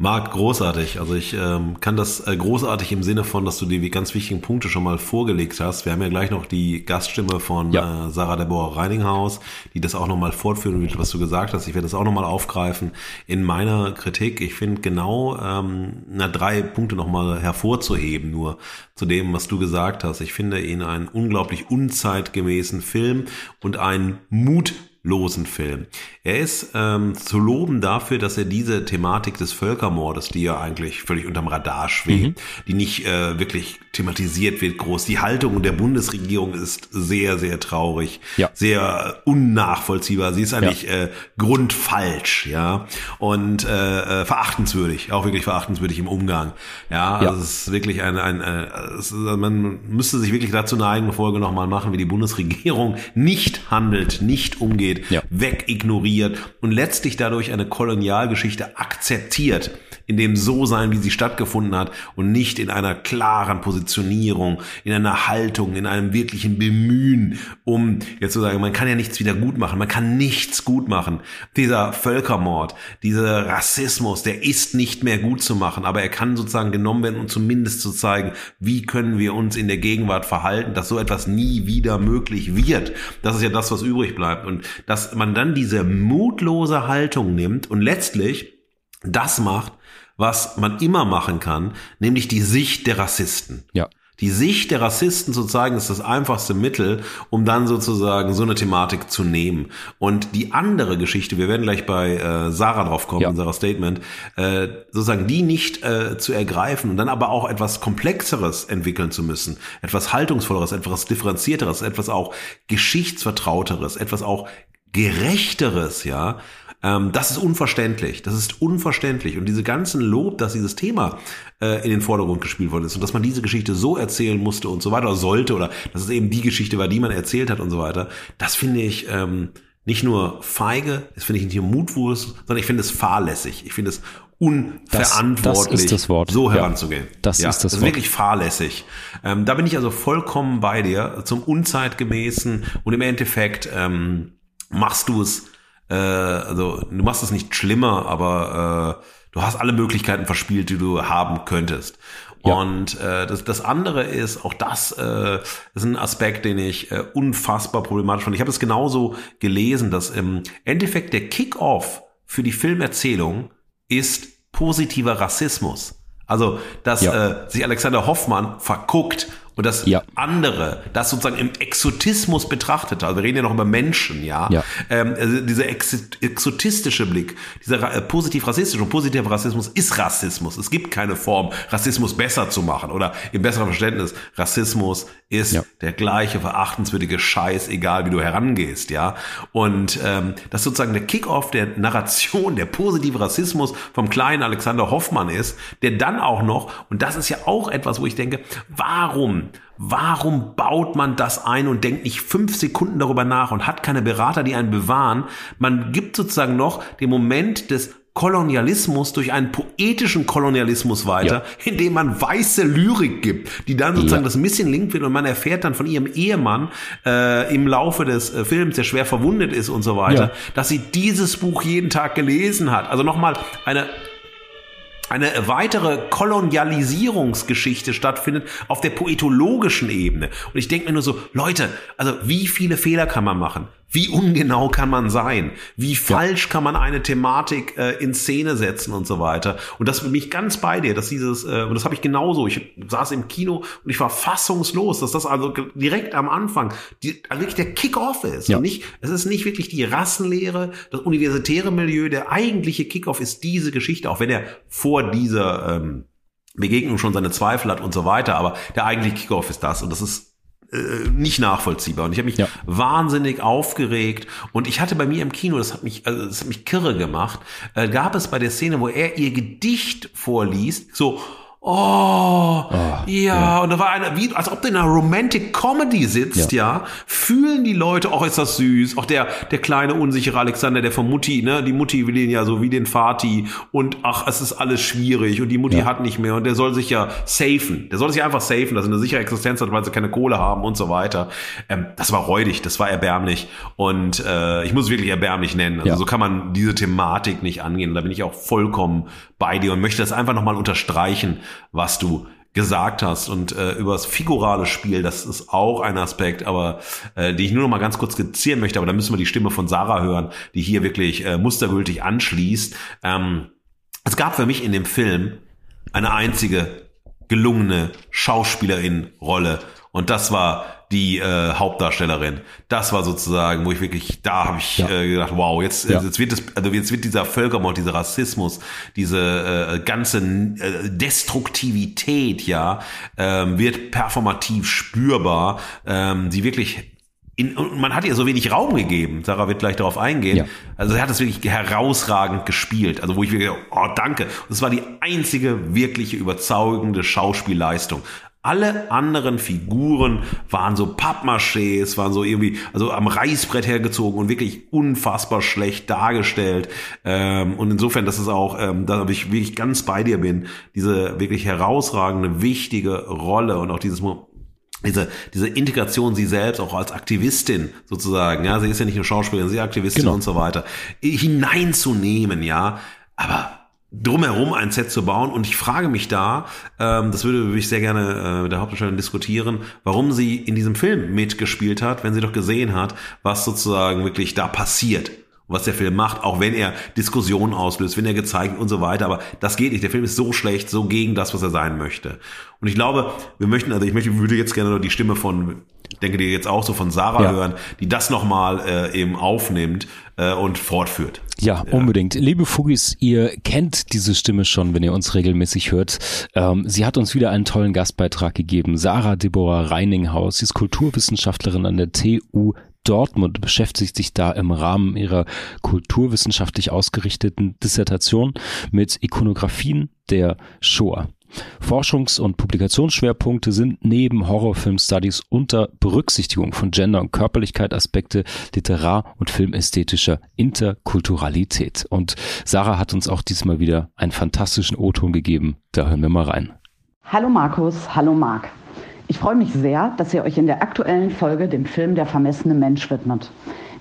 Speaker 1: Marc, großartig. Also ich ähm, kann das äh, großartig im Sinne von, dass du die ganz wichtigen Punkte schon mal vorgelegt hast. Wir haben ja gleich noch die Gaststimme von ja. äh, Sarah Deborah Reininghaus, die das auch nochmal fortführen wird, was du gesagt hast. Ich werde das auch nochmal aufgreifen in meiner Kritik. Ich finde genau ähm, na, drei Punkte nochmal hervorzuheben, nur zu dem, was du gesagt hast. Ich finde ihn einen unglaublich unzeitgemäßen Film und einen Mut losen Film. Er ist ähm, zu loben dafür, dass er diese Thematik des Völkermordes, die ja eigentlich völlig unterm Radar schwebt, mhm. die nicht äh, wirklich thematisiert wird groß. Die Haltung der Bundesregierung ist sehr, sehr traurig, ja. sehr unnachvollziehbar. Sie ist eigentlich ja. äh, grundfalsch, ja, und äh, äh, verachtenswürdig, auch wirklich verachtenswürdig im Umgang. Ja, also ja. es ist wirklich ein, ein äh, es, man müsste sich wirklich dazu eine eigene Folge nochmal machen, wie die Bundesregierung nicht handelt, nicht umgeht, ja. wegignoriert und letztlich dadurch eine Kolonialgeschichte akzeptiert in dem So-Sein, wie sie stattgefunden hat und nicht in einer klaren Positionierung, in einer Haltung, in einem wirklichen Bemühen, um jetzt zu sagen, man kann ja nichts wieder gut machen, man kann nichts gut machen. Dieser Völkermord, dieser Rassismus, der ist nicht mehr gut zu machen, aber er kann sozusagen genommen werden, um zumindest zu zeigen, wie können wir uns in der Gegenwart verhalten, dass so etwas nie wieder möglich wird. Das ist ja das, was übrig bleibt. Und dass man dann diese mutlose Haltung nimmt und letztlich das macht, was man immer machen kann, nämlich die Sicht der Rassisten.
Speaker 2: Ja.
Speaker 1: Die Sicht der Rassisten zu zeigen, ist das einfachste Mittel, um dann sozusagen so eine Thematik zu nehmen. Und die andere Geschichte, wir werden gleich bei äh, Sarah drauf kommen, ja. in Sarahs Statement, äh, sozusagen die nicht äh, zu ergreifen und dann aber auch etwas Komplexeres entwickeln zu müssen, etwas Haltungsvolleres, etwas Differenzierteres, etwas auch Geschichtsvertrauteres, etwas auch Gerechteres, ja, ähm, das ist unverständlich. Das ist unverständlich. Und diese ganzen Lob, dass dieses Thema äh, in den Vordergrund gespielt worden ist und dass man diese Geschichte so erzählen musste und so weiter oder sollte oder dass es eben die Geschichte war, die man erzählt hat und so weiter, das finde ich ähm, nicht nur feige, das finde ich nicht nur mutwurst, sondern ich finde es fahrlässig. Ich finde es unverantwortlich,
Speaker 2: das, das Wort.
Speaker 1: so heranzugehen.
Speaker 2: Ja, das ja, ist das,
Speaker 1: das ist
Speaker 2: Wort.
Speaker 1: wirklich fahrlässig. Ähm, da bin ich also vollkommen bei dir zum unzeitgemäßen und im Endeffekt ähm, machst du es äh, also du machst es nicht schlimmer, aber äh, du hast alle Möglichkeiten verspielt, die du haben könntest. Ja. Und äh, das, das andere ist, auch das äh, ist ein Aspekt, den ich äh, unfassbar problematisch fand. Ich habe es genauso gelesen, dass im Endeffekt der Kick-off für die Filmerzählung ist positiver Rassismus. Also, dass ja. äh, sich Alexander Hoffmann verguckt und das ja. andere, das sozusagen im Exotismus betrachtet, also wir reden ja noch über Menschen, ja,
Speaker 2: ja.
Speaker 1: Ähm, also dieser ex exotistische Blick, dieser äh, positiv-rassistische und positiver Rassismus ist Rassismus. Es gibt keine Form, Rassismus besser zu machen oder im besseren Verständnis, Rassismus ist ja. der gleiche verachtenswürdige Scheiß, egal wie du herangehst, ja. Und ähm, das sozusagen der Kickoff der Narration, der positive Rassismus vom kleinen Alexander Hoffmann ist, der dann auch noch, und das ist ja auch etwas, wo ich denke, warum Warum baut man das ein und denkt nicht fünf Sekunden darüber nach und hat keine Berater, die einen bewahren? Man gibt sozusagen noch den Moment des Kolonialismus durch einen poetischen Kolonialismus weiter, ja. indem man weiße Lyrik gibt, die dann sozusagen ja. das Missing Link wird und man erfährt dann von ihrem Ehemann äh, im Laufe des äh, Films, der schwer verwundet ist und so weiter, ja. dass sie dieses Buch jeden Tag gelesen hat. Also nochmal eine eine weitere Kolonialisierungsgeschichte stattfindet auf der poetologischen Ebene. Und ich denke mir nur so, Leute, also wie viele Fehler kann man machen? Wie ungenau kann man sein? Wie falsch ja. kann man eine Thematik äh, in Szene setzen und so weiter? Und das bin ich ganz bei dir, dass dieses, äh, und das habe ich genauso, ich saß im Kino und ich war fassungslos, dass das also direkt am Anfang die, also wirklich der Kick-Off ist. Ja. Und nicht, es ist nicht wirklich die Rassenlehre, das universitäre Milieu, der eigentliche Kick-Off ist diese Geschichte, auch wenn er vor dieser ähm, Begegnung schon seine Zweifel hat und so weiter, aber der eigentliche Kickoff ist das und das ist äh, nicht nachvollziehbar und ich habe mich ja. wahnsinnig aufgeregt und ich hatte bei mir im Kino, das hat mich, also das hat mich kirre gemacht, äh, gab es bei der Szene, wo er ihr Gedicht vorliest, so Oh, oh ja. ja. und da war einer, wie, als ob du in einer Romantic Comedy sitzt, ja. ja. Fühlen die Leute, oh, ist das süß. Auch der, der kleine, unsichere Alexander, der von Mutti, ne, die Mutti will ihn ja so wie den Vati und ach, es ist alles schwierig und die Mutti ja. hat nicht mehr und der soll sich ja safen. Der soll sich einfach safen, dass er eine sichere Existenz hat, weil sie keine Kohle haben und so weiter. Ähm, das war räudig, das war erbärmlich und äh, ich muss wirklich erbärmlich nennen. Also so kann man diese Thematik nicht angehen. Und da bin ich auch vollkommen bei dir und möchte das einfach nochmal unterstreichen, was du gesagt hast und äh, über das figurale Spiel, das ist auch ein Aspekt, aber äh, die ich nur noch mal ganz kurz skizzieren möchte, aber da müssen wir die Stimme von Sarah hören, die hier wirklich äh, mustergültig anschließt. Ähm, es gab für mich in dem Film eine einzige gelungene Schauspielerin-Rolle und das war die äh, Hauptdarstellerin. Das war sozusagen, wo ich wirklich, da habe ich ja. äh, gedacht, wow, jetzt, ja. jetzt wird es, also jetzt wird dieser Völkermord, dieser Rassismus, diese äh, ganze äh, Destruktivität, ja, ähm, wird performativ spürbar. Ähm, sie wirklich in, und man hat ihr so wenig Raum gegeben. Sarah wird gleich darauf eingehen. Ja. Also sie hat es wirklich herausragend gespielt. Also wo ich wirklich, oh danke. Und das war die einzige wirkliche überzeugende Schauspielleistung. Alle anderen Figuren waren so Pappmachés, waren so irgendwie, also am Reißbrett hergezogen und wirklich unfassbar schlecht dargestellt. Ähm, und insofern, dass es auch, ähm, da ich wirklich ganz bei dir bin, diese wirklich herausragende, wichtige Rolle und auch dieses diese, diese Integration sie selbst auch als Aktivistin sozusagen, ja, sie ist ja nicht nur Schauspielerin, sie ist Aktivistin genau. und so weiter, hineinzunehmen, ja, aber drumherum ein Set zu bauen. Und ich frage mich da, ähm, das würde ich sehr gerne äh, mit der Hauptdarstellerin diskutieren, warum sie in diesem Film mitgespielt hat, wenn sie doch gesehen hat, was sozusagen wirklich da passiert. Was der Film macht, auch wenn er Diskussionen auslöst, wenn er gezeigt und so weiter. Aber das geht nicht. Der Film ist so schlecht, so gegen das, was er sein möchte. Und ich glaube, wir möchten, also ich möchte, würde jetzt gerne die Stimme von denke dir jetzt auch so von Sarah ja. hören, die das nochmal äh, eben aufnimmt äh, und fortführt.
Speaker 2: Ja, ja, unbedingt. Liebe Fugis, ihr kennt diese Stimme schon, wenn ihr uns regelmäßig hört. Ähm, sie hat uns wieder einen tollen Gastbeitrag gegeben. Sarah Deborah Reininghaus, sie ist Kulturwissenschaftlerin an der TU Dortmund beschäftigt sich da im Rahmen ihrer kulturwissenschaftlich ausgerichteten Dissertation mit Ikonografien der Shoah. Forschungs- und Publikationsschwerpunkte sind neben Horrorfilm-Studies unter Berücksichtigung von Gender- und Körperlichkeit-Aspekte literar- und filmästhetischer Interkulturalität. Und Sarah hat uns auch diesmal wieder einen fantastischen O-Ton gegeben. Da hören wir mal rein.
Speaker 4: Hallo Markus, hallo Marc. Ich freue mich sehr, dass ihr euch in der aktuellen Folge dem Film Der vermessene Mensch widmet.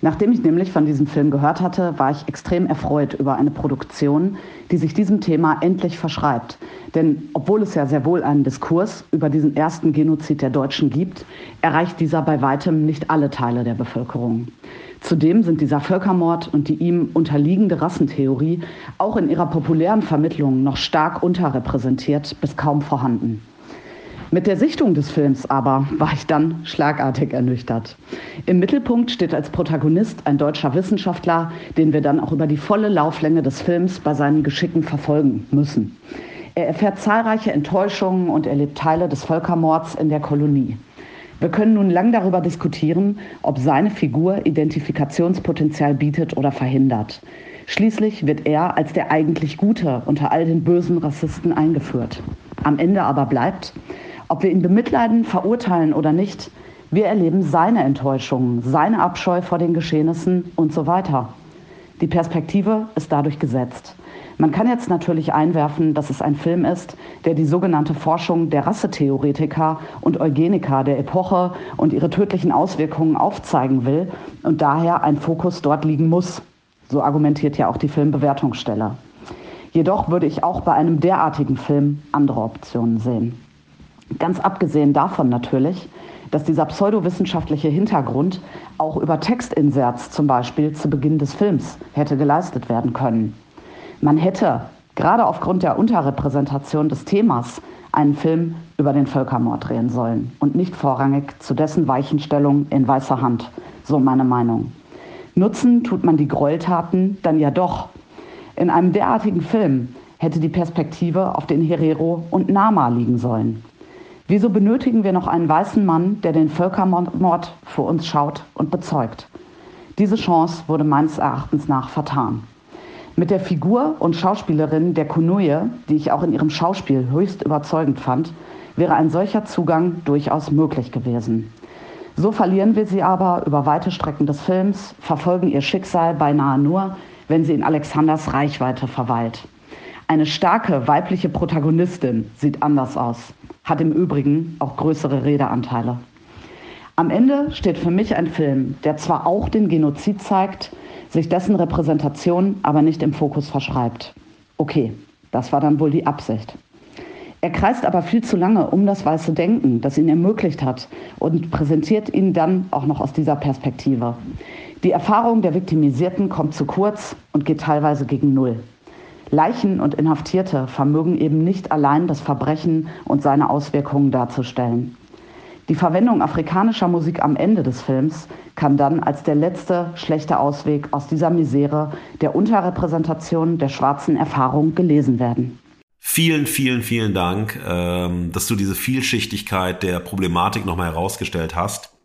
Speaker 4: Nachdem ich nämlich von diesem Film gehört hatte, war ich extrem erfreut über eine Produktion, die sich diesem Thema endlich verschreibt. Denn obwohl es ja sehr wohl einen Diskurs über diesen ersten Genozid der Deutschen gibt, erreicht dieser bei weitem nicht alle Teile der Bevölkerung. Zudem sind dieser Völkermord und die ihm unterliegende Rassentheorie auch in ihrer populären Vermittlung noch stark unterrepräsentiert bis kaum vorhanden. Mit der Sichtung des Films aber war ich dann schlagartig ernüchtert. Im Mittelpunkt steht als Protagonist ein deutscher Wissenschaftler, den wir dann auch über die volle Lauflänge des Films bei seinen Geschicken verfolgen müssen. Er erfährt zahlreiche Enttäuschungen und erlebt Teile des Völkermords in der Kolonie. Wir können nun lang darüber diskutieren, ob seine Figur Identifikationspotenzial bietet oder verhindert. Schließlich wird er als der eigentlich Gute unter all den bösen Rassisten eingeführt. Am Ende aber bleibt, ob wir ihn bemitleiden, verurteilen oder nicht, wir erleben seine Enttäuschungen, seine Abscheu vor den Geschehnissen und so weiter. Die Perspektive ist dadurch gesetzt. Man kann jetzt natürlich einwerfen, dass es ein Film ist, der die sogenannte Forschung der Rassetheoretiker und Eugeniker der Epoche und ihre tödlichen Auswirkungen aufzeigen will und daher ein Fokus dort liegen muss. So argumentiert ja auch die Filmbewertungsstelle. Jedoch würde ich auch bei einem derartigen Film andere Optionen sehen. Ganz abgesehen davon natürlich, dass dieser pseudowissenschaftliche Hintergrund auch über Textinserts zum Beispiel zu Beginn des Films hätte geleistet werden können. Man hätte gerade aufgrund der Unterrepräsentation des Themas einen Film über den Völkermord drehen sollen und nicht vorrangig zu dessen Weichenstellung in weißer Hand, so meine Meinung. Nutzen tut man die Gräueltaten dann ja doch. In einem derartigen Film hätte die Perspektive auf den Herero und Nama liegen sollen. Wieso benötigen wir noch einen weißen Mann, der den Völkermord für uns schaut und bezeugt? Diese Chance wurde meines Erachtens nach vertan. Mit der Figur und Schauspielerin der Kunuje, die ich auch in ihrem Schauspiel höchst überzeugend fand, wäre ein solcher Zugang durchaus möglich gewesen. So verlieren wir sie aber über weite Strecken des Films, verfolgen ihr Schicksal beinahe nur, wenn sie in Alexanders Reichweite verweilt. Eine starke weibliche Protagonistin sieht anders aus hat im Übrigen auch größere Redeanteile. Am Ende steht für mich ein Film, der zwar auch den Genozid zeigt, sich dessen Repräsentation aber nicht im Fokus verschreibt. Okay, das war dann wohl die Absicht. Er kreist aber viel zu lange um das weiße Denken, das ihn ermöglicht hat und präsentiert ihn dann auch noch aus dieser Perspektive. Die Erfahrung der Viktimisierten kommt zu kurz und geht teilweise gegen Null. Leichen und Inhaftierte vermögen eben nicht allein das Verbrechen und seine Auswirkungen darzustellen. Die Verwendung afrikanischer Musik am Ende des Films kann dann als der letzte schlechte Ausweg aus dieser Misere der Unterrepräsentation der schwarzen Erfahrung gelesen werden.
Speaker 1: Vielen, vielen, vielen Dank, ähm, dass du diese Vielschichtigkeit der Problematik nochmal herausgestellt hast.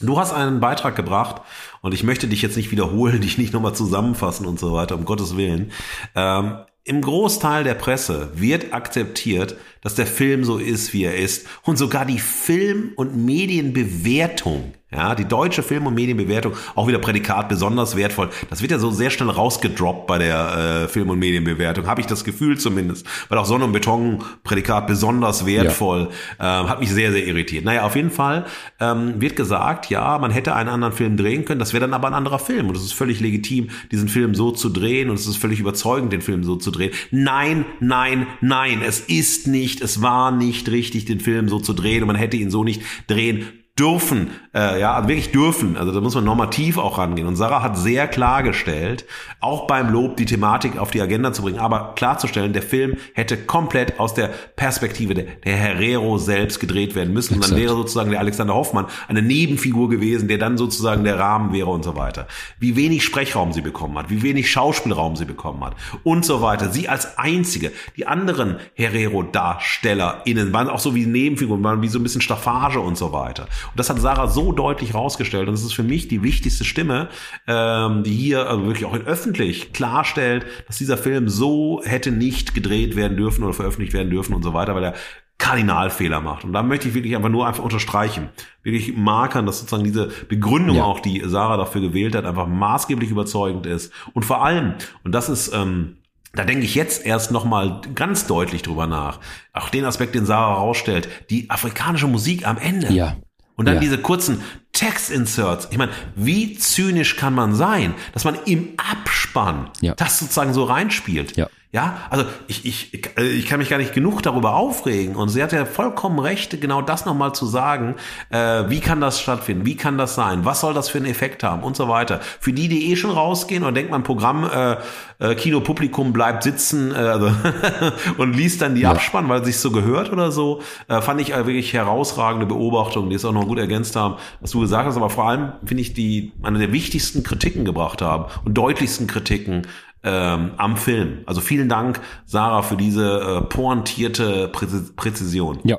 Speaker 1: Du hast einen Beitrag gebracht und ich möchte dich jetzt nicht wiederholen, <laughs> dich nicht nochmal zusammenfassen und so weiter, um Gottes Willen. Ähm, Im Großteil der Presse wird akzeptiert, dass der Film so ist, wie er ist und sogar die Film- und Medienbewertung ja, die deutsche Film- und Medienbewertung, auch wieder Prädikat besonders wertvoll. Das wird ja so sehr schnell rausgedroppt bei der äh, Film- und Medienbewertung, habe ich das Gefühl zumindest. Weil auch Sonne und Beton, Prädikat besonders wertvoll, ja. ähm, hat mich sehr, sehr irritiert. Naja, auf jeden Fall ähm, wird gesagt, ja, man hätte einen anderen Film drehen können, das wäre dann aber ein anderer Film. Und es ist völlig legitim, diesen Film so zu drehen und es ist völlig überzeugend, den Film so zu drehen. Nein, nein, nein, es ist nicht, es war nicht richtig, den Film so zu drehen und man hätte ihn so nicht drehen dürfen, äh, ja, wirklich dürfen. Also da muss man normativ auch rangehen. Und Sarah hat sehr klargestellt, auch beim Lob die Thematik auf die Agenda zu bringen, aber klarzustellen, der Film hätte komplett aus der Perspektive der, der Herrero selbst gedreht werden müssen. Und dann wäre sozusagen der Alexander Hoffmann eine Nebenfigur gewesen, der dann sozusagen der Rahmen wäre und so weiter. Wie wenig Sprechraum sie bekommen hat, wie wenig Schauspielraum sie bekommen hat und so weiter. Sie als einzige, die anderen Herrero-DarstellerInnen waren auch so wie Nebenfiguren, waren wie so ein bisschen Staffage und so weiter. Und das hat Sarah so deutlich rausgestellt. Und es ist für mich die wichtigste Stimme, ähm, die hier also wirklich auch in öffentlich klarstellt, dass dieser Film so hätte nicht gedreht werden dürfen oder veröffentlicht werden dürfen und so weiter, weil er Kardinalfehler macht. Und da möchte ich wirklich einfach nur einfach unterstreichen, wirklich markern, dass sozusagen diese Begründung ja. auch, die Sarah dafür gewählt hat, einfach maßgeblich überzeugend ist. Und vor allem, und das ist, ähm, da denke ich jetzt erst nochmal ganz deutlich drüber nach. Auch den Aspekt, den Sarah rausstellt, die afrikanische Musik am Ende.
Speaker 2: Ja.
Speaker 1: Und dann ja. diese kurzen Textinserts. Ich meine, wie zynisch kann man sein, dass man im Abspann
Speaker 2: Ja.
Speaker 1: das sozusagen so reinspielt?
Speaker 2: Ja.
Speaker 1: Ja, also ich, ich, äh, ich kann mich gar nicht genug darüber aufregen. Und sie hat ja vollkommen recht, genau das nochmal zu sagen. Äh, wie kann das stattfinden? Wie kann das sein? Was soll das für einen Effekt haben? Und so weiter. Für die, die eh schon rausgehen und denkt man, Programm, äh, äh, Kinopublikum bleibt sitzen äh, also <laughs> und liest dann die Abspann, weil es sich so gehört oder so, äh, fand ich wirklich herausragende Beobachtung, die es auch noch gut ergänzt haben, was du gesagt hast. Aber vor allem finde ich die eine der wichtigsten Kritiken gebracht haben und deutlichsten Kritiken ähm, am Film. Also vielen Dank, Sarah, für diese äh, pointierte Präzis Präzision.
Speaker 2: Ja,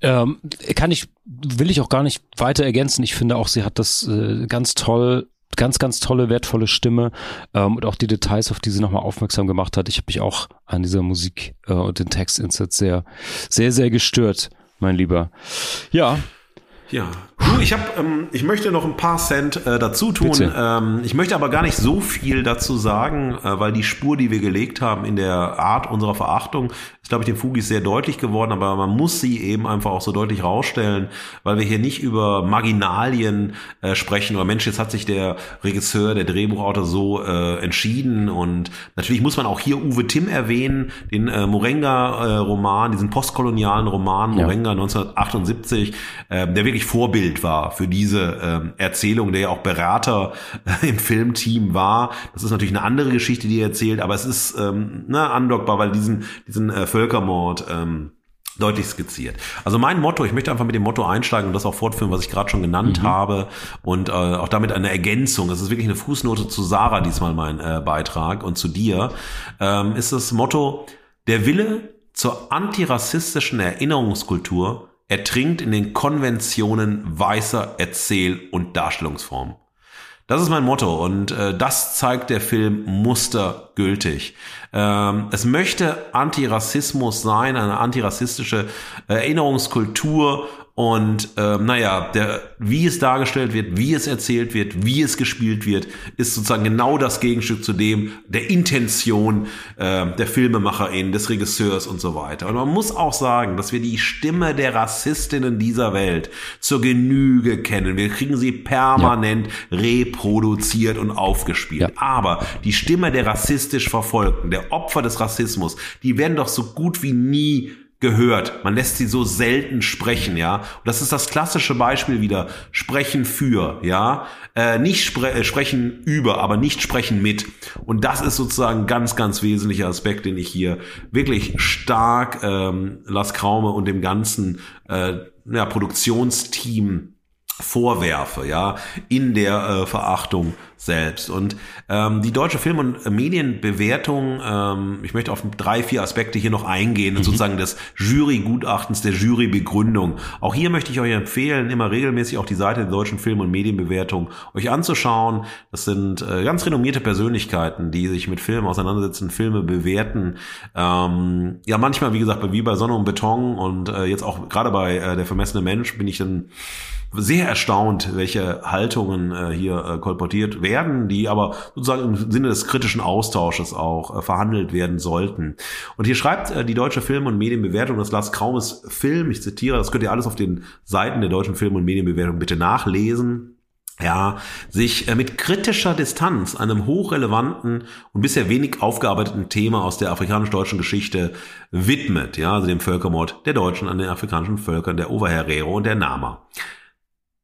Speaker 2: ähm, kann ich, will ich auch gar nicht weiter ergänzen. Ich finde auch, sie hat das äh, ganz toll, ganz, ganz tolle, wertvolle Stimme ähm, und auch die Details, auf die sie nochmal aufmerksam gemacht hat. Ich habe mich auch an dieser Musik äh, und den Textinserts sehr, sehr, sehr gestört, mein Lieber. Ja,
Speaker 1: Ja. Du, ich habe, ähm, ich möchte noch ein paar Cent äh, dazu tun. Ähm, ich möchte aber gar nicht so viel dazu sagen, äh, weil die Spur, die wir gelegt haben in der Art unserer Verachtung, ist, glaube ich, dem Fugis sehr deutlich geworden. Aber man muss sie eben einfach auch so deutlich rausstellen, weil wir hier nicht über Marginalien äh, sprechen. Oder Mensch, jetzt hat sich der Regisseur, der Drehbuchautor so äh, entschieden. Und natürlich muss man auch hier Uwe Timm erwähnen, den äh, Morenga-Roman, diesen postkolonialen Roman
Speaker 2: Ja.
Speaker 1: Morenga 1978, äh, der wirklich Vorbild war für diese ähm, Erzählung, der ja auch Berater äh, im Filmteam war. Das ist natürlich eine andere Geschichte, die er erzählt, aber es ist ähm, ne, andockbar, weil diesen, diesen äh, Völkermord ähm, deutlich skizziert. Also mein Motto, ich möchte einfach mit dem Motto einsteigen und das auch fortführen, was ich gerade schon genannt habe und äh, auch damit eine Ergänzung. Es ist wirklich eine Fußnote zu Sarah diesmal mein äh, Beitrag und zu dir. Ähm, ist das Motto, der Wille zur antirassistischen Erinnerungskultur ertrinkt in den Konventionen weißer Erzähl- und Darstellungsformen. Das ist mein Motto und äh, das zeigt der Film mustergültig. Ähm, es möchte Antirassismus sein, eine antirassistische Erinnerungskultur und ähm, naja, der, wie es dargestellt wird, wie es erzählt wird, wie es gespielt wird, ist sozusagen genau das Gegenstück zu dem der Intention äh, der Filmemacherin, des Regisseurs und so weiter. Und man muss auch sagen, dass wir die Stimme der Rassistinnen dieser Welt zur Genüge kennen. Wir kriegen sie permanent reproduziert und aufgespielt.
Speaker 2: Ja.
Speaker 1: Aber die Stimme der rassistisch Verfolgten, der Opfer des Rassismus, die werden doch so gut wie nie gehört. Man lässt sie so selten sprechen, ja. Und das ist das klassische Beispiel wieder. Sprechen für, ja. Äh, nicht spre äh, sprechen über, aber nicht sprechen mit. Und das ist sozusagen ganz, ganz wesentlicher Aspekt, den ich hier wirklich stark ähm, Las Kraume und dem ganzen äh, ja, Produktionsteam vorwerfe, ja, in der äh, Verachtung selbst. Und ähm, die deutsche Film- und Medienbewertung, ähm, ich möchte auf drei, vier Aspekte hier noch eingehen, sozusagen des Jurygutachtens, der Jurybegründung. Auch hier möchte ich euch empfehlen, immer regelmäßig auch die Seite der deutschen Film- und Medienbewertung euch anzuschauen. Das sind äh, ganz renommierte Persönlichkeiten, die sich mit Filmen auseinandersetzen, Filme bewerten. Ähm, ja, manchmal, wie gesagt, wie bei Sonne und Beton und äh, jetzt auch gerade bei äh, Der vermessene Mensch bin ich dann sehr erstaunt, welche Haltungen äh, hier äh, kolportiert werden, die aber sozusagen im Sinne des kritischen Austausches auch äh, verhandelt werden sollten. Und hier schreibt äh, die deutsche Film- und Medienbewertung, das Lars Kraumes Film, ich zitiere, das könnt ihr alles auf den Seiten der deutschen Film- und Medienbewertung bitte nachlesen ja, sich äh, mit kritischer Distanz einem hochrelevanten und bisher wenig aufgearbeiteten Thema aus der afrikanisch-deutschen Geschichte widmet, ja, also dem Völkermord der Deutschen an den afrikanischen Völkern, der Oberherero und der Nama.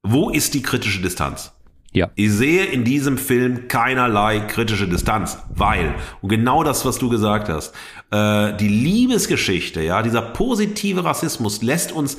Speaker 1: Wo ist die kritische Distanz?
Speaker 2: Ja.
Speaker 1: Ich sehe in diesem Film keinerlei kritische Distanz, weil, und genau das, was du gesagt hast, äh, die Liebesgeschichte, ja, dieser positive Rassismus lässt uns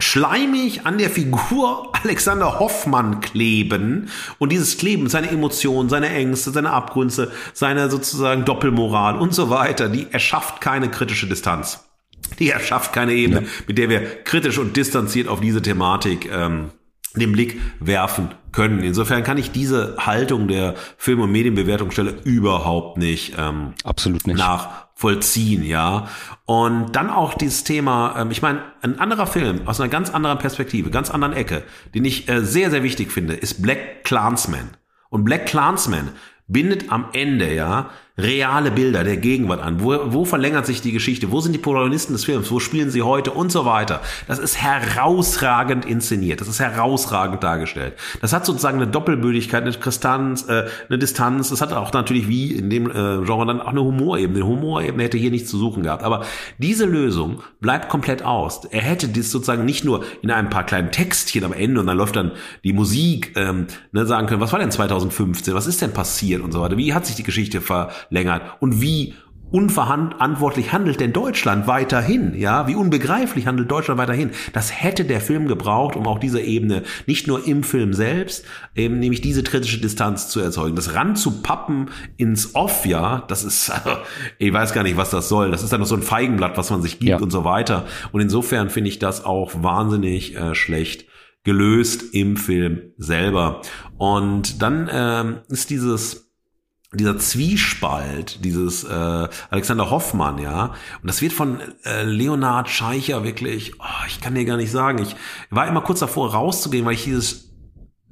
Speaker 1: schleimig an der Figur <laughs> Alexander Hoffmann kleben und dieses Kleben, seine Emotionen, seine Ängste, seine Abgründe, seine sozusagen Doppelmoral und so weiter, die erschafft keine kritische Distanz. Die erschafft keine Ebene, mit der wir kritisch und distanziert auf diese Thematik ähm, den Blick werfen können. Insofern kann ich diese Haltung der Film- und Medienbewertungsstelle überhaupt nicht ähm,
Speaker 2: Absolut nicht.
Speaker 1: nachvollziehen, ja. Und dann auch dieses Thema, ähm, ich meine, ein anderer Film aus einer ganz anderen Perspektive, ganz anderen Ecke, den ich äh, sehr, sehr wichtig finde, ist Black Clansman. Und Black Clansman bindet am Ende, ja, reale Bilder der Gegenwart an. Wo, wo verlängert sich die Geschichte? Wo sind die Protagonisten des Films? Wo spielen sie heute? Und so weiter. Das ist herausragend inszeniert. Das ist herausragend dargestellt. Das hat sozusagen eine Doppelbödigkeit, eine Distanz, äh, eine Distanz. Das hat auch natürlich wie in dem äh, Genre dann auch eine Humorebene. Eine Humorebene hätte hier nichts zu suchen gehabt. Aber diese Lösung bleibt komplett aus. Er hätte das sozusagen nicht nur in ein paar kleinen Textchen am Ende und dann läuft dann die Musik, ähm, ne, sagen können, was war denn 2015? Was ist denn passiert und so weiter? Wie hat sich die Geschichte ver verlängert. Und wie unverantwortlich handelt denn Deutschland weiterhin? Ja, wie unbegreiflich handelt Deutschland weiterhin? Das hätte der Film gebraucht, um auch diese Ebene nicht nur im Film selbst, eben nämlich diese kritische Distanz zu erzeugen. Das ranzupappen ins Off, ja, das ist, <laughs> ich weiß gar nicht, was das soll. Das ist dann noch so ein Feigenblatt, was man sich gibt ja. und so weiter. Und insofern finde ich das auch wahnsinnig äh, schlecht gelöst im Film selber. Und dann ähm, ist dieses dieser Zwiespalt, dieses äh, Alexander Hoffmann, ja, und das wird von äh, Leonard Scheicher wirklich, oh, ich kann dir gar nicht sagen, ich war immer kurz davor rauszugehen, weil ich dieses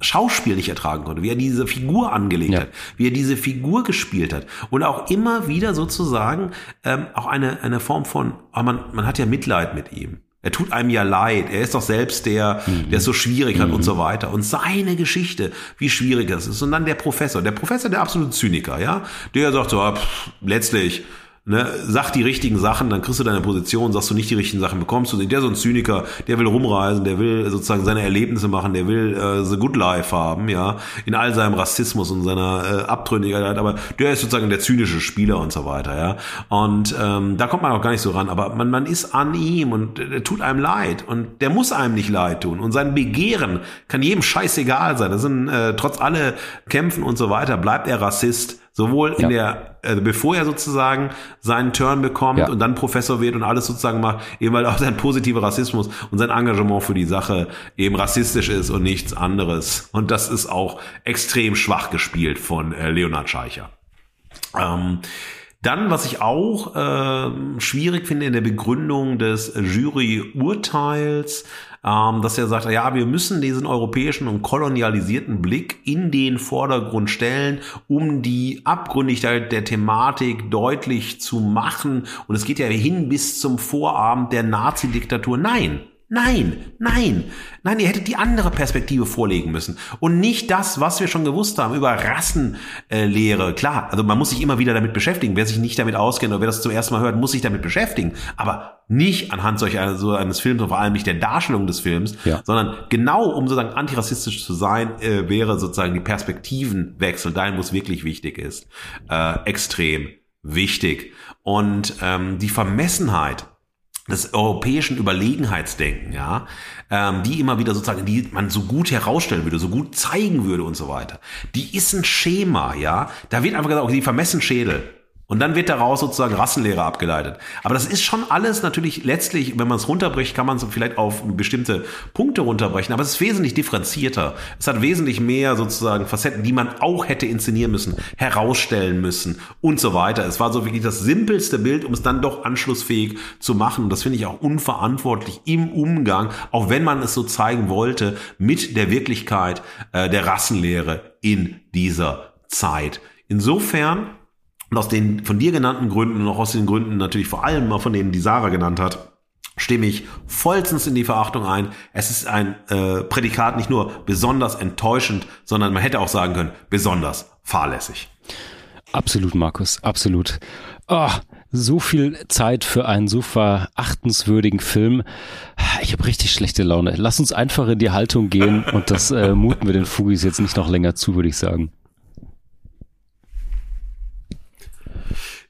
Speaker 1: Schauspiel nicht ertragen konnte, wie er diese Figur angelegt ja. hat, wie er diese Figur gespielt hat und auch immer wieder sozusagen ähm, auch eine eine Form von, oh, man man hat ja Mitleid mit ihm. Er tut einem ja leid. Er ist doch selbst der, mhm. der es so schwierig hat mhm. und so weiter. Und seine Geschichte, wie schwierig das ist. Und dann der Professor. Der Professor, der absolute Zyniker, ja. Der sagt so, pff, letztlich, Ne, sag die richtigen Sachen, dann kriegst du deine Position, sagst du nicht die richtigen Sachen, bekommst du sie. Der so ein Zyniker, der will rumreisen, der will sozusagen seine Erlebnisse machen, der will äh, the good life haben, ja, in all seinem Rassismus und seiner äh, Abtrünnigkeit, aber der ist sozusagen der zynische Spieler und so weiter, ja. Und ähm, da kommt man auch gar nicht so ran, aber man, man ist an ihm und der tut einem leid und der muss einem nicht leid tun und sein Begehren kann jedem scheißegal sein. Das sind äh, trotz alle Kämpfen und so weiter, bleibt er Rassist Sowohl in der, äh, bevor er sozusagen seinen Turn bekommt ja. und dann Professor wird und alles sozusagen macht, eben weil auch sein positiver Rassismus und sein Engagement für die Sache eben rassistisch ist und nichts anderes. Und das ist auch extrem schwach gespielt von äh, Leonard Scheicher. Ähm, dann, was ich auch äh, schwierig finde in der Begründung des Juryurteils, ähm, dass er sagt, ja, wir müssen diesen europäischen und kolonialisierten Blick in den Vordergrund stellen, um die Abgründigkeit der Thematik deutlich zu machen. Und es geht ja hin bis zum Vorabend der Nazi-Diktatur. Nein, Nein, nein, nein, ihr hättet die andere Perspektive vorlegen müssen und nicht das, was wir schon gewusst haben über Rassenlehre. Klar, also man muss sich immer wieder damit beschäftigen. Wer sich nicht damit auskennt oder wer das zum ersten Mal hört, muss sich damit beschäftigen. Aber nicht anhand solch eines, so eines Films und vor allem nicht der Darstellung des Films, ja. sondern genau um sozusagen antirassistisch zu sein, äh, wäre sozusagen die Perspektivenwechsel dahin, wo es wirklich wichtig ist, äh, extrem wichtig. Und ähm, die Vermessenheit des europäischen Überlegenheitsdenken, ja, ähm, die immer wieder sozusagen, die man so gut herausstellen würde, so gut zeigen würde und so weiter. Die ist ein Schema, ja. Da wird einfach gesagt, okay, die vermessen Schädel. Und dann wird daraus sozusagen Rassenlehre abgeleitet. Aber das ist schon alles natürlich letztlich, wenn man es runterbricht, kann man es vielleicht auf bestimmte Punkte runterbrechen. Aber es ist wesentlich differenzierter. Es hat wesentlich mehr sozusagen Facetten, die man auch hätte inszenieren müssen, herausstellen müssen und so weiter. Es war so wirklich das simpelste Bild, um es dann doch anschlussfähig zu machen. Und das finde ich auch unverantwortlich im Umgang, auch wenn man es so zeigen wollte, mit der Wirklichkeit äh, der Rassenlehre in dieser Zeit. Insofern und aus den von dir genannten Gründen und auch aus den Gründen natürlich vor allem mal von denen, die Sarah genannt hat, stimme ich vollstens in die Verachtung ein. Es ist ein äh, Prädikat nicht nur besonders enttäuschend, sondern man hätte auch sagen können, besonders fahrlässig.
Speaker 2: Absolut, Markus, absolut. Oh, so viel Zeit für einen so verachtenswürdigen Film. Ich habe richtig schlechte Laune. Lass uns einfach in die Haltung gehen und das äh, muten wir den Fugis jetzt nicht noch länger zu, würde ich sagen.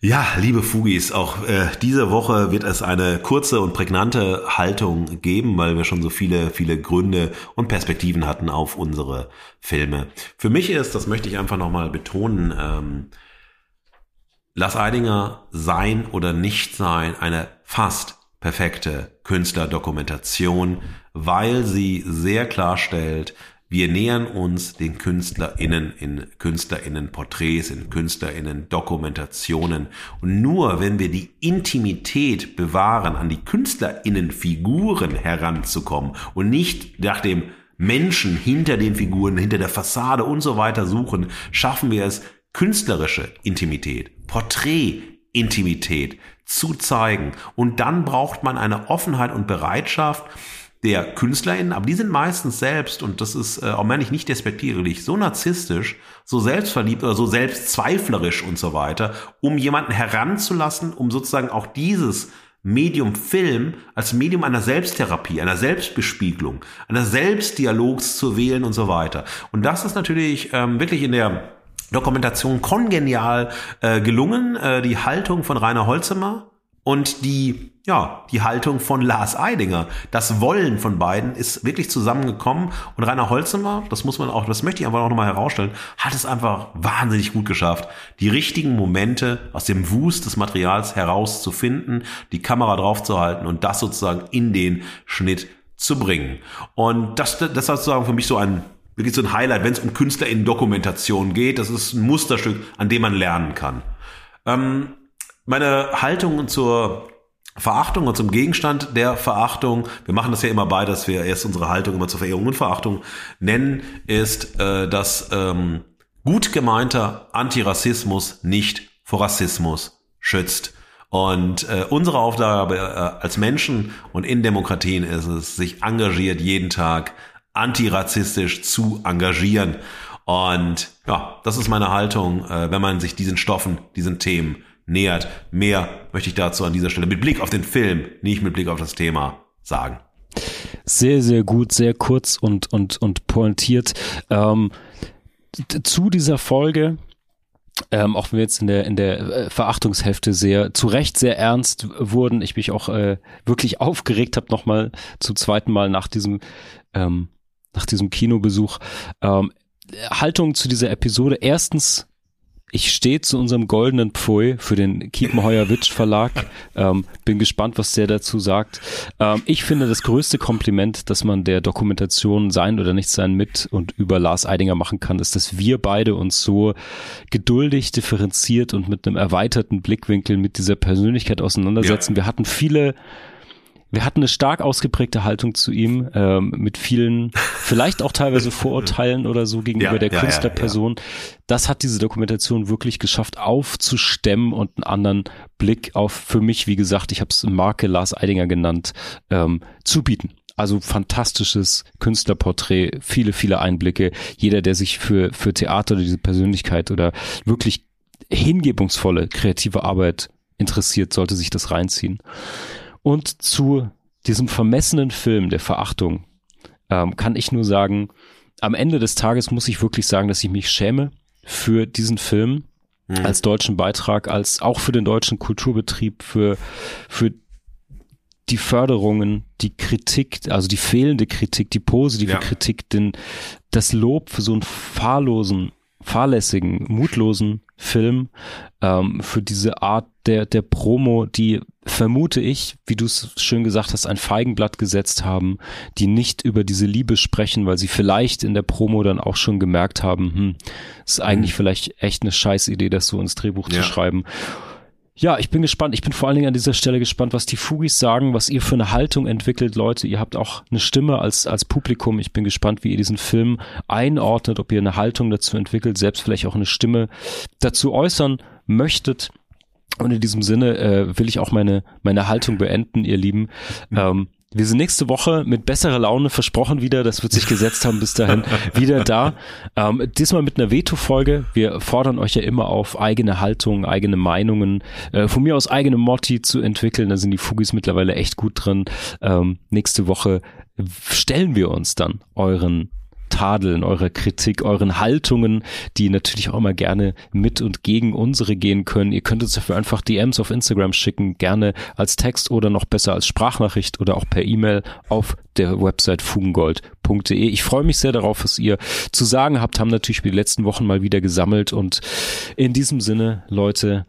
Speaker 1: Ja, liebe Fugis, auch äh, diese Woche wird es eine kurze und prägnante Haltung geben, weil wir schon so viele, viele Gründe und Perspektiven hatten auf unsere Filme. Für mich ist, das möchte ich einfach nochmal betonen, ähm, Lars Eidinger sein oder nicht sein eine fast perfekte Künstlerdokumentation, weil sie sehr klarstellt, wir nähern uns den KünstlerInnen in KünstlerInnen-Porträts, in KünstlerInnen-Dokumentationen. Und nur wenn wir die Intimität bewahren, an die KünstlerInnen-Figuren heranzukommen und nicht nach dem Menschen hinter den Figuren, hinter der Fassade und so weiter suchen, schaffen wir es, künstlerische Intimität Porträtintimität zu zeigen. Und dann braucht man eine Offenheit und Bereitschaft, der KünstlerInnen, aber die sind meistens selbst, und das ist äh, auch meine ich nicht despektierlich, so narzisstisch, so selbstverliebt oder so selbstzweiflerisch und so weiter, um jemanden heranzulassen, um sozusagen auch dieses Medium Film als Medium einer Selbsttherapie, einer Selbstbespiegelung, einer Selbstdialogs zu wählen und so weiter. Und das ist natürlich ähm, wirklich in der Dokumentation kongenial äh, gelungen. Äh, die Haltung von Rainer Holzemer und die, ja, die Haltung von Lars Eidinger, das Wollen von beiden ist wirklich zusammengekommen. Und Rainer Holzemer, das muss man auch, das möchte ich einfach auch nochmal herausstellen, hat es einfach wahnsinnig gut geschafft, die richtigen Momente aus dem Wust des Materials herauszufinden, die Kamera draufzuhalten und das sozusagen in den Schnitt zu bringen. Und das, das ist sozusagen für mich so ein wirklich so ein Highlight, wenn es um Künstler in Dokumentation geht. Das ist ein Musterstück, an dem man lernen kann. Ähm, meine Haltung zur Verachtung und zum Gegenstand der Verachtung, wir machen das ja immer bei, dass wir erst unsere Haltung immer zur Verehrung und Verachtung nennen, ist, äh, dass ähm, gut gemeinter Antirassismus nicht vor Rassismus schützt. Und äh, unsere Aufgabe äh, als Menschen und in Demokratien ist es, sich engagiert jeden Tag antirassistisch zu engagieren. Und ja, das ist meine Haltung, äh, wenn man sich diesen Stoffen, diesen Themen nähert. Mehr möchte ich dazu an dieser Stelle mit Blick auf den Film, nicht mit Blick auf das Thema sagen.
Speaker 2: Sehr, sehr gut, sehr kurz und, und, und pointiert. Ähm, zu dieser Folge, ähm, auch wenn wir jetzt in der, in der äh, Verachtungshälfte sehr, zu Recht sehr ernst wurden, ich mich auch äh, wirklich aufgeregt habe, nochmal zum zweiten Mal nach diesem, ähm, nach diesem Kinobesuch. Ähm, Haltung zu dieser Episode. Erstens, ich stehe zu unserem goldenen Pfui für den Kiepenheuer-Witsch Verlag. Ähm, bin gespannt, was der dazu sagt. Ähm, ich finde das größte Kompliment, dass man der Dokumentation sein oder nicht sein mit und über Lars Eidinger machen kann, ist, dass wir beide uns so geduldig, differenziert und mit einem erweiterten Blickwinkel mit dieser Persönlichkeit auseinandersetzen. Ja. Wir hatten viele wir hatten eine stark ausgeprägte Haltung zu ihm, ähm, mit vielen, vielleicht auch teilweise Vorurteilen oder so gegenüber ja, der ja, Künstlerperson. Ja, das hat diese Dokumentation wirklich geschafft, aufzustemmen und einen anderen Blick auf, für mich, wie gesagt, ich habe es Marke Lars Eidinger genannt, ähm, zu bieten. Also fantastisches Künstlerporträt, viele, viele Einblicke. Jeder, der sich für, für Theater oder diese Persönlichkeit oder wirklich hingebungsvolle kreative Arbeit interessiert, sollte sich das reinziehen. Und zu diesem vermessenen Film der Verachtung ähm, kann ich nur sagen, am Ende des Tages muss ich wirklich sagen, dass ich mich schäme für diesen Film mhm. als deutschen Beitrag, als auch für den deutschen Kulturbetrieb, für, für die Förderungen, die Kritik, also die fehlende Kritik, die positive ja. Kritik, denn das Lob für so einen fahrlosen, fahrlässigen, mutlosen Film, ähm, für diese Art der, der Promo, die vermute ich, wie du es schön gesagt hast, ein Feigenblatt gesetzt haben, die nicht über diese Liebe sprechen, weil sie vielleicht in der Promo dann auch schon gemerkt haben, hm, ist eigentlich mhm. vielleicht echt eine Scheißidee, das so ins Drehbuch ja. zu schreiben. Ja, ich bin gespannt. Ich bin vor allen Dingen an dieser Stelle gespannt, was die Fugis sagen, was ihr für eine Haltung entwickelt, Leute. Ihr habt auch eine Stimme als, als Publikum. Ich bin gespannt, wie ihr diesen Film einordnet, ob ihr eine Haltung dazu entwickelt, selbst vielleicht auch eine Stimme dazu äußern möchtet. Und in diesem Sinne äh, will ich auch meine, meine Haltung beenden, ihr Lieben. Ähm, wir sind nächste Woche mit besserer Laune versprochen wieder, das wird sich gesetzt haben bis dahin, wieder da. Ähm, diesmal mit einer Veto-Folge. Wir fordern euch ja immer auf, eigene Haltung, eigene Meinungen, äh, von mir aus eigene Motti zu entwickeln. Da sind die Fugis mittlerweile echt gut drin. Ähm, nächste Woche stellen wir uns dann euren Tadeln, eurer Kritik, euren Haltungen, die natürlich auch immer gerne mit und gegen unsere gehen können. Ihr könnt uns dafür einfach DMs auf Instagram schicken, gerne als Text oder noch besser als Sprachnachricht oder auch per E-Mail auf der Website fugengold.de. Ich freue mich sehr darauf, was ihr zu sagen habt, haben natürlich die letzten Wochen mal wieder gesammelt und in diesem Sinne, Leute,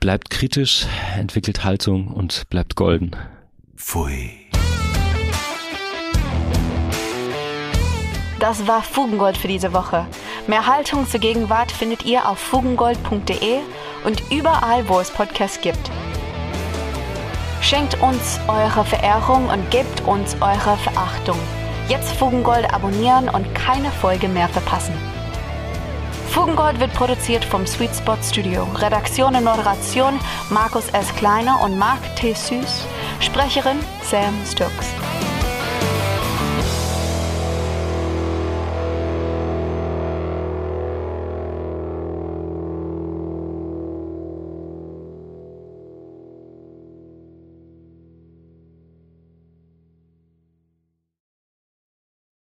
Speaker 2: bleibt kritisch, entwickelt Haltung und bleibt golden.
Speaker 1: Pfui.
Speaker 3: Das war Fugengold für diese Woche. Mehr Haltung zur Gegenwart findet ihr auf fugengold.de und überall, wo es Podcasts gibt. Schenkt uns eure Verehrung und gebt uns eure Verachtung. Jetzt Fugengold abonnieren und keine Folge mehr verpassen. Fugengold wird produziert vom Sweet Spot Studio. Redaktion und Moderation Markus S. Kleiner und Marc T. Süß. Sprecherin Sam Stokes.